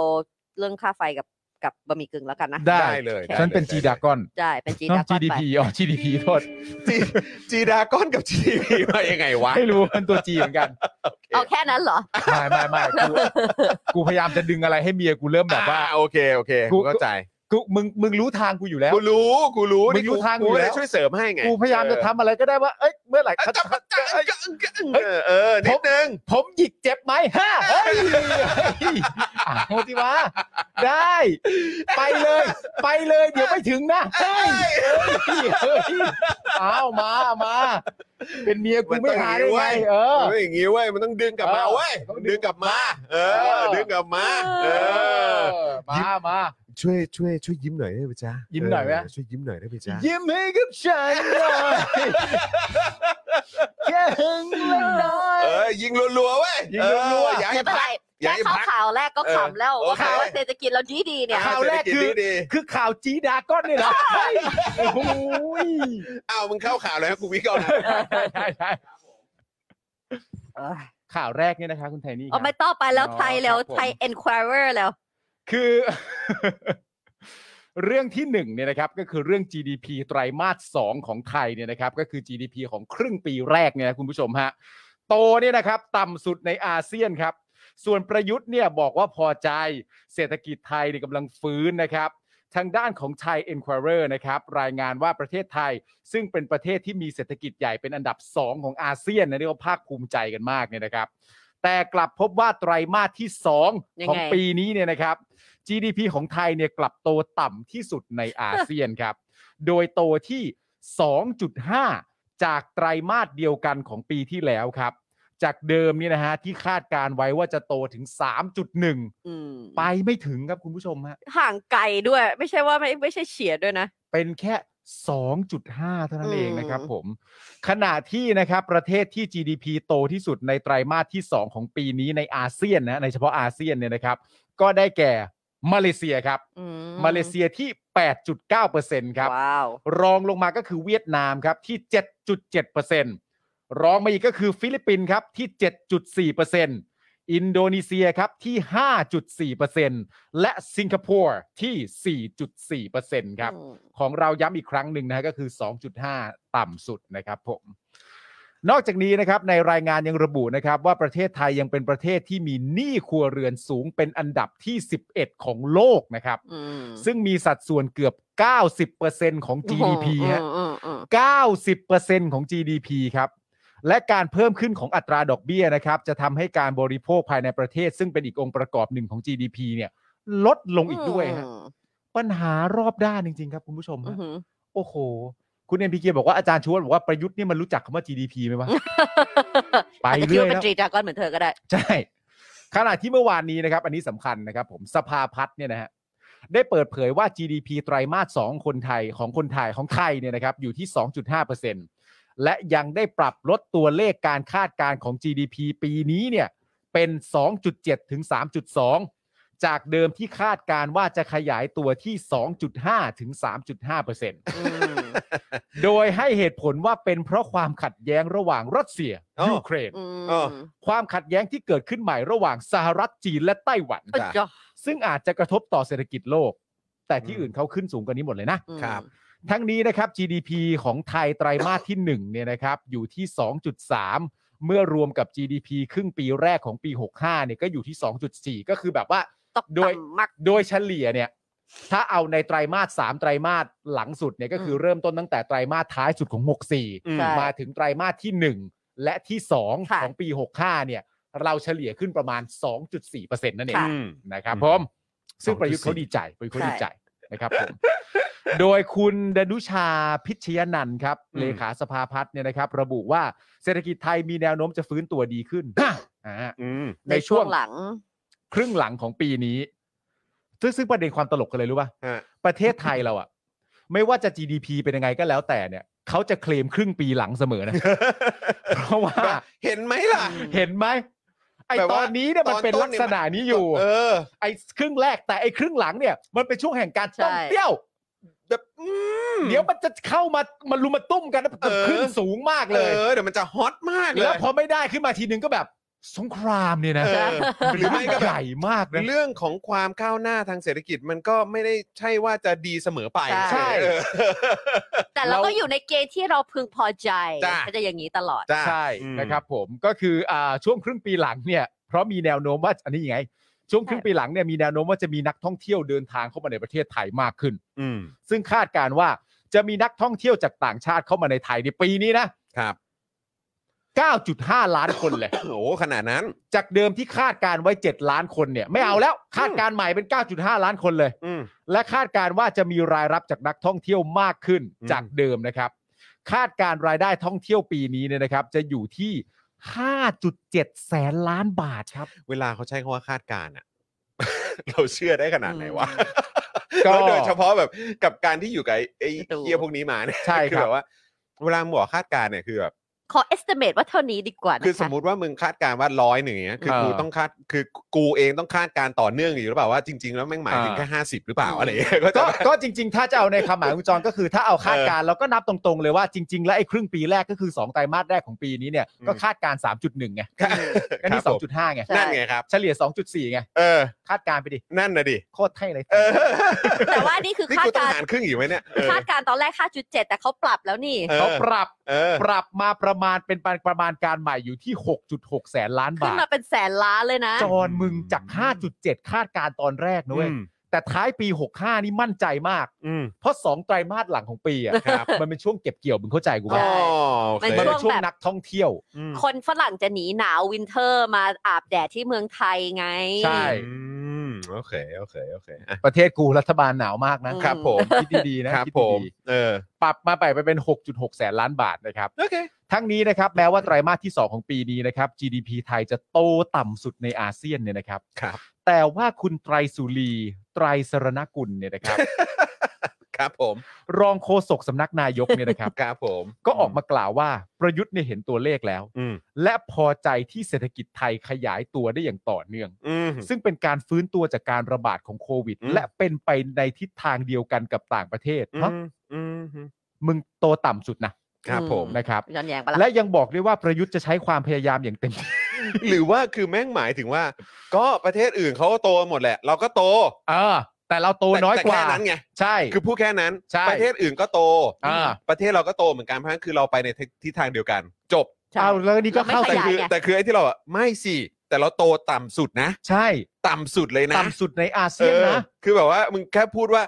เรื่องค่าไฟกับ กับบะหมี่กึ่งแล้วกันนะได้ได้เลย ฉันเป็นได้จีเลยดากอนได้เป็น G น้องดากอนไป GDP อ๋อ GDP โทษจีจีดากอนกับ GDP มายังไงวะไม่รู้มันตัว G เหมือนกันเอาแค่นั้นเหรอไม่ไม่ไม่กูกูพยายามจะดึงอะไรให้เมียกูเริ่มแบบว่าอ่โอเคโอเคกูกูเข้าใจ กูมึงมึงรู้ทางกูอยู่แล้ว กูรู้กูรู้มึงรู้ทางอยู่กูแล้วเลยช่วยเสริมให้ไงกูพยายามจะทำอะไรก็ได้ว่า เอ้ยเมื่อไหร่เออเขาจับจับเอ้ยจับเออเออนิดนึง ผมหยิกเจ็บไหมฮ่าเฮ้ยอะโมติวะได้ ไปเลย ไปเลย เดี๋ยวไม่ถึงนะเฮ้ยเฮ้ยเฮ้ยเอามามา เป็นเมียกูไม่หาได้ไงเออเอออย่างงี้เว้ยมันต้องดึงกลับมาเออเว้ยต้องดึงดึงกลับมา เอเอออ ดึงกลับมา เออ มามาช่วยช่วยช่วยยิ้มหน่อยได้ไหมจ๊ะยิ้มหน่อยไหม เช่วยยิ้มหน่อยได้ไหมจ๊ะยิ้มให้กับฉันหน่อยแค่หึงเล็กน้อย เออยิงรัวๆเว้ยยิงรัวๆ เอออย่าให้ไม่เป็นพัไรกอย่าแค่ให้เข้าพัก ข่าวแรกก็เออขำแล้วโอว่าเค ข่าวว่าเศรษฐกิจเราดีดีๆเนี่ย ข่าวแรกคือเศษฐจดีคือข่าวจีดากอนนี่แหละเฮ้ยโอ้โหยๆอ้าวมึงเข้าข่าวเลยครับกูวิเคราะห์หน่อยใช่ใช่ข่าวแรกเนี่ยนะคะ คุณไทนี่คเอารับไม่ต้องไปแล้วอ๋อไทยแล้วครับผม ไทย Enquirer แล้ว คือ เรื่องที่หนึ่งเนี่ยนะครับก็คือเรื่อง GDP ไตรมาสสองของไทยเนี่ยนะครับก็คือ GDP ของครึ่งปีแรกเนี่ยนะคุณผู้ชมฮะโตเนี่ยนะครับต่ำสุดในอาเซียนครับ ส่วนประยุทธ์เนี่ยบอกว่าพอใจเศรษฐกิจไทยเนี่ยกำลังฟื้นนะครับทางด้านของไทย Enquirer นะครับรายงานว่าประเทศไทย ซึ่งเป็นประเทศที่มีเศรษฐกิจใหญ่เป็นอันดับ 2 ของอาเซียนนะเรียกว่าภาคภูมิใจกันมากเนี่ยนะครับ แต่กลับพบว่าไตรมาสที่2ยังไงของปีนี้เนี่ยนะครับ GDP ของไทยเนี่ยกลับโตต่ำที่สุดในอาเซียนครับ โดยโตที่ 2.5 จากไตรมาสเดียวกันของปีที่แล้วครับ จากเดิมเนี่ยนะฮะที่คาดการไว้ว่าจะโตถึง 3.1อืมไปไม่ถึงครับคุณผู้ชมฮะห่างไกลด้วย ไม่ใช่ว่าไม่ไม่ใช่เฉียดด้วยนะ เป็นแค่ 2.5 เท่านั้นเองนะครับอืมผม ขณะที่นะครับประเทศที่ GDP โตที่สุดในไตรมาสที่ 2 ของปีนี้ในอาเซียนนะในเฉพาะอาเซียนเนี่ยนะครับ ก็ได้แก่มาเลเซียครับอืมมาเลเซียที่ 8.9%ครับว้าวรองลงมาก็คือเวียดนามครับที่ 7.7%รองมาอีกก็คือฟิลิปปินส์ครับที่ 7.4% อินโดนีเซียครับที่ 5.4%และสิงคโปร์ที่ 4.4%ครับอืมของเราย้ำอีกครั้งหนึ่งนะฮะก็คือ 2.5 ต่ำสุดนะครับผมนอกจากนี้นะครับในรายงานยังระบุนะครับ ว่าประเทศไทยยังเป็นประเทศที่มีหนี้ครัวเรือนสูงเป็นอันดับที่ 11 ของโลกนะครับอืมซึ่งมีสัดส่วนเกือบ 90%ของ GDP ฮะอืมอืม90%ของ GDP ครับ และการเพิ่มขึ้นของอัตราดอกเบี้ยนะครับ จะทำให้การบริโภคภายในประเทศ ซึ่งเป็นอีกองค์ประกอบหนึ่งของ GDP เนี่ย ลดลงอีกด้วยฮะปัญหารอบด้านจริง ๆ ครับคุณผู้ชมอืฮะมอืมโอ้โห คุณเอ็มพีเบอกว่าอาจารย์ชวนบอกว่าประยุทธ์นี่มันรู้จักคำว่า GDP ไหมวะไปอาจจะคิดเรื่อยว่าเป็นแล้วตรีจากอนเหมือนเธอก็ได้ ใช่ขณะที่เมื่อวานนี้นะครับ อันนี้สำคัญนะครับ ผมสภาพัฒน์เนี่ยนะฮะได้เปิดเผยว่า GDP ไตรมาส2คนไทยของคนไทยของไทยเนี่ยนะครับอยู่ที่ 2.5% และยังได้ปรับลดตัวเลขการคาดการณ์ของ GDP ปีนี้เนี่ยเป็น 2.7 ถึง 3.2 จากเดิมที่คาดการณ์ว่าจะขยายตัวที่ 2.5 ถึง 3.5%อืมโดยให้เหตุผลว่าเป็นเพราะความขัดแย้งระหว่างรัสเซียอ๋อยูเครนอืมเออความขัดแย้งที่เกิดขึ้นใหม่ระหว่างสหรัฐจีนและไต้หวันเอ้ยจ้ะซึ่งอาจจะกระทบต่อเศรษฐกิจโลก แต่ที่อืมอื่นเขาขึ้นสูงกว่านี้หมดเลยนะอืมครับ ทั้งนี้นะครับ GDP ของไทยไตรมาสที่1เนี่ยนะครับอยู่ที่ 2.3 เมื่อรวมกับ GDP ครึ่งปีแรกของปี 65เนี่ยก็อยู่ที่ 2.4 ก็คือแบบว่าตกโดยต่ำมาก โดยเฉลี่ยเนี่ยถ้าเอาในไตรมาส3ไตรมาสหลังสุดเนี่ยก็คืออมเริ่มต้นตั้งแต่ไตรมาสท้ายสุดของอืมใช่64มาถึงไตรมาสที่ 1 และที่ 2 ค่ะของปี 65เนี่ยเราเฉลี่ยขึ้นประมาณ 2.4%นั่นเองค่ะอืมนะครับอืมผม ซึ่ง2.4ประยุทธ์เขาดีใจประยุทธ์เขาใช่ดีใจนะครับผม โดยคุณดนุชาพิชยนันท์ครับอืมเลขาสภาพัฒน์เนี่ยนะครับ ระบุว่าเศรษฐกิจไทยมีแนวโน้มจะฟื้นตัวดีขึ้นอ่าอืมในช่วงหลัง ครึ่งหลังของปีนี้ ซึ่งซึ่งประเด็นความตลกกันเลยรู้ป่ะ ฮะประเทศไทยเราอะไม่ว่าจะ GDP เป็นยังไงก็แล้วแต่เนี่ยเขาจะเคลมครึ่งปีหลังเสมอนะ เพราะว่า เห็นไหมล่ะ เห็นไหมไอแบบตว่า อนนี้เนี่ยมันตอนเป็นต้นลักเนี่ยษณะนี้อยู่ เออ ไอ้ครึ่งแรกแต่ไอ้ครึ่งหลังเนี่ย มันเป็นช่วงแห่งการต้มใช่เตี้ยว แบบอืมเดี๋ยวมันจะเข้ามามันลุมมาตุ้มกันแล้วเออขึ้นสูงมากเอเลยอเดี๋ยวมันจะฮอตมากเลแล้วย พอไม่ได้ขึ้นมาทีนึงก็แบบสงครามเนี่ยนะเออหรือไม่ก็แบบ ใหญ่มากนะ เรื่องของความก้าวหน้าทางเศรษฐกิจมันก็ไม่ได้ใช่ว่าจะดีเสมอไปใช่ เออ แต่เราก็อยู่ในเกณฑ์ที่เราพึงพอใจจ้ะ ก็จะอย่างนี้ตลอด จ้า ใช่อืม นะครับผมก็คืออ่าช่วงครึ่งปีหลังเนี่ย เพราะมีแนวโน้มว่าอันนี้ยังไง ช่วงครึ่งปีหลังเนี่ยมีแนวโน้มว่าจะมีนักท่องเที่ยวเดินทางเข้ามาในประเทศไทยมากขึ้น อืม ซึ่งคาดการณ์ว่าจะมีนักท่องเที่ยวจากต่างชาติเข้ามาในไทยในปีนี้นะ ครับ 9.5 ล้านคนเลย โอ้ขนาดนั้น จากเดิมที่คาดการณ์ไว้ 7 ล้านคนเนี่ย ไม่เอาแล้วคาดการณ์ใหม่เป็น 9.5 ล้านคนเลย อืม และคาดการณ์ว่าจะมีรายรับจากนักท่องเที่ยวมากขึ้นอืม จากเดิมนะครับ คาดการณ์รายได้ท่องเที่ยวปีนี้เนี่ยนะครับ จะอยู่ที่ 5.7 แสนล้านบาทครับ เวลาเขาใช้คำว่าคาดการณ์อะ เราเชื่อได้ขนาดไหนวะก็ แล้วโดยเฉพาะแบบกับการที่อยู่กับไอ้ไอ้ดูเฮียพวกนี้มาเนี่ยใช่คือครับแบบว่า เวลามึงบอกคาดการณ์เนี่ยคือแบบ ขอ estimate ว่าเท่านี้ดีกว่านะคะคือสมมุติว่ามึงคาดการณ์ว่าร้อยหนึ่งอย่างเงี้ยคือเออกูต้องคาดคือกูเองต้องคาดการณ์ต่อเนื่องอยู่หรือเปล่าว่าจริงๆแล้วแม่งหมายถึงอ่าแค่ห้าสิบหรือเปล่าอะไรอย่างเงี้ยก็จะก็ก็จริง ๆ ถ้าจะเอาในคำหมายของคุณจรก็คือถ้าเอาคาดการณ์เราก็นับตรงๆเลยว่าจริง ๆ แล้วไอ้ครึ่งปีแรกก็คือ 2 ไตรมาสแรกของปีนี้เนี่ยก็คาดการณ์3.1ไงก็นี่ครับผม2.5ไงใช่นั่นไงครับเฉลี่ย2.4ไงเออคาดการณ์ไปดินั่นนะดิโคตรเท่เลยเออแต่ว่านี่คือนี่คาดกูต้องการณ์หารครึ่งอยู่ไหมเนี่ยเออคาดการณ์ตอนแรก5.7แต่เขาปรับแล้วนี่เออเขาปรับเออปรับมาประมาณเป็นประมาณการใหม่อยู่ที่ 6.6 แสนล้านขึ้นบาทมาเป็นแสนล้านเลยนะ จอนมึงจาก 5.7 คาดการณ์ตอนแรกนะเว้ยอืมแต่ท้ายปี 65 นี่มั่นใจมาก อืม เพราะ 2 ไตรมาสหลังของปีอะครับ มันเป็นช่วงเก็บเกี่ยวมึงเข้าใจกูใช่ป่ะอ๋อโอเค มันมันเป็นช่วงแบบนักท่องเที่ยว อืมคนฝรั่งจะหนีหนาว winter มาอาบแดดที่เมืองไทยไง ใช่ อืมโอเคโอเคโอเคอะประเทศกูรัฐบาลหนาวมากนะครับผมคิดดีๆนะครับ คิดผม ดีเออ ๆปรับมาไปไปเป็น 6.6 แสนล้านบาทนะครับ โอเค ทั้งนี้นะครับแม้ว่าไตรมาสที่ 2 ของปีนี้นะครับ GDP ไทยจะโตต่ำสุดในอาเซียนเนี่ยนะครับ ครับ แต่ว่าคุณไตรสุรี ไตรสรณกุลเนี่ยนะครับ ครับผมรองโฆษกสำนักนายกเนี่ยนะครับ ครับผมก็ออกมากล่าวว่าประยุทธ์เนี่ยเห็นตัวเลขแล้ว อืมและพอใจที่เศรษฐกิจไทยขยายตัวได้อย่างต่อเนื่อง อืม ซึ่งเป็นการฟื้นตัวจากการระบาดของโควิด อืม และเป็นไปในทิศทางเดียวกันกับต่างประเทศอืฮะมอืมอืมมึงโตต่ำสุดนะ ครับผม นะครับย้อนแย้งปะล่ะและยังบอกด้วยว่าประยุทธ์จะใช้ความพยายามอย่างเต็มที่หรือว่าคือแม่งหมายถึงว่า ก็ประเทศอื่นเขาก็โตหมดแหละ เราก็โตเออ แต่เราโตน้อยกว่าแต่แค่นั้นไงใช่ คือพูดแค่นั้น ใช่ ประเทศอื่นก็โตอ่า ประเทศเราก็โตเหมือนกันเพราะฉะนั้นคือเราไปในทิศทางเดียวกัน จบใช่ เอาแล้วนี่ก็เราไม่เข้าขแต่ยายคือไง แต่คือไอ้ที่เราอะไม่สิแต่เราโตต่ำสุดนะ ใช่ต่ำสุดเลยนะต่ำสุดในอาเซียนนะออคือแบบว่ามึงแค่พูดว่า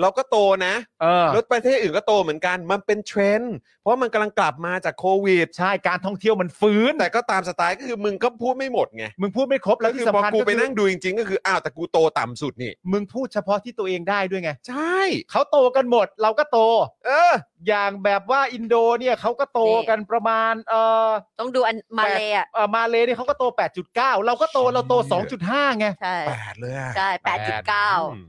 เราก็โตนะเออแล้วประเทศอื่นก็โตเหมือนกัน มันเป็นเทรนด์เพราะมันกำลังกลับมาจากโควิด ใช่การท่องเที่ยวมันฟื้น แต่ก็ตามสไตล์ก็คือมึงก็พูดไม่หมดไงมึงพูดไม่ครบแล้แล้วแล้วคือที่พอสำคัญกูก็ไปคือนั่งดูจริงๆ ก็คืออ้าวแต่กูโตต่ำสุดนี่ มึงพูดเฉพาะที่ตัวเองได้ด้วยไงใช่ เขาโตกันหมด เราก็โต เออ อย่างแบบว่าอินโดเนี่ยเขาก็โตกันประมาณเออต้องดูอันมาเลยอะเอ่อมาเลเนี่ยเขาก็โต 8.9 เราก็โตเราโต 2.5 ไง ใช่แปดเลยอะใช่แปดจุดเก้าอืม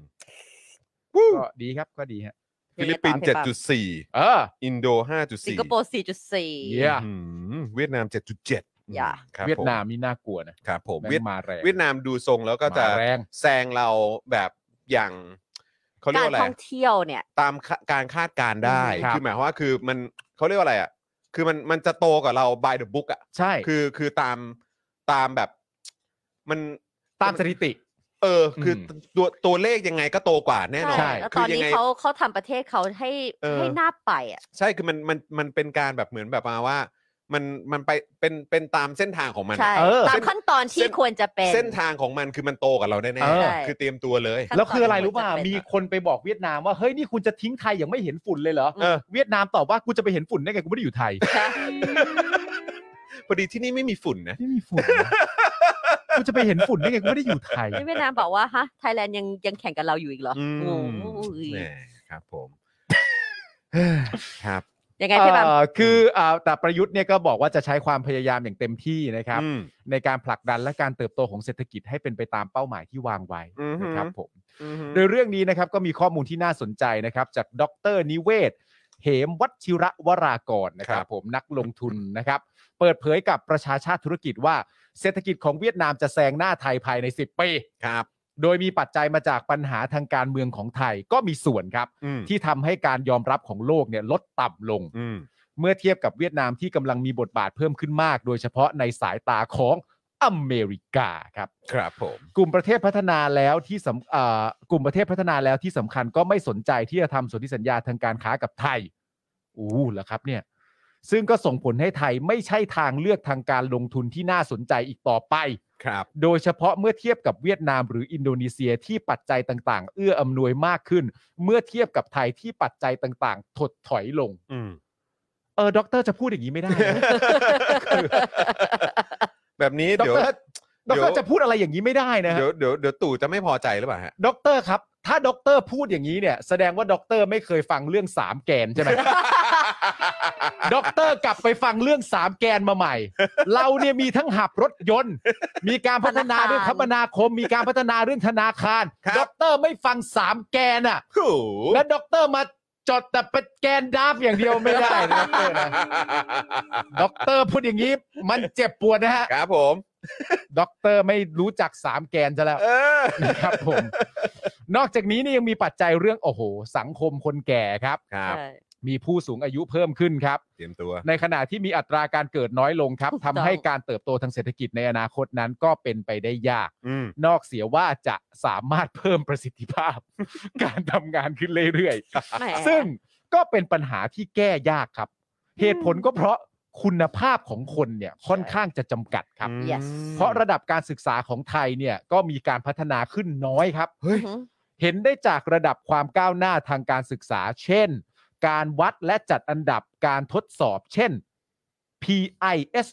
ก็ดีครับก็ดีฮะฟิลิปปินส์7.4 เออ อินโด5.4สิงคโปร์สี่จุดสี่เยี่ยอืมเวียดนาม 7.7อย่า ครับเวียดนามนี่น่ากลัวนะครับผมแม่งเวียดมาแรงเวียดนามดูทรงแล้วก็จะมาแรง แซงเราแบบอย่างเขาเรียกากรว่าอะไร ท่องเที่ยวเนี่ย ตามคาการคาดการณ์ได้ครับ คือหมายความว่าคือมันเขาเรียกว่าอะไรอะคือมันมันจะโตกว่าเรา by the book อะใช่คือคือตามตามแบบมันตามสถิติ เออ คืออมตัวตัวเลขยังไงก็โตกว่าแน่นอนใช่ แล้วตอนยันี้ไงเขาเขาทำประเทศเขาให้เออ ให้หน้าไปอะ ใช่คือมันมันมันเป็นการแบบเหมือนแบบมาว่า มันมันไปเป็นเป็นตามเส้นทางของมันอะ ใช่ เออ ตามขั้นตอนที่เส้น ควรจะเป็น เส้นทางของมันคือมันโตกับเราแน่เออ ๆคือเตรียมตัวเลยขั้นตอนแล้วคืออะไรที่รู้ป่ะควรจะเป็นมีคนไปบอกเวียดนามว่าเฮ้ยนี่คุณจะทิ้งไทยอย่างไม่เห็นฝุ่นเลยเหรอเออ เวียดนามตอบว่ากูจะไปเห็นฝุ่นได้ไงกูไม่ได้อยู่ไทยใช่พอดีที่นี่ไม่มีฝุ่นนะ ไม่มีฝุ่นนะ กูจะไปเห็นฝุ่นได้ไงกูไม่ได้อยู่ไทยนี่เวียดนามบอกว่าฮะไทยแลนด์ยังยังแข่งกับเราอยู่อีกเหรออืมโอ้ยแหมครับผมครับยังไงพี่บัม เอ่อคืออ่าแต่ประยุทธ์เนี่ยก็บอกว่าจะใช้ความพยายามอย่างเต็มที่นะครับ อืม ในการผลักดันและการเติบโตของเศรษฐกิจให้เป็นไปตามเป้าหมายที่วางไว้อือฮึนะครับผม อือฮึโดยเรื่องนี้นะครับก็มีข้อมูลที่น่าสนใจนะครับ จากดรนิเวศ เหมวัชิระวรากรนะครัครับบผมนักลงทุนนะครับ เปิดเผยกับประชาชาติธุรกิจว่า เศรษฐกิจของเวียดนามจะแซงหน้าไทยภายใน 10 ปี ครับ โดยมีปัจจัยมาจากปัญหาทางการเมืองของไทยก็มีส่วนครับ อืม ที่ทำให้การยอมรับของโลกเนี่ยลดต่ำลง อืม เมื่อเทียบกับเวียดนามที่กำลังมีบทบาทเพิ่มขึ้นมาก โดยเฉพาะในสายตาของอเมริกาครับ ครับผม กลุ่มประเทศพัฒนาแล้วที่สำอ่ากลุ่มประเทศพัฒนาแล้วที่สำคัญก็ไม่สนใจที่จะทำสนธิสัญญาทางการค้ากับไทยอู้เหรอครับเนี่ย ซึ่งก็ส่งผลให้ไทยไม่ใช่ทางเลือกทางการลงทุนที่น่าสนใจอีกต่อไป ครับ โดยเฉพาะเมื่อเทียบกับเวียดนามหรืออินโดนีเซียที่ปัจจัยต่างๆ เอื้ออำนวยมากขึ้น เมื่อเทียบกับไทยที่ปัจจัยต่างๆ ถดถอยลง อืม เออด็อกเตอร์จะพูดอย่างนี้ไม่ได้นะแบบนี้ เดี๋ยว เตอร์ด็อกเตอร์จะพูดอะไรอย่างนี้ไม่ได้นะฮะ เดี๋ยวเดี๋ยวเดี๋ยวตู่จะไม่พอใจหรือเปล่าฮะ ด็อกเตอร์ครับ ถ้าด็อกเตอร์พูดอย่างนี้เนี่ย แสดงว่าด็อกเตอร์ไม่เคยฟังเรื่องสามแกนใช่ไหม ด็อกเตอร์กลับไปฟังเรื่องสามแกนมาใหม่ เราเนี่ยมีทั้ง hub รถยนต์ มีการพัฒนาเรื่องคมนาคม มีการพัฒนาเรื่องธนาคารครับ ด็อกเตอร์ไม่ฟังสามแกนอะ โอ้โหแล้วด็อกเตอร์มาจดแต่เป็นแกนดาล์ฟอย่างเดียวไม่ได้นะด็อกเตอร์นะด็อกเตอร์พูดอย่างนี้มันเจ็บปวดนะฮะครับผม ด็อกเตอร์ไม่รู้จักสามแกนซะแล้ว เออ นะครับผม นอกจากนี้นี่ยังมีปัจจัยเรื่องโอ้โห สังคมคนแก่ครับ ครับ ใช่ มีผู้สูงอายุเพิ่มขึ้นครับ เตรียมตัว ในขณะที่มีอัตราการเกิดน้อยลงครับถูกต้ทำให้การเติบโตทางเศรษฐกิจในอนาคตนั้นก็เป็นไปได้ยาก อืม นอกเสียว่าจะสามารถเพิ่มประสิทธิภาพ การทำงานขึ้นเรื่อยแหม ๆ ซึ่งก็เป็นปัญหาที่แก้ยากครับ เหตุผลก็เพราะคุณภาพของคนเนี่ยค่อนข้างจะจำกัดครับ Yes เพราะระดับการศึกษาของไทยเนี่ยก็มีการพัฒนาขึ้นน้อยครับเฮ้ยอือหือเห็นได้จากระดับความก้าวหน้าทางการศึกษา เช่น การวัดและจัดอันดับการทดสอบ เช่น PISA test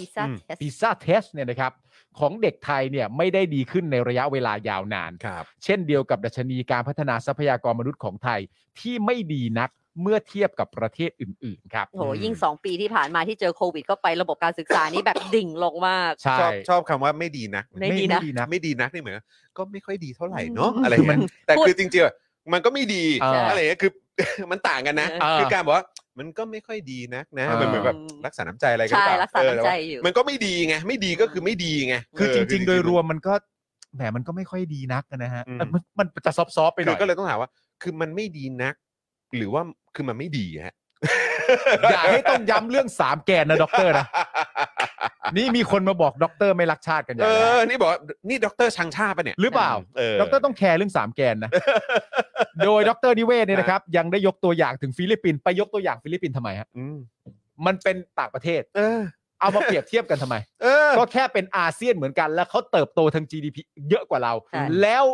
พิซซ่าอืมเทส PISA test เนี่ยนะครับของเด็กไทยเนี่ยไม่ได้ดีขึ้นในระยะเวลายาวนาน ครับเช่นเดียวกับดัชนีการพัฒนาทรัพยากรมนุษย์ของไทยที่ไม่ดีนักเมื่อเทียบกับประเทศอื่น ๆ ครับ โหยิ่งสองปีที่ผ่านมาที่เจอโควิดเข้าไประบบการศึกษานี้แบบดิ่งลงมาก ใช่ ชอบชอบคำว่าไม่ดีนักไม่ดีนะนักไม่ดีนักนี่เหมือนก็ไม่ค่อยดีเท่าไหร่อืมเนาะอะไรคือมัเงี้นยแต่พูดคือจริงๆอะ มันก็ไม่ดีเอออ อะไรเงี้ยคือ มันต่างกันนะ เออคือการบอกว่ามันก็ไม่ค่อยดีนักนะเออ มันเหมือนแบบรักษาน้ำใจอะไรกันใช่หรือเปล่ารักษาเออน้ำแต่ใจว่าอยู่ มันก็ไม่ดีไงไม่ดีก็คือไม่ดีไงคือจริง ๆ โดยรวมมมันก็แหมมันก็ไม่ค่อยดีนักนะฮะอืมเออมันมันจะ soft ๆไปหน่อย คือ ก็เลยต้องถามว่า คือมันไม่ดีนัก หรือว่าคือมันไม่ดีฮะ อย่าให้ต้องย้ำเรื่องสามแกนนะด็อกเตอร์นะ นี่มีคนมาบอกด็อกเตอร์ไม่รักชาติกันอเอย่างไรอนี่บอกว่านี่ด็อกเตอร์ชังชาติปะเนี่ยหรือเปล่า เออ ด็อกเตอร์ต้อง care เรื่องสามแกนนะ โดยด็อกเตอร์นิเวศเนี่ยนะครับ ยังได้ยกตัวอย่างถึงฟิลิปปินส์ไปยกตัวอย่างฟิลิปปินส์ทำไมฮะอืมมันเป็นต่างประเทศ เออ เอามาเปรียบเทียบกันทำไม เออ ก็แค่เป็นอาเซียนเหมือนกัน แล้วเขาเติบโตทาง GDP เยอะกว่าเรา ใช่แล้ว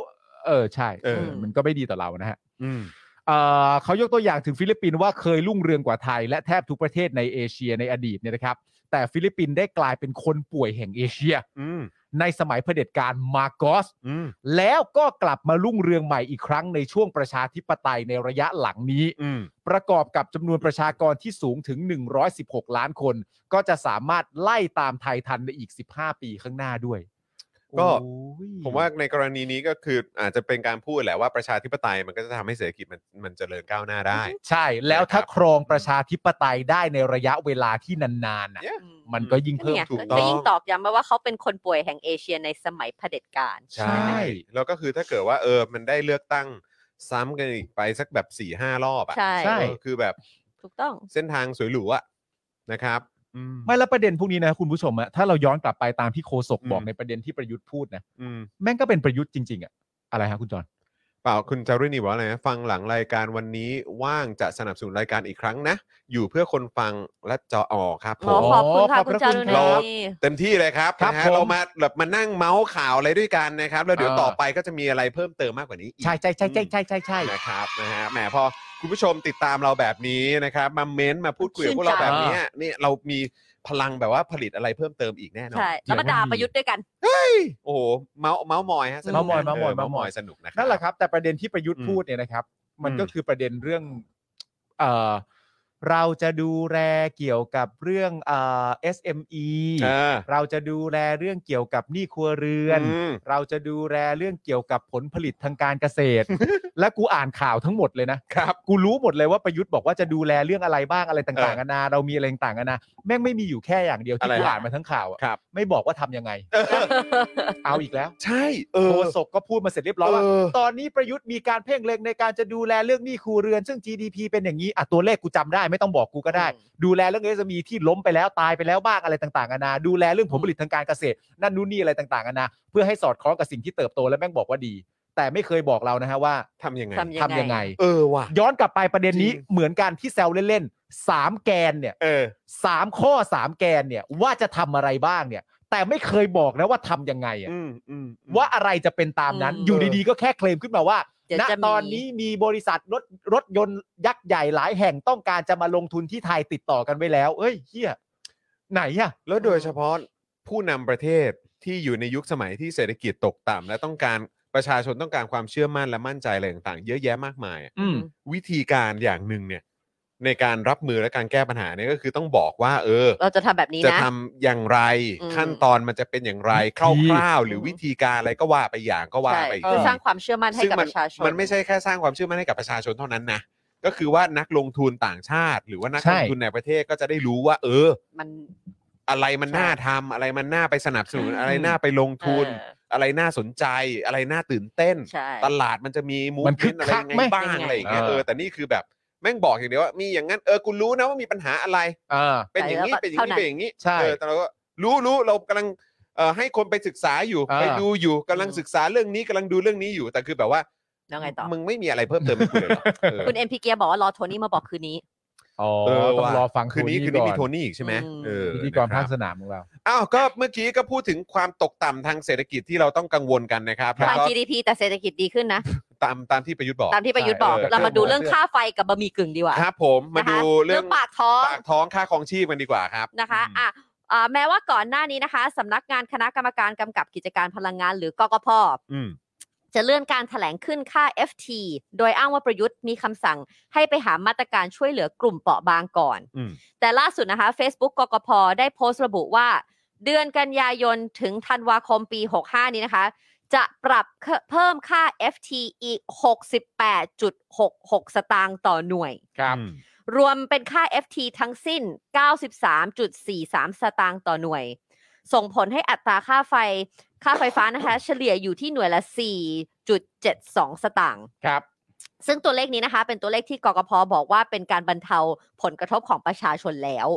เออใช่เออ มันก็ไม่ดีต่อเรานะฮะ อืม เอ่อเขายกตัวอย่างถึงฟิลิปปินส์ว่าเคยรุ่งเรืองกว่าไทยและแทบทุกประเทศในเอเชียในอดีตเนี่ยนะครับ แต่ฟิลิปปินส์ได้กลายเป็นคนป่วยแห่งเอเชีย อืม ในสมัยเผด็จการมาร์กอสอืม แล้วก็กลับมารุ่งเรืองใหม่อีกครั้งในช่วงประชาธิปไตยในระยะหลังนี้ อืม ประกอบกับจำนวนประชากรที่สูงถึง 116 ล้านคน ก็จะสามารถไล่ตามไทยทันในอีก 15 ปีข้างหน้าด้วย ก็โอ้ยผมว่าในกรณีนี้ก็คืออาจจะเป็นการพูดแหละว่าประชาธิปไตยมันก็จะทำให้เศรษฐกิจมันมันเจริญก้าวหน้าได้ ใช่ แล้วถ้านะครับครองประชาธิปไตยได้ในระยะเวลาที่นานๆน่ะเนี่ยมันก็ยิ่งเพิ่มเนี่ยถูกต้องก็ยิ่งตอกย้ำมาว่าเขาเป็นคนป่วยแห่งเอเชียในสมัยเผด็จการ ใช่ แล้วก็คือถ้าเกิดว่าเออมันได้เลือกตั้งซ้ำกันอีกไปสักแบบ4ี่ห้ารอบอะใช่ใช่เออคือแบบถูกต้อง เส้นทางสวยหรูอะนะครับ อืมไม่แล้วประเด็นพวกนี้นะคุณผู้ชมอะถ้าเราย้อนกลับไปตามที่โคศกบอกอืมในประเด็นที่ประยุทธ์พูดนะอืม แม่งก็เป็นประยุทธ์จริง ๆอะอะไรฮะคุณจอนเปล่าคุณจารุณีบอกว่าอะไรนะฟังหลังรายการวันนี้ว่างจะสนับสนุนรายการอีกครั้งนะ อยู่เพื่อคนฟังและจอออครับผขอม ขอบคุณค่ะขอบคุณพระจาคุณรุครัณี บ เต็มที่เลยครับครับนะฮะผมเรามาแบบมานั่งเมาส์ข่าวอะไรด้วยกันนะครับ แล้วเดี๋ยวเออต่อไปก็จะมีอะไรเพิ่มเติมมากกว่านี้อีกใช่ใช่ใช่ใช่ใช่ใช่ใช่นะครับนะฮะแหมพอ คุณผู้ชมติดตามเราแบบนี้นะครับ มาเม้นต์มาพูดคุยกับพวกเราชื่นใจแบบนี้นี่เรามีพลังแบบว่าผลิตอะไรเพิ่มเติมอีกแน่นอน ใช่แล้วมาด่าประยุทธ์ด้วยกัน โอ้โหเมาส์เมาส์มอยฮะสนุกเมาส์มอยเมาส์มอยเเมาส์มอยเมาส์มอยสนุกนะครันั่นแหละครับ แต่ประเด็นที่ประยุทธ์อืมพูดเนี่ยนะครับ มันอืมก็คือประเด็นเรื่องเอ่อ เราจะดูแลเกี่ยวกับเรื่องเอ่อ SME เออเราจะดูแลเรื่องเกี่ยวกับหนี้ครัวเรือน อืม เราจะดูแลเรื่องเกี่ยวกับผลผลิตทางการเกษตร และกูอ่านข่าวทั้งหมดเลยนะครับกูรู้หมดเลยว่าประยุทธ์บอกว่าจะดูแลเรื่องอะไรบ้างอะไรต่างๆกันานาเรามีอะไรต่างๆกันานาแม่งไม่มีอยู่แค่อย่างเดียวที่อะไรกูฮะอ่านมาทั้งข่าวอะครับ ไม่บอกว่าทำยังไง เออเอาอีกแล้วใช่เอโฆอษกก็พูดมาเสร็จเรียบร้อยว่าเออ ตอนนี้ประยุทธ์มีการเพ่งเล็งในการจะดูแลเรื่องหนี้ครัวเรือน ซึ่ง GDP เป็นอย่างนี้อะตัวเลขกูจำได้ไม่ต้องบอกกูก็ได้อืมดูแลเรื่อง SME ที่ล้มไปแล้วตายไปแล้วบ้างอะไรต่างๆกันานาดูแลเรื่องผลผลิตทางการเกษตร นั่นนู่นนี่อะไรต่างๆกันานาเพื่อให้สอดคล้องกับสิ่งที่เติบโตและแม่งบอกว่าดี แต่ไม่เคยบอกเรานะฮะว่าทำยังไงทำทำยังไง เออว่ะ ย้อนกลับไปประเด็นนี้จริง เหมือนกันที่แซวเล่นๆสามแกนเนี่ยเออ สามข้อสามแกนเนี่ยว่าจะทำอะไรบ้างเนี่ย แต่ไม่เคยบอกนะว่าทำยังไงอะ อืมอืมอืม ว่าอะไรจะเป็นตามนั้น อืม อยู่ดีๆ ก็แค่เคลมขึ้นมาว่า เดี๋ยวณจะมี ตอนนี้มีบริษัทรถรถยนต์ยักษ์ใหญ่หลายแห่งต้องการจะมาลงทุนที่ไทยติดต่อกันไว้แล้ว เอ้ยเฮียไหนอะแล้วโดยเฉพาะผู้นำประเทศที่อยู่ในยุคสมัยที่เศรษฐกิจตกต่ำและต้องการประชาชนต้องการความเชื่อมั่นและมั่นใจอะไรต่างๆ เยอะแยะมากมายอะอืม วิธีการอย่างหนึ่งเนี่ย ในการรับมือและการแก้ปัญหาเนี่ยก็คือต้องบอกว่า เออ เราจะทำแบบนี้จะนะ ทำอย่างไร อืม ขั้นตอนมันจะเป็นอย่างไรวิธีคร่าวๆ หรือวิธีการอะไรก็ว่าไปอย่างก็ว่าใช่ไปอีกเพื่อที สร้างความเชื่อมั่นให้ซึ่งกับมัประชาชน มันไม่ใช่แค่สร้างความเชื่อมั่นให้กับประชาชนเท่านั้นนะ ก็คือว่านักลงทุนต่างชาติ หรือว่านักใช่ลงทุนในประเทศก็จะได้รู้ว่า เออ มัน อะไรมันน่าทำอะไรมันน่าไปสนับสนุนอะไรน่าไปลงทุน เอออะไรน่าสนใจ อะไรน่าตื่นเต้น ใช่ ตลาดมันจะมีมูมันคึกอะไรคักยังไหมไงบ้างยังไง อะไรอย่างเงี้ยเออเออแต่นี่คือแบบ แม่งบอกอย่างเดียวว่ามีอย่างนั้นเออกูรู้นะว่ามีปัญหาอะไร อ่า เป็นอย่างนี้ใช่แล้วก็เป็นอย่างนี้เท่านั้นเป็นอย่างนี้ใช่เออแต่เราก็รู้รู้เรากำลังเอ่อให้คนไปศึกษาอยู่อ่า ไปดูอยู่กำลังศึกษาเรื่องนี้กำลังดูเรื่องนี้อยู่แต่คือแบบว่าแล้วไงต่อ มึงไม่มีอะไรเพิ่มเติมให้กูเลยเหรอเออคุณเอ็มพีเกียบอกว่ารอโทนี่มาบอกคืนนี้ อ๋อเออต้องว่ะรอฟังคืนนี้โทคืนนี้มีก่โทนี่อีกใช่ไหมอืมเออพิธีกรนะคภาบคสนามของเราอ้าวก็เมื่อกี้ก็พูดถึงความตกต่ำทางเศรษฐกิจที่เราต้องกังวลกันนะครับแล้วทางก็ GDP แต่เศรษฐกิจดีขึ้นนะ ตามตามที่ประยุทธ์บอก ตามที่ประยุทธ์บอก ใช่เออเรามาดูเรื่องค่าไฟกับบะหมี่กึ่งดีกว่าครับผมมานะคะดูเรื่องปากท้องปากท้องค่าครองชีพกันดีกว่าครับ นะคะอะอ่าแม้ว่าก่อนหน้านี้นะคะสำนักงานคณะกรรมการกำกับกิจการพลังงานหรือกกพ อืม จะเลื่อนการแถลงขึ้นค่า FT โดยอ้างว่าประยุทธ์มีคำสั่งให้ไปหามาตรการช่วยเหลือกลุ่มเปราะบางก่อนอืมแต่ล่าสุดนะคะ Facebook กกพได้โพสต์ระบุว่า เดือนกันยายนถึงธันวาคมปี 65 นี้นะคะ จะปรับเพิ่มค่า FT อีก 68.66 สตางค์ต่อหน่วยครับอืมรวมเป็นค่า FT ทั้งสิ้น 93.43 สตางค์ต่อหน่วย ส่งผลให้อัตราค่าไฟค่าไฟฟ้านะคะ เฉลี่ยอยู่ที่หน่วยละ 4.72 สตางค์ครับซึ่งตัวเลขนี้นะคะ เป็นตัวเลขที่กกพบอกว่าเป็นการบรรเทาผลกระทบของประชาชนแล้ว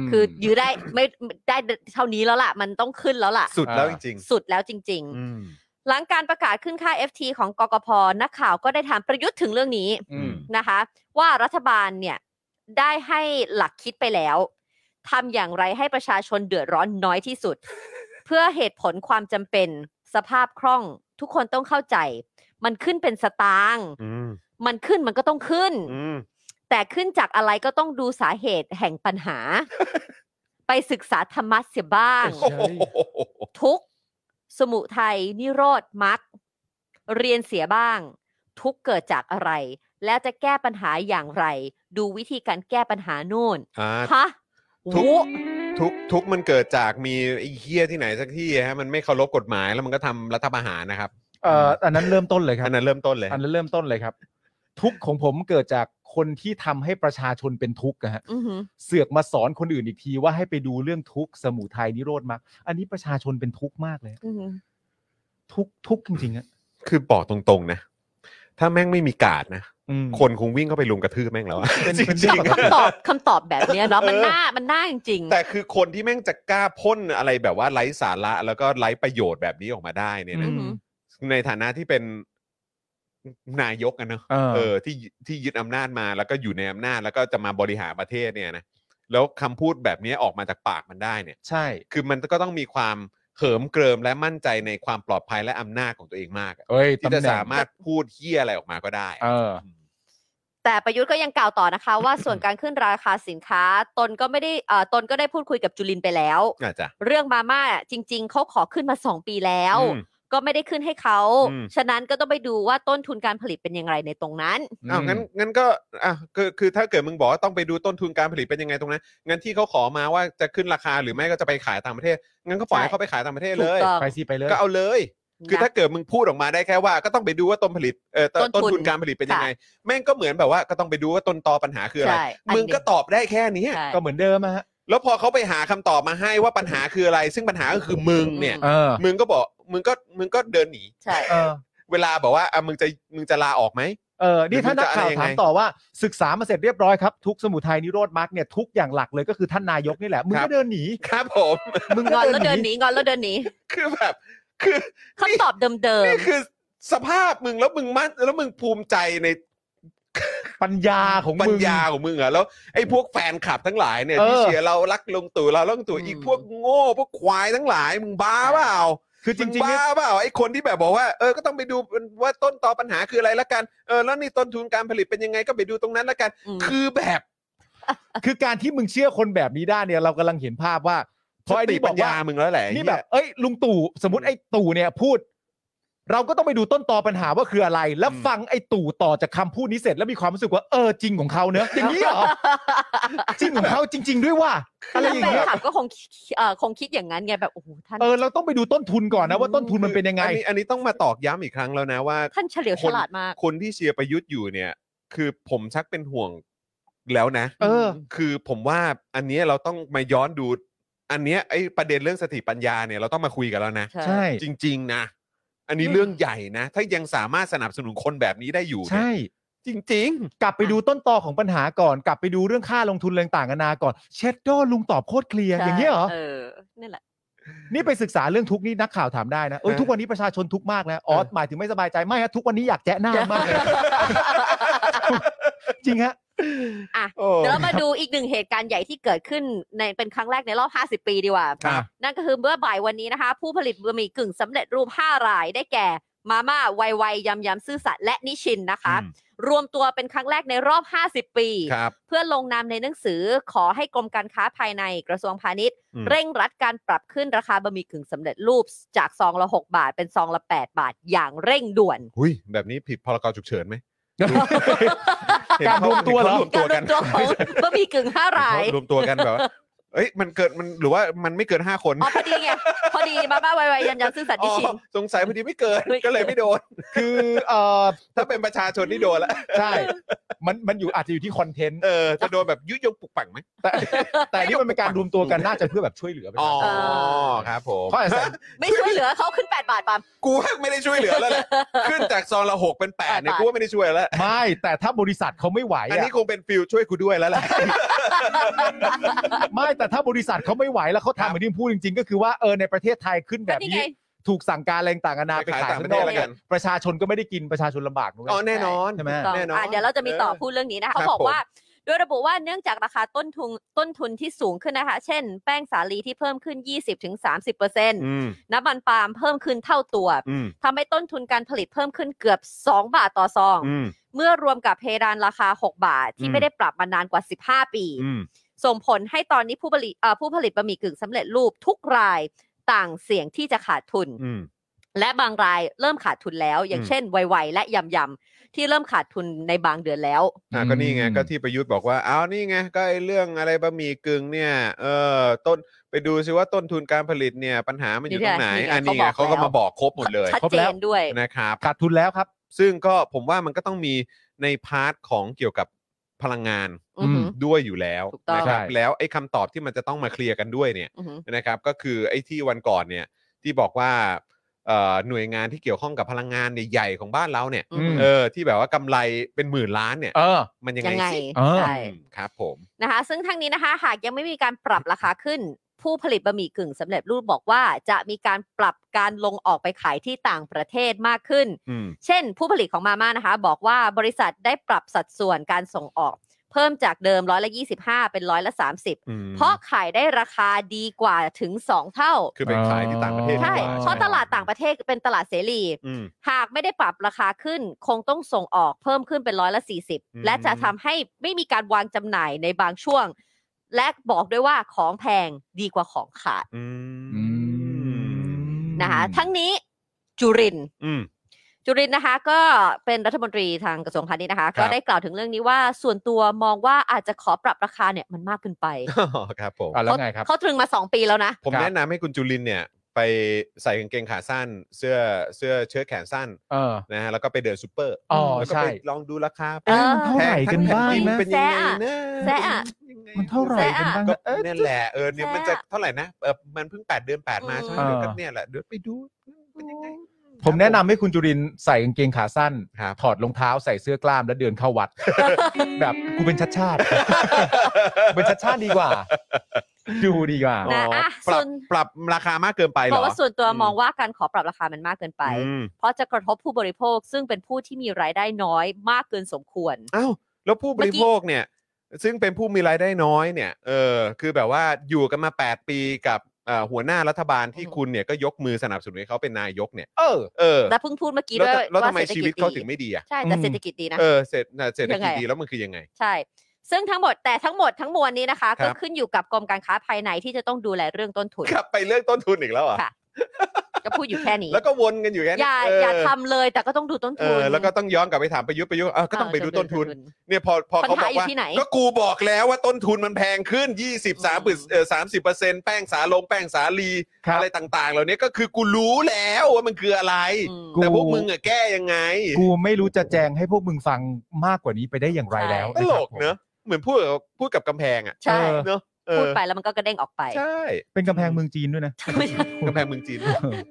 มคือยื้อได้ไม่ได้เท่านี้แล้วล่ะ มันต้องขึ้นแล้วล่ะ สุดแล้วจริงสุดแล้วจริงๆอืมๆหลังการประกาศขึ้นค่า FT ของกกพนักข่าวก็ได้ถามประยุทธ์ถึงเรื่องนี้อืมนะคะ ว่ารัฐบาลเนี่ยได้ให้หลักคิดไปแล้ว ทำอย่างไรให้ประชาชนเดือดร้อนน้อยที่สุด เพื่อเหตุผลความจำเป็น สภาพคล่องทุกคนต้องเข้าใจ มันขึ้นเป็นสตางค์อืมมันขึ้นมันก็ต้องขึ้นอืมแต่ขึ้นจากอะไรก็ต้องดูสาเหตุแห่งปัญหา ไปศึกษาธรรมะเสียบ้างโอ้โหทุกข์สมุทัยนิโรธมรรคเรียนเสียบ้าง ทุกข์เกิดจากอะไร แล้วจะแก้ปัญหาอย่างไร ดูวิธีการแก้ปัญหานู่นอ่าฮะ ทุกโอ้ทุกทุกมันเกิดจากมีไอ้เฮี้ยที่ไหนสักที่ฮะมันไม่เคารพกฎหมายแล้วมันก็ทำรัฐประหารนะครับเอ่ออันนั้นเริ่มต้นเลยครับอันนั้นเริ่มต้นเลยอันนั้นเริ่มต้นเลยครับ ทุกข์ของผมเกิดจากคนที่ทำให้ประชาชนเป็นทุกข์อะฮะอื้อหือ เสือกมาสอนคนอื่นอีกทีว่าให้ไปดูเรื่องทุกข์สมุทัยนิโรธมรรคอันนี้ประชาชนเป็นทุกข์มากเลย อื้อหือ ทุกข์ทุกข์จริงๆอะ คือบอกตรงๆนะ ถ้าแม่งไม่มีกาดนะอืม คนคงวิ่งเข้าไปลุมกระทืบแม่งแล้วอะ เป็นจริเป็นงเรื่องปกติคำตอบคำตอบแบบเนี้ยเนาะมันเออน่ามันน่าจริงๆ แต่คือคนที่แม่งจะกล้าพ่นอะไรแบบว่าไร้สาระแล้วก็ไร้ประโยชน์แบบนี้ออกมาได้เนี่ยอืนะอหือในฐานะที่เป็นนายกอะเนอะเออ เออที่ที่ยึดอำนาจมาแล้วก็อยู่ในอำนาจแล้วก็จะมาบริหารประเทศเนี่ยนะแล้วคำพูดแบบนี้ออกมาจากปากมันได้เนี่ย ใช่ คือมันก็ต้องมีความ เหิมเกริมและมั่นใจในความปลอดภัยและอำนาจของตัวเองมากอะเอ้ยที่ตำจะแหน่งสามารถพูดเฮี้ยอะไรออกมาก็ได้เออ แต่ประยุทธ์ก็ยังกล่าวต่อนะคะ ว่าส่วนการขึ้นราคาสินค้า ตนก็ไม่ได้เอ่อตนก็ได้พูดคุยกับจุลินไปแล้ว อาจจะเรื่องมาม่าจริง ๆเขาขอขึ้นมาสองปีแล้ว อืม ก็ไม่ได้ขึ้นให้เขา อืม ฉะนั้นก็ต้องไปดูว่าต้นทุนการผลิตเป็นยังไงในตรงนั้น อ้าวงั้นงั้นก็อะคือคือถ้าเกิดมึงบอกว่าต้องไปดูต้นทุนการผลิตเป็นยังไงตรงนั้นงั้นที่เขาขอมาว่าจะขึ้นราคาหรือไม่ก็จะไปขายต่างประเทศงั้นก็ปล่อยให้ใช่เขาไปขายต่างประเทศถูเลกย ต้องไปสิไปเลย ก็เอาเลย คือนะถ้าเกิดมึงพูดออกมาได้แค่ว่าก็ต้องไปดูว่าต้นผลิตเอ่อต้นต้นทุนต้นทุนการผลิตเป็นยังไง แม่งก็เหมือนแบบว่าก็ต้องไปดูว่าต้นตอปัญหาคืออะไรใช่อันมึงนี้ก็ตอบได้แค่เนี้ยใช่ ก็เหมือนเดิมอะฮะ แล้วพอเขาไปหาคำตอบมาให้ว่าปัญหาคืออะไร ซึ่งปัญหาก็คือมึงเนี่ย เออมึงก็บอกมึงก็มึงก็เดินหนี ใช่ เออ เวลาบอกว่าอะมึงจะมึงจะลาออกไหม เออ นี่ท่านนักข่าวหรือมันจะอะไรยังไงถามต่อว่าศึกษามาเสร็จเรียบร้อยครับทุกสมุทัยนิโรธมรรคเนี่ยทุกอย่างหลักเลยก็คือท่านนายกนี่แหละมึงครัก็บ เดินหนีครับผม มึงงก็อนแล้วเดินหนีงอนแล้วเดินหนีคือแบบคือคำตอบเดิมนี่คือสภาพมึงแล้วมึงมั่นแล้วมึงภูมิใจใน ปัญญาของปัมึญงญาของมึงเหรอแล้วไอ้พวกแฟนคลับทั้งหลายเนี่ยเออที่เชียร์เรารักลงตู่เราลงตู่อืมอีกพวกโง่พวกควายทั้งหลายมึงบ้าเปล่าคือจริงมึๆเนี่ยบ้าเปล่าไอ้คนที่แบบบอกว่าเออก็ต้องไปดูว่าต้นตอปัญหาคืออะไรละกันเออแล้วนี่ต้นทุนการผลิตเป็นยังไงก็ไปดูตรงนั้นละกันๆอืม คือแบบคือการที่มึงเชื่อคนแบบนี้ได้เนี่ยเรากำลังเห็นภาพว่าพอไอ้สตินี่บปัอญกว่าญามึงแล้วแหละนี่เหี้ย แบบเอ้ยลุงตู่สมมติไอ้ตู่เนี่ยพูด เราก็ต้องไปดูต้นตอปัญหาว่าคืออะไร แล้วฟังไอ้ตู่ต่อจากคำพูดนี้เสร็จแล้วมีความรู้สึกว่าเออจริงของเขาเนอะอย่างนี้เหรอจริงของเขาจริง ๆ ด้วยว่าอะไรแล้วอย่างแฟนเงี้ยคลับก็คงเอ่อคงคิดอย่างนั้นไงแบบโอ้โหท่านเออเราต้องไปดูต้นทุนก่อนนะว่าต้นทุนมันเป็นยังไง อันนี้อันนี้ต้องมาตอกย้ำอีกครั้งแล้วนะว่า ท่านเฉลียวฉลาดมากคนที่เชียร์ประยุทธ์อยู่เนี่ย คือผมชักเป็นห่วงแล้วนะ เออ คือผมว่าอันเนี้ยเราต้องมาย้อนดู อันเนี้ยไอ้ประเด็นเรื่องสติปัญญาเนี่ยเราต้องมาคุยกันแล้วนะใช่ใช่จริง ๆ นะ อันนี้เรื่องใหญ่นะ ถ้ายังสามารถสนับสนุนคนแบบนี้ได้อยู่เนี่ยใช่ จริง กลับไปดูต้นตอของปัญหาก่อน กลับไปดูเรื่องค่าลงทุนอะไรต่างกันานาก่อนเช็ดโดลุงตอบโคตรเคลียร์อย่างเงี้ยเหรอ เออนี่แหละ นี่ไปศึกษาเรื่องทุกข์นี่นักข่าวถามได้นะเออฮะทุกวันนี้ประชาชนทุกข์มากแล้วอ๋อเออหมายถึงไม่สบายใจไม่ฮะทุกวันนี้อยากแจ๊ะหน้ามากเลย จริงฮะ อะโอ้เดี๋ยวเรามาดูอีกหนึ่งเหตุการณ์ใหญ่ที่เกิดขึ้นในเป็นครั้งแรกในรอบ 50 ปีดีกว่าครับนั่นก็คือเมื่อบ่ายวันนี้นะคะ ผู้ผลิตบะหมี่กึ่งสำเร็จรูป 5 รายได้แก่ มาม่าไวไวยำยำซื่อสัตย์และนิชินนะคะอืมรวมตัวเป็นครั้งแรกในรอบ 50 ปีครับเพื่อลงนามในหนังสือขอให้กรมการค้าภายในกระทรวงพาณิชย์อืมเร่งรัดการปรับขึ้นราคาบะหมี่กึ่งสำเร็จรูปจากซองละ 6 บาท เป็นซองละ 8 บาท อย่างเร่งด่วนหุยแบบนี้ผิดพรกฉุกเฉินไหม การรวมตัวเหรอรวมตัวการรกัวนมตัวของบะหมี่กึ่งห้ารายรวมตัวกันแบบว่า เอ้ยมันเกิดมันหรือว่ามันไม่เกินห้าคนอ๋อพอดีไงพอดีมาม่าไวไวยำยำซื่อสัตย์นิชินอ๋อสงสัยพอดีไม่เกินไม่เกินก็เลยไม่โดน คือเออถ้าเป็นประชาชนนี่โดนละใช่ มันมันอยู่อาจจะอยู่ที่คอนเทนต์เออจะโดนแบบยุยงปลุกปั่งไหมแต่แต่อันนี่มันเป็นการรวมตัวกันน่าจะเพื่อแบบช่วยเหลือประอ๋อชาชนครับผมเขาอาจจะไม่ช่วยเหลือเขาขึ้น8บาทปั๊มกูว่าไม่ได้ช่วยเหลือแล้วแหละขึ้นจากซองละหกเป็นแปดเนี่ยแปดบาทกูว่าไม่ได้ช่วยแล้วไม่แต่ถ้าบริษัทเขาไม่ไหวอันอะนี้คงเป็นฟิลช่วยกูด้วยแล้วแหละ ไม่แต่ถ้าบริษัทเขาไม่ไหวแล้วเขาทำเหมือนที่พูดจริงๆ ก็คือว่าเออในประเทศไทยขึ้นแบบนี่นี้ไงถูกสั่งการอะไรต่างๆนานาไปไปขายขายต่างข้างประนเทอกศแล้วกัน ประชาชนก็ไม่ได้กินประชาชนลำบากด้วยอ๋อแน่นอน ใช่ไหม ถูกต้องแน่นอนอะเดี๋ยวเราจะมีต่อเออพูดเรื่องนี้นะครัเขาบบอกผมว่า โดยระบุว่าเนื่องจากราคาต้นทุนต้นทุนที่สูงขึ้นนะคะ เช่น แป้งสาลีที่เพิ่มขึ้น 20-30%อืมน้ำมันปาล์มเพิ่มขึ้นเท่าตัวอืมทำให้ต้นทุนการผลิตเพิ่มขึ้นเกือบ 2 บาทต่อซองอืมเมื่อรวมกับเพดานราคา 6 บาทที่อืมไม่ได้ปรับมานานกว่า 15 ปีอืมส่งผลให้ตอนนี้ผู้ผลิตเอ่อผู้ผลิตบะหมี่กึ่งสำเร็จรูปทุกรายต่างเสี่ยงที่จะขาดทุนอืมและบางรายเริ่มขาดทุนแล้ว อย่างอืมเช่นไวๆและยำยำๆ ที่เริ่มขาดทุนในบางเดือนแล้วอะก็นี่ไงก็ที่ประยุทธ์บอกว่าเอานี่ไงก็ไอ้เรื่องอะไรบะหมี่กึ่งเนี่ยเออต้นไปดูซิว่าต้นทุนการผลิตเนี่ยปัญหามันอยู่ตรงไหนนี่ไงอันนี้ไงเขาเขาบอกก็แล้วมาบอกครบหมดเลยชัดครบเจแล้วนด้วยนะครับขาดทุนแล้วครับ ซึ่งก็ผมว่ามันก็ต้องมีในพาร์ทของเกี่ยวกับพลังงานอือหือด้วยอยู่แล้วถูกต้องนะครับใช่แล้วไอ้คำตอบที่มันจะต้องมาเคลียร์กันด้วยเนี่ยอือหือนะครับ ก็คือไอ้ที่วันก่อนเนี่ยที่บอกว่าเอ่อ หน่วยงานที่เกี่ยวข้องกับพลังงานใหญ่ๆของบ้านเราเนี่ยอือหือเออที่แบบว่ากำไรเป็นหมื่นล้านเนี่ยเออ มันยังยังไงไงสิเออ ใช่ อืมครับผม นะคะซึ่งทั้งนี้นะคะ หากยังไม่มีการปรับราคาขึ้น ผู้ผลิตบะหมี่กึ่งสำเร็จรูปบอกว่าจะมีการปรับการลงออกไปขายที่ต่างประเทศมากขึ้น อืม เช่น ผู้ผลิตของมาม่านะคะ บอกว่าบริษัทได้ปรับสัดส่วนการส่งออก เพิ่มจากเดิมร้อยละ25เป็นร้อยละ30อืมเพราะขายได้ราคาดีกว่าถึง2เท่า คือไปขายที่ต่างประเทศดีใช่กว่าเพราะตลาดต่างประเทศเป็นตลาดเสรีอืมหากไม่ได้ปรับราคาขึ้น คงต้องส่งออกเพิ่มขึ้นเป็นร้อยละอืม40และจะทำให้ไม่มีการวางจำหน่ายในบางช่วง และบอกด้วยว่าของแพงดีกว่าของขาดอืมอืมนะคะทั้งนี้จุรินทร์อืม จุรินทร์นะคะ ก็เป็นรัฐมนตรีทางกระทรวงพาณิชย์นะคะครับก็ได้กล่าวถึงเรื่องนี้ว่าส่วนตัวมองว่าอาจจะขอปรับราคาเนี่ยมันมากเกินไปครับผมอะแล้วไงครับเขาตรึงมา 2 ปีแล้วนะ ผมครับแนะนำให้คุณจุลินเนี่ยไปใส่กางเกงขาสั้น เสื้อเสื้อเชิ้ตแขนสั้นเออนะฮะแล้วก็ไปเดินซูเปอร์อ๋อแล้วก็ใช่ไปลองดูราคาเออเท่าไหร่กันบ้างแพนะเป็นยังไงนะแซะอะยังไงมันเท่าไหร่กันบ้างก็นะเออเนี่ยแหละเออเนี่ยแซะมันจะเท่าไหร่นะเออมันเพิ่ง 8 เดือน 8 มาใช่ไหมอืมเดี๋ยวก็เนี่ยแหละเดี๋ยวไปดูเป็นยังไง ผมแนะนำให้คุณจุรินทร์ใส่กางเกงขาสั้น ครับ ถอดรองเท้าใส่เสื้อกล้ามแล้วเดินเข้าวัด แบบกูเป็นชัดชาติ เป็นชัดชาติดีกว่า ดูดีกว่านะอ๋ออะปรับส่วนปรับราคามากเกินไปเหรบออกว่าส่วนตัวอืม มองว่าการขอปรับราคามันมากเกินไป อืมเพราะจะกระทบผู้บริโภคซึ่งเป็นผู้ที่มีรายได้น้อยมากเกินสมควร อ้าวแล้วผู้บริโภคเนี่ย ซึ่งเป็นผู้มีรายได้น้อยเนี่ย เออ คือแบบว่าอยู่กันมา 8 ปีกับเอ่อหัวหน้ารัฐบาลที่อืมคุณเนี่ยก็ยกมือสนับสนุนให้เขาเป็นนายกเนี่ย เออเออและเพิ่งพูดเมื่อกี้แล้วด้วยแล้วทำว่าไมเศรษฐชีกิวิตจเขาดีถึงไม่ดีอะใช่แต่อืมเศรษฐกิจดีนะเออเศรษฐเศรษฐยักิงจไงดีแล้วมันคือยังไง ใช่ ซึ่งทั้งหมดแต่ทั้งหมดทั้งมวลนี้นะคะครัก็บขึ้นอยู่กับกรมการค้าภายในที่จะต้องดูแลเรื่องต้นทุนกลับไปเรื่องต้นทุนอีกแล้วเหรอะค่ะ ก็พูดอยู่แค่นี้ แล้วก็วนกันอยู่แค่อนี้ย่าเอออย่าทำเลยแต่ก็ต้องดูต้นเอทุน อแล้วก็ต้องย้อนกลับไปถามประยุทธ์ประยุทธ์เออก็ต้องไปดูต้นทุน เนี่ยพอพอปัญหาเขาบอกอยู่ว่า ที่ไหนก็กูบอกแล้วว่าต้นทุนมันแพงขึ้น 20 3เออ30เปอร์เซ็นต์แป้งสาลงแป้งสาลีครับ อะไรต่างๆ เหล่านี้ก็คือกูรู้แล้วว่ามันคืออะไร อืมกูแต่พวกมึงอะแก้ยังไงกูไม่รู้จะแจงให้พวกมึงฟังมากกว่านี้ไปได้อย่างไรแล้วตนะลครับกเนอะเหมือนพูดกับพูดกับกำแพงอะใช่ เออ เนอะเออ พูดไปแล้วมันก็กระเด้งออกไป ใช่ เป็นกำแพงเมืองจีนด้วยนะกำแพงเมืองจีน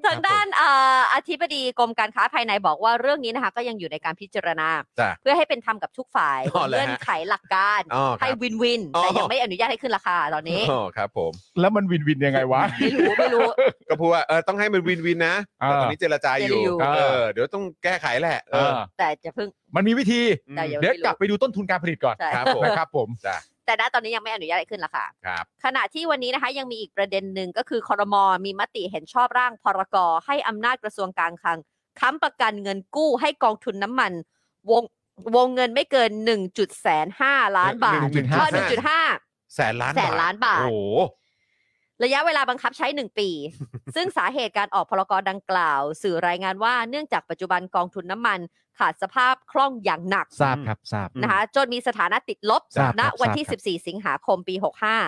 ทางด้านเอ่ออธิบดีกรมการค้าภายในบอกว่าเรื่องนี้นะคะ ก็ยังอยู่ในการพิจารณาจ้ะเพื่อให้เป็นธรรมกับทุกฝ่ายอ๋อเหรอฮะเงื่อนไขหลักการอ๋อครับให้วินวินอ๋อแต่ยังไม่อนุญาตให้ขึ้นราคาตอนนี้อ๋อครับ ผม แล้วมันวินวินยังไงวะ ไม่รู้ไม่รู้ ก็พูดว่าเออต้องให้มันวินวินนะแต่ตอนนี้เจรจาอยู่เจรอยู่เออเดี๋ยวต้องแก้ไขแหละเอเอออแต่จะเพิ่งมันมีวิธีแต่ยังเดี๋ยวไม่รู้กลับไปดูต้นทุนการผลิตก่อนใช่ครับผมนะครับผมจ้ะ แต่ณตอนนี้ยังไม่อนุญาตให้ขึ้นราคาครับขณะที่วันนี้นะคะยังมีอีกประเด็นหนึ่งก็คือคอรมอมีมติเห็นชอบร่างพรกให้อำนาจกระทรวงการคลังค้ำประกันเงินกู้ให้กองทุนน้ำมันวงวงเงินไม่เกิน1จุดแสนห้าล้านบาท1.5เออ1.5แสนล้านแสนล้านบาทโอ้โหระยะเวลาบังคับใช้ 1 ปี ซึ่งสาเหตุการออกพรกดังกล่าว สื่อรายงานว่าเนื่องจากปัจจุบันกองทุนน้ำมัน ขาดสภาพคล่องอย่างหนักทราบครับทราบนะคะ จนมีสถานะติดลบทราบณครับวันที่ทราบครับ14 สิงหาคมปี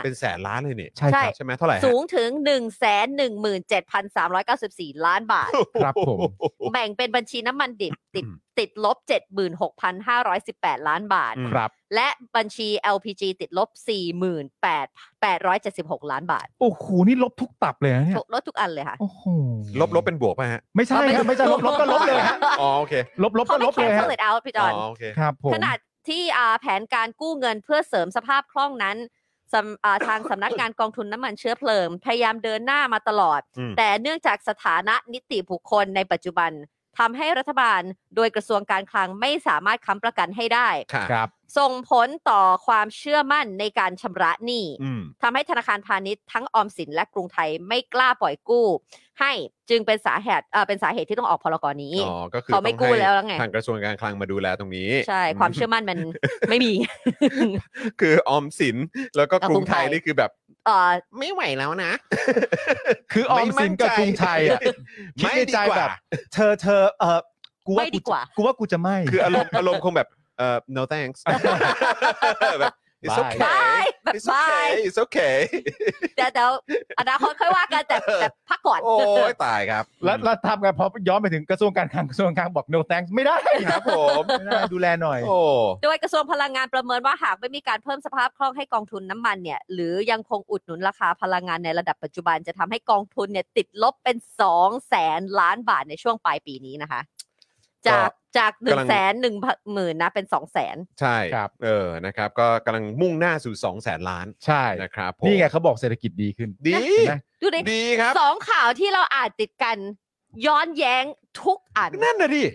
เป็นแสนล้านเลยนี่ใช่ครับ ใช่ไหมเท่าไหร่ฮะ65สูงถึง 117,394 ล้านบาท ครับผม แบ่งเป็นบัญชีน้ำมันดิบติด ติดลบ 76,518 ล้านบาท ครับ และบัญชี LPG ติดลบ 48,876 ล้านบาท โอ้โห นี่ลบทุกตับเลยนะเนี่ยลดทุกอันเลยค่ะ โอ้โหลบลบเป็นบวกป่ะฮะ ไม่ใช่ครับไม่ใช่ลบลบก็ลบเลยฮะ อ๋อโอเคลบลบเขาก็ลไม่บเลยฮะ cancel it out พี่จอ๋ออน โอเค ครับผมขณะที่อ่าแผนการกู้เงินเพื่อเสริมสภาพคล่องนั้นสำอ่าทางสำนักงานกองทุนน้ำมันเชื้อเพลิง พยายามเดินหน้ามาตลอด อืม แต่เนื่องจากสถานะนิติบุคคลในปัจจุบัน ทำให้รัฐบาลโดยกระทรวงการคลังไม่สามารถค้ำประกันให้ได้ค่ะครับ ส่งผลต่อความเชื่อมั่นในการชำระหนี้อืมทำให้ธนาคารพาณิชย์ทั้งออมสินและกรุงไทยไม่กล้าปล่อยกู้ ให้จึงเป็นสาเหตุเอ่อเป็นสาเหตุที่ต้องออกพรกรนี้อ๋อก็คือเขาไม่ต้องกู้ให้แล้วแล้วไงทางกระทรวงการคลังมาดูแลตรงนี้ ใช่ความเชื่อมั่นมันไม่มี คือออมสินแล้วก็กับกรุกรุงงไทไทยยนี่คือแบบ เอ่อไม่ไหวแล้วนะ คือออมสินกับกรุงไทยอะคิดไม่ในดีใจกว่า แบบ เธอเธอเออกูว่าไม่ดีกว่า กูว่ากูจะไม่ คืออารมณ์อารมณ์คงแบบเอ่อ no thanks แบบ it's บาย okay บาย แบบ it's บาย okay it's okay แต่เดี๋ยวอนาคตค่อยว่ากันแต่แต่พักก่อน โอ้ยตายครับ แล้วแล้วทำกันพอย้อนไปถึงกระทรวงการคลังกระทรวงการคลังบอก no thanks ไม่ได้ครับผมไม่ได้ดูแลหน่อย โอ้โดยกระทรวงพลังงานประเมินว่าหากไม่มีการเพิ่มสภาพคล่องให้กองทุนน้ำมันเนี่ย หรือยังคงอุดหนุนราคาพลังงานในระดับปัจจุบันจะทำให้กองทุนเนี่ยติดลบเป็นสองแสนล้านบาทในช่วงปลายปีนี้นะคะ จาก จากหนึ่งแสนหนึ่งหมื่นนะเป็นสองแสนใช่ครับเออนะครับ ก็กำลังมุ่งหน้าสู่2 0 0แสนล้านใช่นะครับผมนี่ไงเขาบอกเศรษฐกิจดีขึ้น ดีเห็นไหมดูดิดีครับสองข่าวที่เราอ่านติดกัน ย้อนแย้งทุกอันนั่นน่ะดิ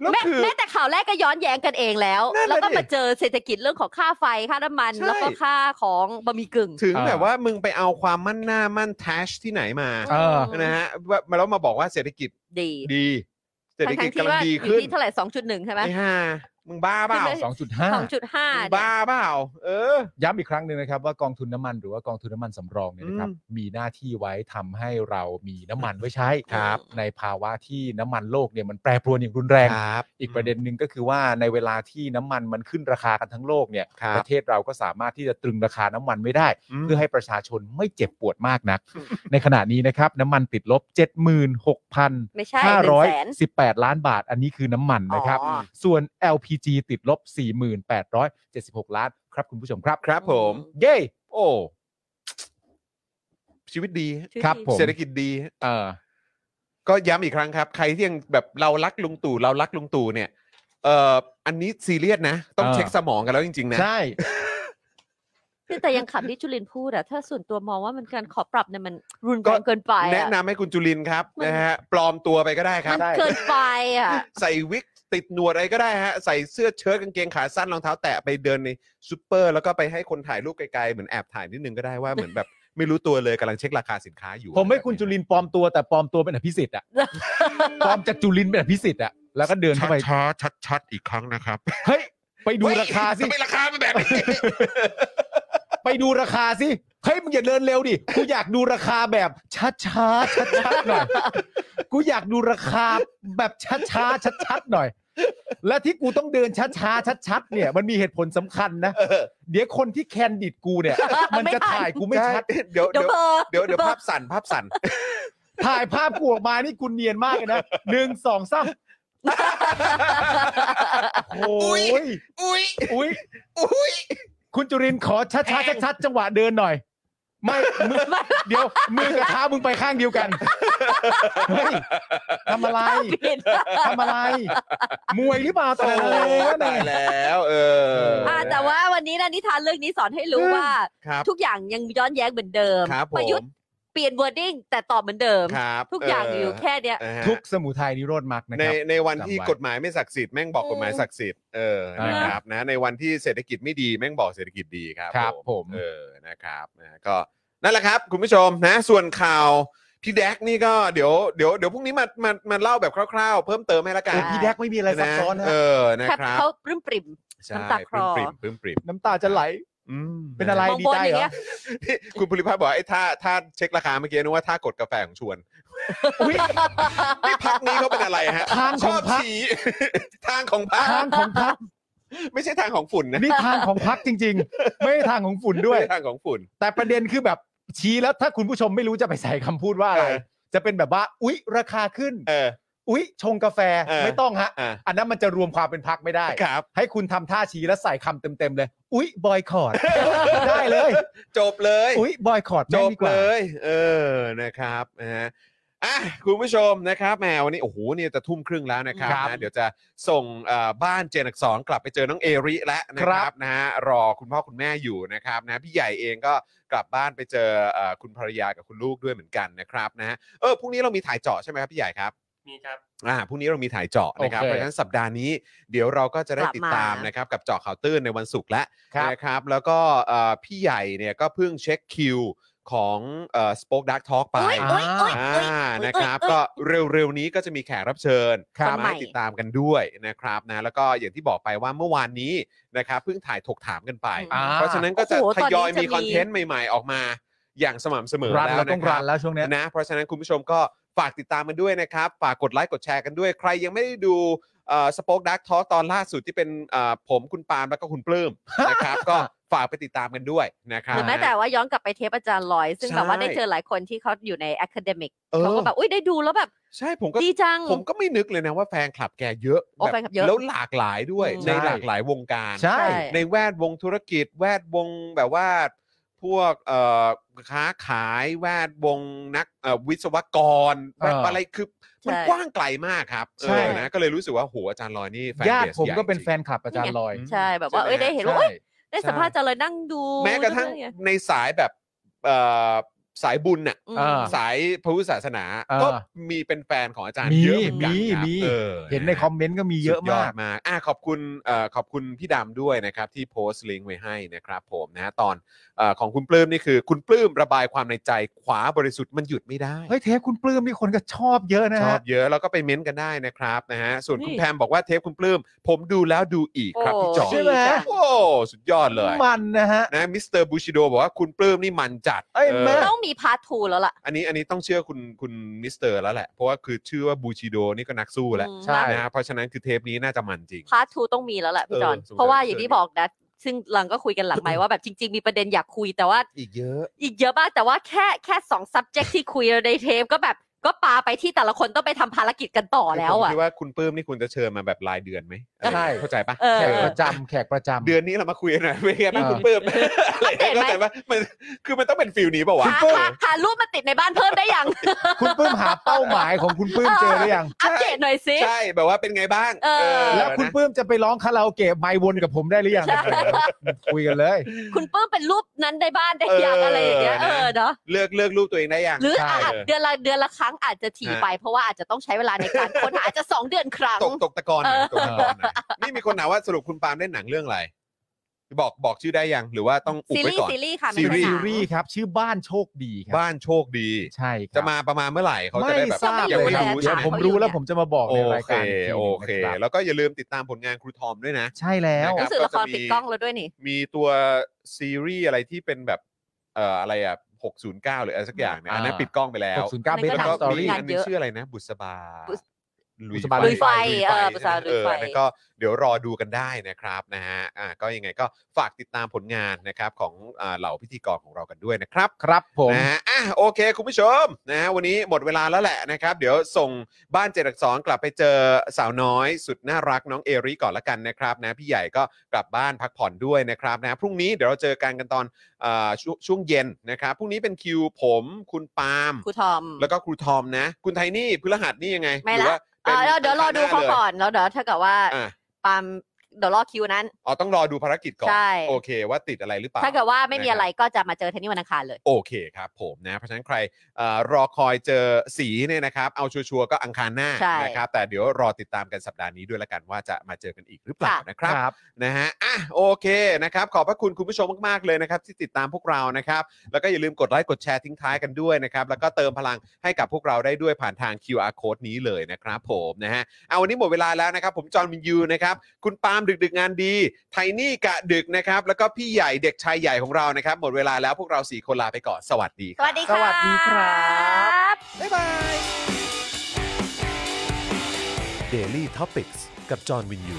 แล้วแม้คือแม้แต่ข่าวแรกก็ย้อนแย้งกันเองแล้วนั่นน่ะแล้วก็ดิมาเจอเศรษฐกิจเรื่องของค่าไฟค่าน้ำมันใช่แล้วก็ค่าของบะหมี่กึ่ง ถึงเออแบบว่ามึงไปเอาความมั่นหน้ามั่นแทชที่ไหนมาเออนะฮะว่ามาแล้วมาบอกว่าเศรษฐกิจดีดี เศรษฐกิทั้จงๆที่กำลังว่าดีอยู่ขึ้นที่เท่าไหร่สองจุดหนึ่งใช่ไหมไอ้ห่า มึงบ้าเปล่าขึ้นเลยสองจุดห้าสองจุดห้ามึงบ้าเปล่า เออ ย้ำอีกครั้งหนึ่งนะครับว่ากองทุนน้ำมันหรือว่ากองทุนน้ำมันสำรองเนี่ยนะครับอืมมีหน้าที่ไว้ทำให้เรามีน้ำมันไว้ใช้ครับ ในภาวะที่น้ำมันโลกเนี่ยมันแปรปรวนอย่างรุนแรง ครับ อีกประเด็นหนึ่งก็คือว่าในเวลาที่น้ำมันมันขึ้นราคากันทั้งโลกเนี่ยครับ ประเทศเราก็สามารถที่จะตรึงราคาน้ำมันไม่ได้ ม เพื่อให้ประชาชนไม่เจ็บปวดมากนัก ในขณะนี้นะครับน้ำมันติดลบ 76,518ไม่ใช่หนึ่งแสนล้านบาท อันนี้คือน้ำมันนะครับ อ๋อ ส่วน LPG ติดลบ 4876 ล้านครับคุณผู้ชมครับ ครับผม เย้ โอ้ ชีวิตดีครับผม เศรษฐกิจดี เออ ก็ย้ำอีกครั้งครับ ใครที่ยังแบบเรารักลุงตู่เรารักลุงตู่เนี่ยเอ่ออันนี้ซีเรียสนะ ต้องเออ เช็คสมองกันแล้วจริง ๆ นะ ใช่แต่ยังขับที่จุลินพูดอะถ้าส่วนตัวมองว่ามันการขอปรับเนี่ยมันรุนก็แรงเกินไปแนะอะนำให้คุณจุลินครับมันนะฮะปลอมตัวไปก็ได้คมัรับนเกินไปอะ ใส่วิก ติดหนวดอะไรก็ได้ฮะใส่เสื้อเชิ้ตกางเกงขาสั้นรองเท้าแตะไปเดินในซูเปอร์ แล้วก็ไปให้คนถ่ายรูปไกลๆเหมือนแอบถ่ายนิดนึงก็ได้ว่าเหมือนแบบไม่รู้ตัวเลยกำลังเช็คราคาสินค้าอยู่ผมให้คุณจุลินปลอมตัวแต่ปลอมตัวเป็นอภิสิทธิ์อะปลอมจากจุลินเป็นอภิสิทธิ์อะแล้วก็เดินเข้าไปช้าๆชัดๆอีกครั้งนะครับเฮ้ยไปดูราคาสิทำไมราคาเป็นแบบนี้ไปดูราคาสิเฮ้ยมึงอย่าเดินเร็วดิกูอยากดูราคาแบบช้าช้าชัดชัดๆหน่อยกูอยากดูราคาแบบช้าช้าชัดชัดๆหน่อย และที่กูต้องเดินช้าช้าชัดชัดๆเนี่ยมันมีเหตุผลสำคัญนะเดี๋ยวคนที่แคนดิดกูเนี่ย มันจะถ่ายกูไม่ชัดเดี๋ยวเดี๋เดี๋ยยววเบลอเดี๋ยวเดี๋ยวภาพสั่นภาพสั่น ถ่ายภาพกูออกมานี่กูเนียนมากเลยนะหนึ่งสองสามโอ้ยอุ้ยอุ้ยอุ้ยคุณจุรินทร์ขอช้าช้าชัดชัดๆจังหวะเดินหน่อย ไม่มือเดี๋ยวมือกับเท้ามึงไปข้างเดียวกันเฮ้ยทำอะไรผิดทำอะไร มวยหรือเปล่าตอนโอ้นั้นตายแล้วเอออ่าแต่ว่าวันนี้นะนิทานเรื่องนี้สอนให้รู้ว่า ครับทุกอย่างยังย้อนแย้งเหมือนเดิม ครับผประยุทมธ์ เปลี่ยน wording แต่ตอบเหมือนเดิม ครับทุกอย่างเอยู่แค่เนี้ย นะฮะทุกสมุทัยนิโรธมรรคนะในครับ ในวันที่จำไว้ กฎหมายไม่ศักดิ์สิทธิ์แม่งบอกกฎหมายศักดิ์สิทธิ์เอออ่านนะครับนะในวันที่เศรษฐกิจไม่ดีแม่งบอกเศรษฐกิจดีครับครับผม เออนะครับนะก็นั่นแหละครับ คุณผู้ชมนะส่วนข่าวพี่แดกนี่ก็เดี๋ยวเดี๋ยวเดี๋ยวพรุ่งนี้มามามาเล่าแบบคร่าวๆ เพิ่มเติมให้ละกันโอ้พี่แดกไม่มีอะไรซับซ้อนเอฮะอนะแค่ครับเขาปลื้มปริ่มใช่น้ำตาคลอปริมปริมปริมน้ำตาจะไหล อืมเป็นอะไรมองดีบนใจอย่างเหรอเงี้ยที่คุณภูริพัฒน์บอกว่าไอ้ท่าท่าเช็คราคาเมื่อกี้นึกว่าท่ากดกาแฟของชวนอุ๊ยนี่พักนี้เขาเป็นอะไรฮะทางชของอบพรรคฉี่ทางของพักทางของพักไม่ใช่ทางของฝุ่นนะนี่ทางของพักจริง ๆ ไม่ใช่ทางของฝุ่นด้วย ไม่ใช่ทางของฝุ่น แต่ประเด็นคือแบบชี้แล้วถ้าคุณผู้ชมไม่รู้จะไปใส่คำพูดว่าอะไร เออ จะเป็นแบบว่า อุ๊ย ราคาขึ้น เออ อุ๊ย ชงกาแฟเออไม่ต้องฮะ อะอันนั้นมันจะรวมความเป็นพักไม่ได้ ครับ ให้คุณทำท่าชี้แล้วใส่คำเต็มๆเลย อุ๊ย บอยคอรดได้เลย จบเลย อุ๊ย บอยคอรดจแม่งบดีกว่าเลย เออนะครับนะฮะอะคุณผู้ชมนะครับแหมวันนี้โอ้โหเนี่ยจะทุ่มครึ่งแล้วนะครับครับนะเดี๋ยวจะส่งเอ่อบ้านเจนอักสองกลับไปเจอน้องเอริแล้วนะคครัรับบนะฮะรอคุณพ่อคุณแม่อยู่นะครับนะพี่ใหญ่เองก็กลับบ้านไปเจอเอ่อคุณภรรยากับคุณลูกด้วยเหมือนกันนะครับนะฮะเออพรุ่งนี้เรามีถ่ายเจาะใช่ไหมครับพี่ใหญ่ครับ มีครับ อ่าพรุ่งนี้เรามีถ่ายเจาะนะครับ โอเคเพราะฉะนั้นสัปดาห์นี้เดี๋ยวเราก็จะได้กลับติดมาตามนะครับกับเจาะข่าวตื้นในวันศุกร์แล้วครับนะครับ แล้วก็เอ่อพี่ใหญ่เนี่ยก็เพิ่งเช็คคิวของเอ่อ Spoke Dark Talk ไป อุ๊ยอุ๊ยอุ๊ยอ่าอุ๊ยอุ๊ยนะครับอุ๊ยก็เร็วๆนี้ก็จะมีแขกรับเชิญครับ มาให้ติดตามกันด้วยนะครับนะแล้วก็อย่างที่บอกไปว่าเมื่อวานนี้นะครับเพิ่งถ่ายถกถามกันไป อ่า เพราะฉะนั้นก็จะโอ้โหทยอยตอนนี้มีจะมีคอนเทนต์ใหม่ๆออกมาอย่างสม่ำเสมอรันแล้วเรานะต้องครัรับนแล้วช่วงเนี้ย นะเพราะฉะนั้นคุณผู้ชมก็ ฝากติดตามมันด้วยนะครับ ฝากกดไลค์กดแชร์กันด้วย ใครยังไม่ได้ดูสป็อคดักทอตอนล่าสุดที่เป็นเอ่อผมคุณปาล์มแล้วก็คุณปลื้ม นะครับ ก็ฝากไปติดตามกันด้วยนะครับ หรือแม้แต่ว่าย้อนกลับไปเทปอาจารย์ลอย ซึ่งใช่แบบว่าได้เจอหลายคนที่เขาอยู่ใน academic เออ เขาก็แบบอุ้ยได้ดูแล้วแบบใช่ผมก็ ดีจัง ผมก็ไม่นึกเลยนะว่าแฟนคลับแกเยอะโอ้แฟนคลับเยอะแล้วหลากหลายด้วยอืม ในใช่หลากหลายวงการ ใช่ ในแวดวงธุรกิจ แวดวงแบบว่า พวกเอ่อค้าขายแวดวงนักเอ่อวิศวกรแวดเออออะไรคือมันใช่ กว้างไกลมากครับใช่เออนะก็เลยรู้สึกว่าโหอาจารย์ลอยนี่แฟนญาติเบสผมใหญ่ก็เป็นจริง แฟนคลับอาจารย์ลอยใช่แบบว่าใช่ไหมเอ้ยได้เห็นว่าใช่เอ้ยได้สัมภาษณ์อาจารย์เลยนั่งดูแม้กระทั่งนั่นไงในสายแบบเอ่อ สายบุญน่ะอืม อ่า สายพระพุทธศาสนา อ่าก็มีเป็นแฟนของอาจารย์มีเยอะเหมือนกันมีครับมี เออเห็นในคอมเมนต์ก็มีเยอะสุดมาก มากอะขอบคุณเอ่อขอบคุณพี่ดำด้วยนะครับ ที่โพสต์ลิงก์ไว้ให้นะครับ ผมนะตอนเอ่อของคุณปลื้มนี่คือ คุณปลื้มระบายความในใจขวาบริสุทธิ์มันหยุดไม่ได้ เฮ้ยเทปคุณปลื้มนี่คนก็ชอบเยอะนะชอบเยอะฮะแล้วก็ไป comment กันได้นะครับนะฮะส่วนคุณนี่ แพมบอกว่าเทปคุณปลื้มผมดูแล้วดูอีกครับพี่จอห์นใช่ไหม โอ้สุดยอดเลยมันนะฮะ นะมิสเตอร์บูชิโดบอกว่าคุณปลื้มนี่มันจัดเอ้ยเออแม่ต้องมี part two แล้วล่ะ อันนี้อันนี้ต้องเชื่อคุณคุณมิสเตอร์แล้วแหละ เพราะว่าคือชื่อว่าบูชิโดนี่ก็นักสู้แหละอืมใช่ นะฮะเพราะฉะนั้นคือเทปนี้น่าจะมันจริง part two ต้องมีแล้วแหละพี่จอห์นเออสงสัย เพราะว่าอย่างที่บอกนะ ซึ่งหลังก็คุยกันหลังไหมค์ว่าแบบจริง ๆ มีประเด็นอยากคุยแต่ว่า อีกเยอะ อีกเยอะมากแต่ว่าแค่แค่สอง subject ที่คุยในเทปก็แบบก็ปาไปที่แต่ละคนต้องไปทำภารกิจกันต่อแล้วผมอะ คิดว่าคุณปลื้มนี่คุณจะเชิญมาแบบรายเดือนไหมใช่ เข้าใจปะเออ แขกประจำแขกประจำ เดือนนี้เรามาคุยกันหน่อยไม่ใช่ไหมเออคุณปลื้มอัป เดตไหมเข้าใจปะมันคือมันต้องเป็น feel นี้ป่าวะ หาหาหารูปมาติดในบ้านเพิ่มได้ยังคุณปลื้มหาเป้าหมายของคุณปลื้มเจอหรือยัง อัปเดตหน่อยสิ ใช่แบบว่าเป็นไงบ้างเออ แล้วคุณนะปื้มจะไปร้องคาราโอเกะไมค์วนกับผมได้หรือยังใช่คุยกันเลย คุณปื้มเป็นรูปนั้นในบ้านได้ยังอะไรอย่างเงี้ยเออเนาะเลือกเลือกรูปตัวเองได้ยัง หรือใช่ อาจเดือนละเดือนละครั้งอาจจะถี่ฮะไป เพราะว่าอาจจะต้องใช้เวลาในการค้นหาอาจจะสองเดือนครั้ง ตกตกตะกอนหน่อยเออตกตะกอนหน่อยนี่มีคนถามว่าสรุปคุณปาล์มเล่นหนังเรื่องอะไร บอกบอกชื่อได้ยังหรือว่าต้องอุบซีไว้รีก่ส์อน ซีรีส์ค่ะซีไม่รีใช่ส์ ซีหนังรีส์ครับชื่อบ้านโชคดีครับบ้านโชคดี ใช่ครับ จะมาประมาณเมื่อไหร่เขาจะได้แบบทราบ ยังเลไม่ยครับรู้เดี๋ใช่ยวไหมผมรู้แล้วผมจะมาบอกโอในรายเคการกทีโอเค นะครับแล้วก็อย่าลืมติดตามผลงานครูทอมด้วยนะ ใช่แล้วนะคบรู้สึกละครก็จะมีปิดกล้องแล้วด้วยนี่ มีตัวซีรีส์อะไรที่เป็นแบบเอ่ออะไรอะ 609 หรืออะไรสักอย่างเนี่ยอันนั้นอ่า ปิดกล้องไปแล้ว 609เบสแล้วก็แล้วก็สตอมีรี่งานอันนึเยงอะชื่ออะไรนะ บุษบา บุษ ลุยบุษบาลุยไฟลุยเออใช่ไหมบุษบาลุยไฟเออแล้วก็เดี๋ยวรอดูกันได้นะครับนะฮะอ่าก็ยังไงก็ฝากติดตามผลงานนะครับของอ่าเหล่าพิธีกรของเรากันด้วยนะครับ ครับผมนะฮะอะโอเค คุณผู้ชมนะฮะวันนี้หมดเวลาแล้วแหละนะครับ เดี๋ยวส่งบ้านเจรักสองกลับไปเจอสาวน้อยสุดน่ารักน้องเอริก่อนละกันนะครับนะพี่ใหญ่ก็กลับบ้านพักผ่อนด้วยนะครับนะพรุ่งนี้เดี๋ยวเราเจอกันกันตอนอ่าช่วงช่วงเย็นนะครับพรุ่งนี้เป็นคิวผม คุณปาล์มครูทอมแล้วก็ครูทอมนะ คุณไทนี่พฤหัสนี่ยังไงไม่หรือละว่า เออเดี๋ยวรอดูเขาลยก่อนแล้วเดี๋ยวถ้าเกิดว่าอะปาล์ม เดี๋ยวรอคิวนั้น อ๋อต้องรอดูภารกิจก่อน ใช่ โอเค ว่าติดอะไรหรือเปล่า ถ้าเกิดว่าไม่มีนะครับอะไรก็จะมาเจอเทนนี่วันอังคารเลย โอเคครับผมนะ เพราะฉะนั้นใครเอ่อรอคอยเจอสีเนี่ยนะครับ เอาชัวร์ๆก็อังคารหน้าใช่ นะครับ แต่เดี๋ยวรอติดตามกันสัปดาห์นี้ด้วยละกันว่าจะมาเจอกันอีกหรือเปล่าค่ะนะครับครับ นะฮะอะอะ โอเค นะครับ ขอบพระคุณคุณผู้ชมมาก ๆ เลยนะครับ ที่ติดตามพวกเรา นะครับ แล้วก็อย่าลืมกดไลค์ กดแชร์ทิ้งท้ายกันด้วยนะครับ แล้วก็เติมพลังให้กับพวกเราได้ด้วยผ่านทาง QR code นี้เลยนะครับผม นะฮะ เอาวันนี้หมดเวลาแล้วนะครับ ผม จอห์นวินยู นะครับ คุณปาล์มดึกดึกๆงานดี ไทนี่กะดึกนะครับ แล้วก็พี่ใหญ่เด็กชายใหญ่ของเรานะครับ หมดเวลาแล้วพวกเราสี่คนลาไปก่อนสวัสดีครับ สวัสดีค่ะสวัสดีครั บ bye bye Daily Topics กับจอห์นวินยู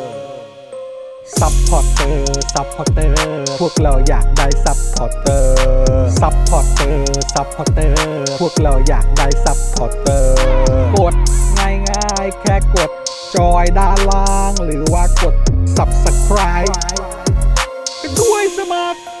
supporter supporter พวกเราอยากได้ supporter supporter supporter พวกเราอยากได้ supporter กดง่ายง่ายแค่กดจอยด้านล่าง หรือว่ากด subscribe เปด้วยสมัคร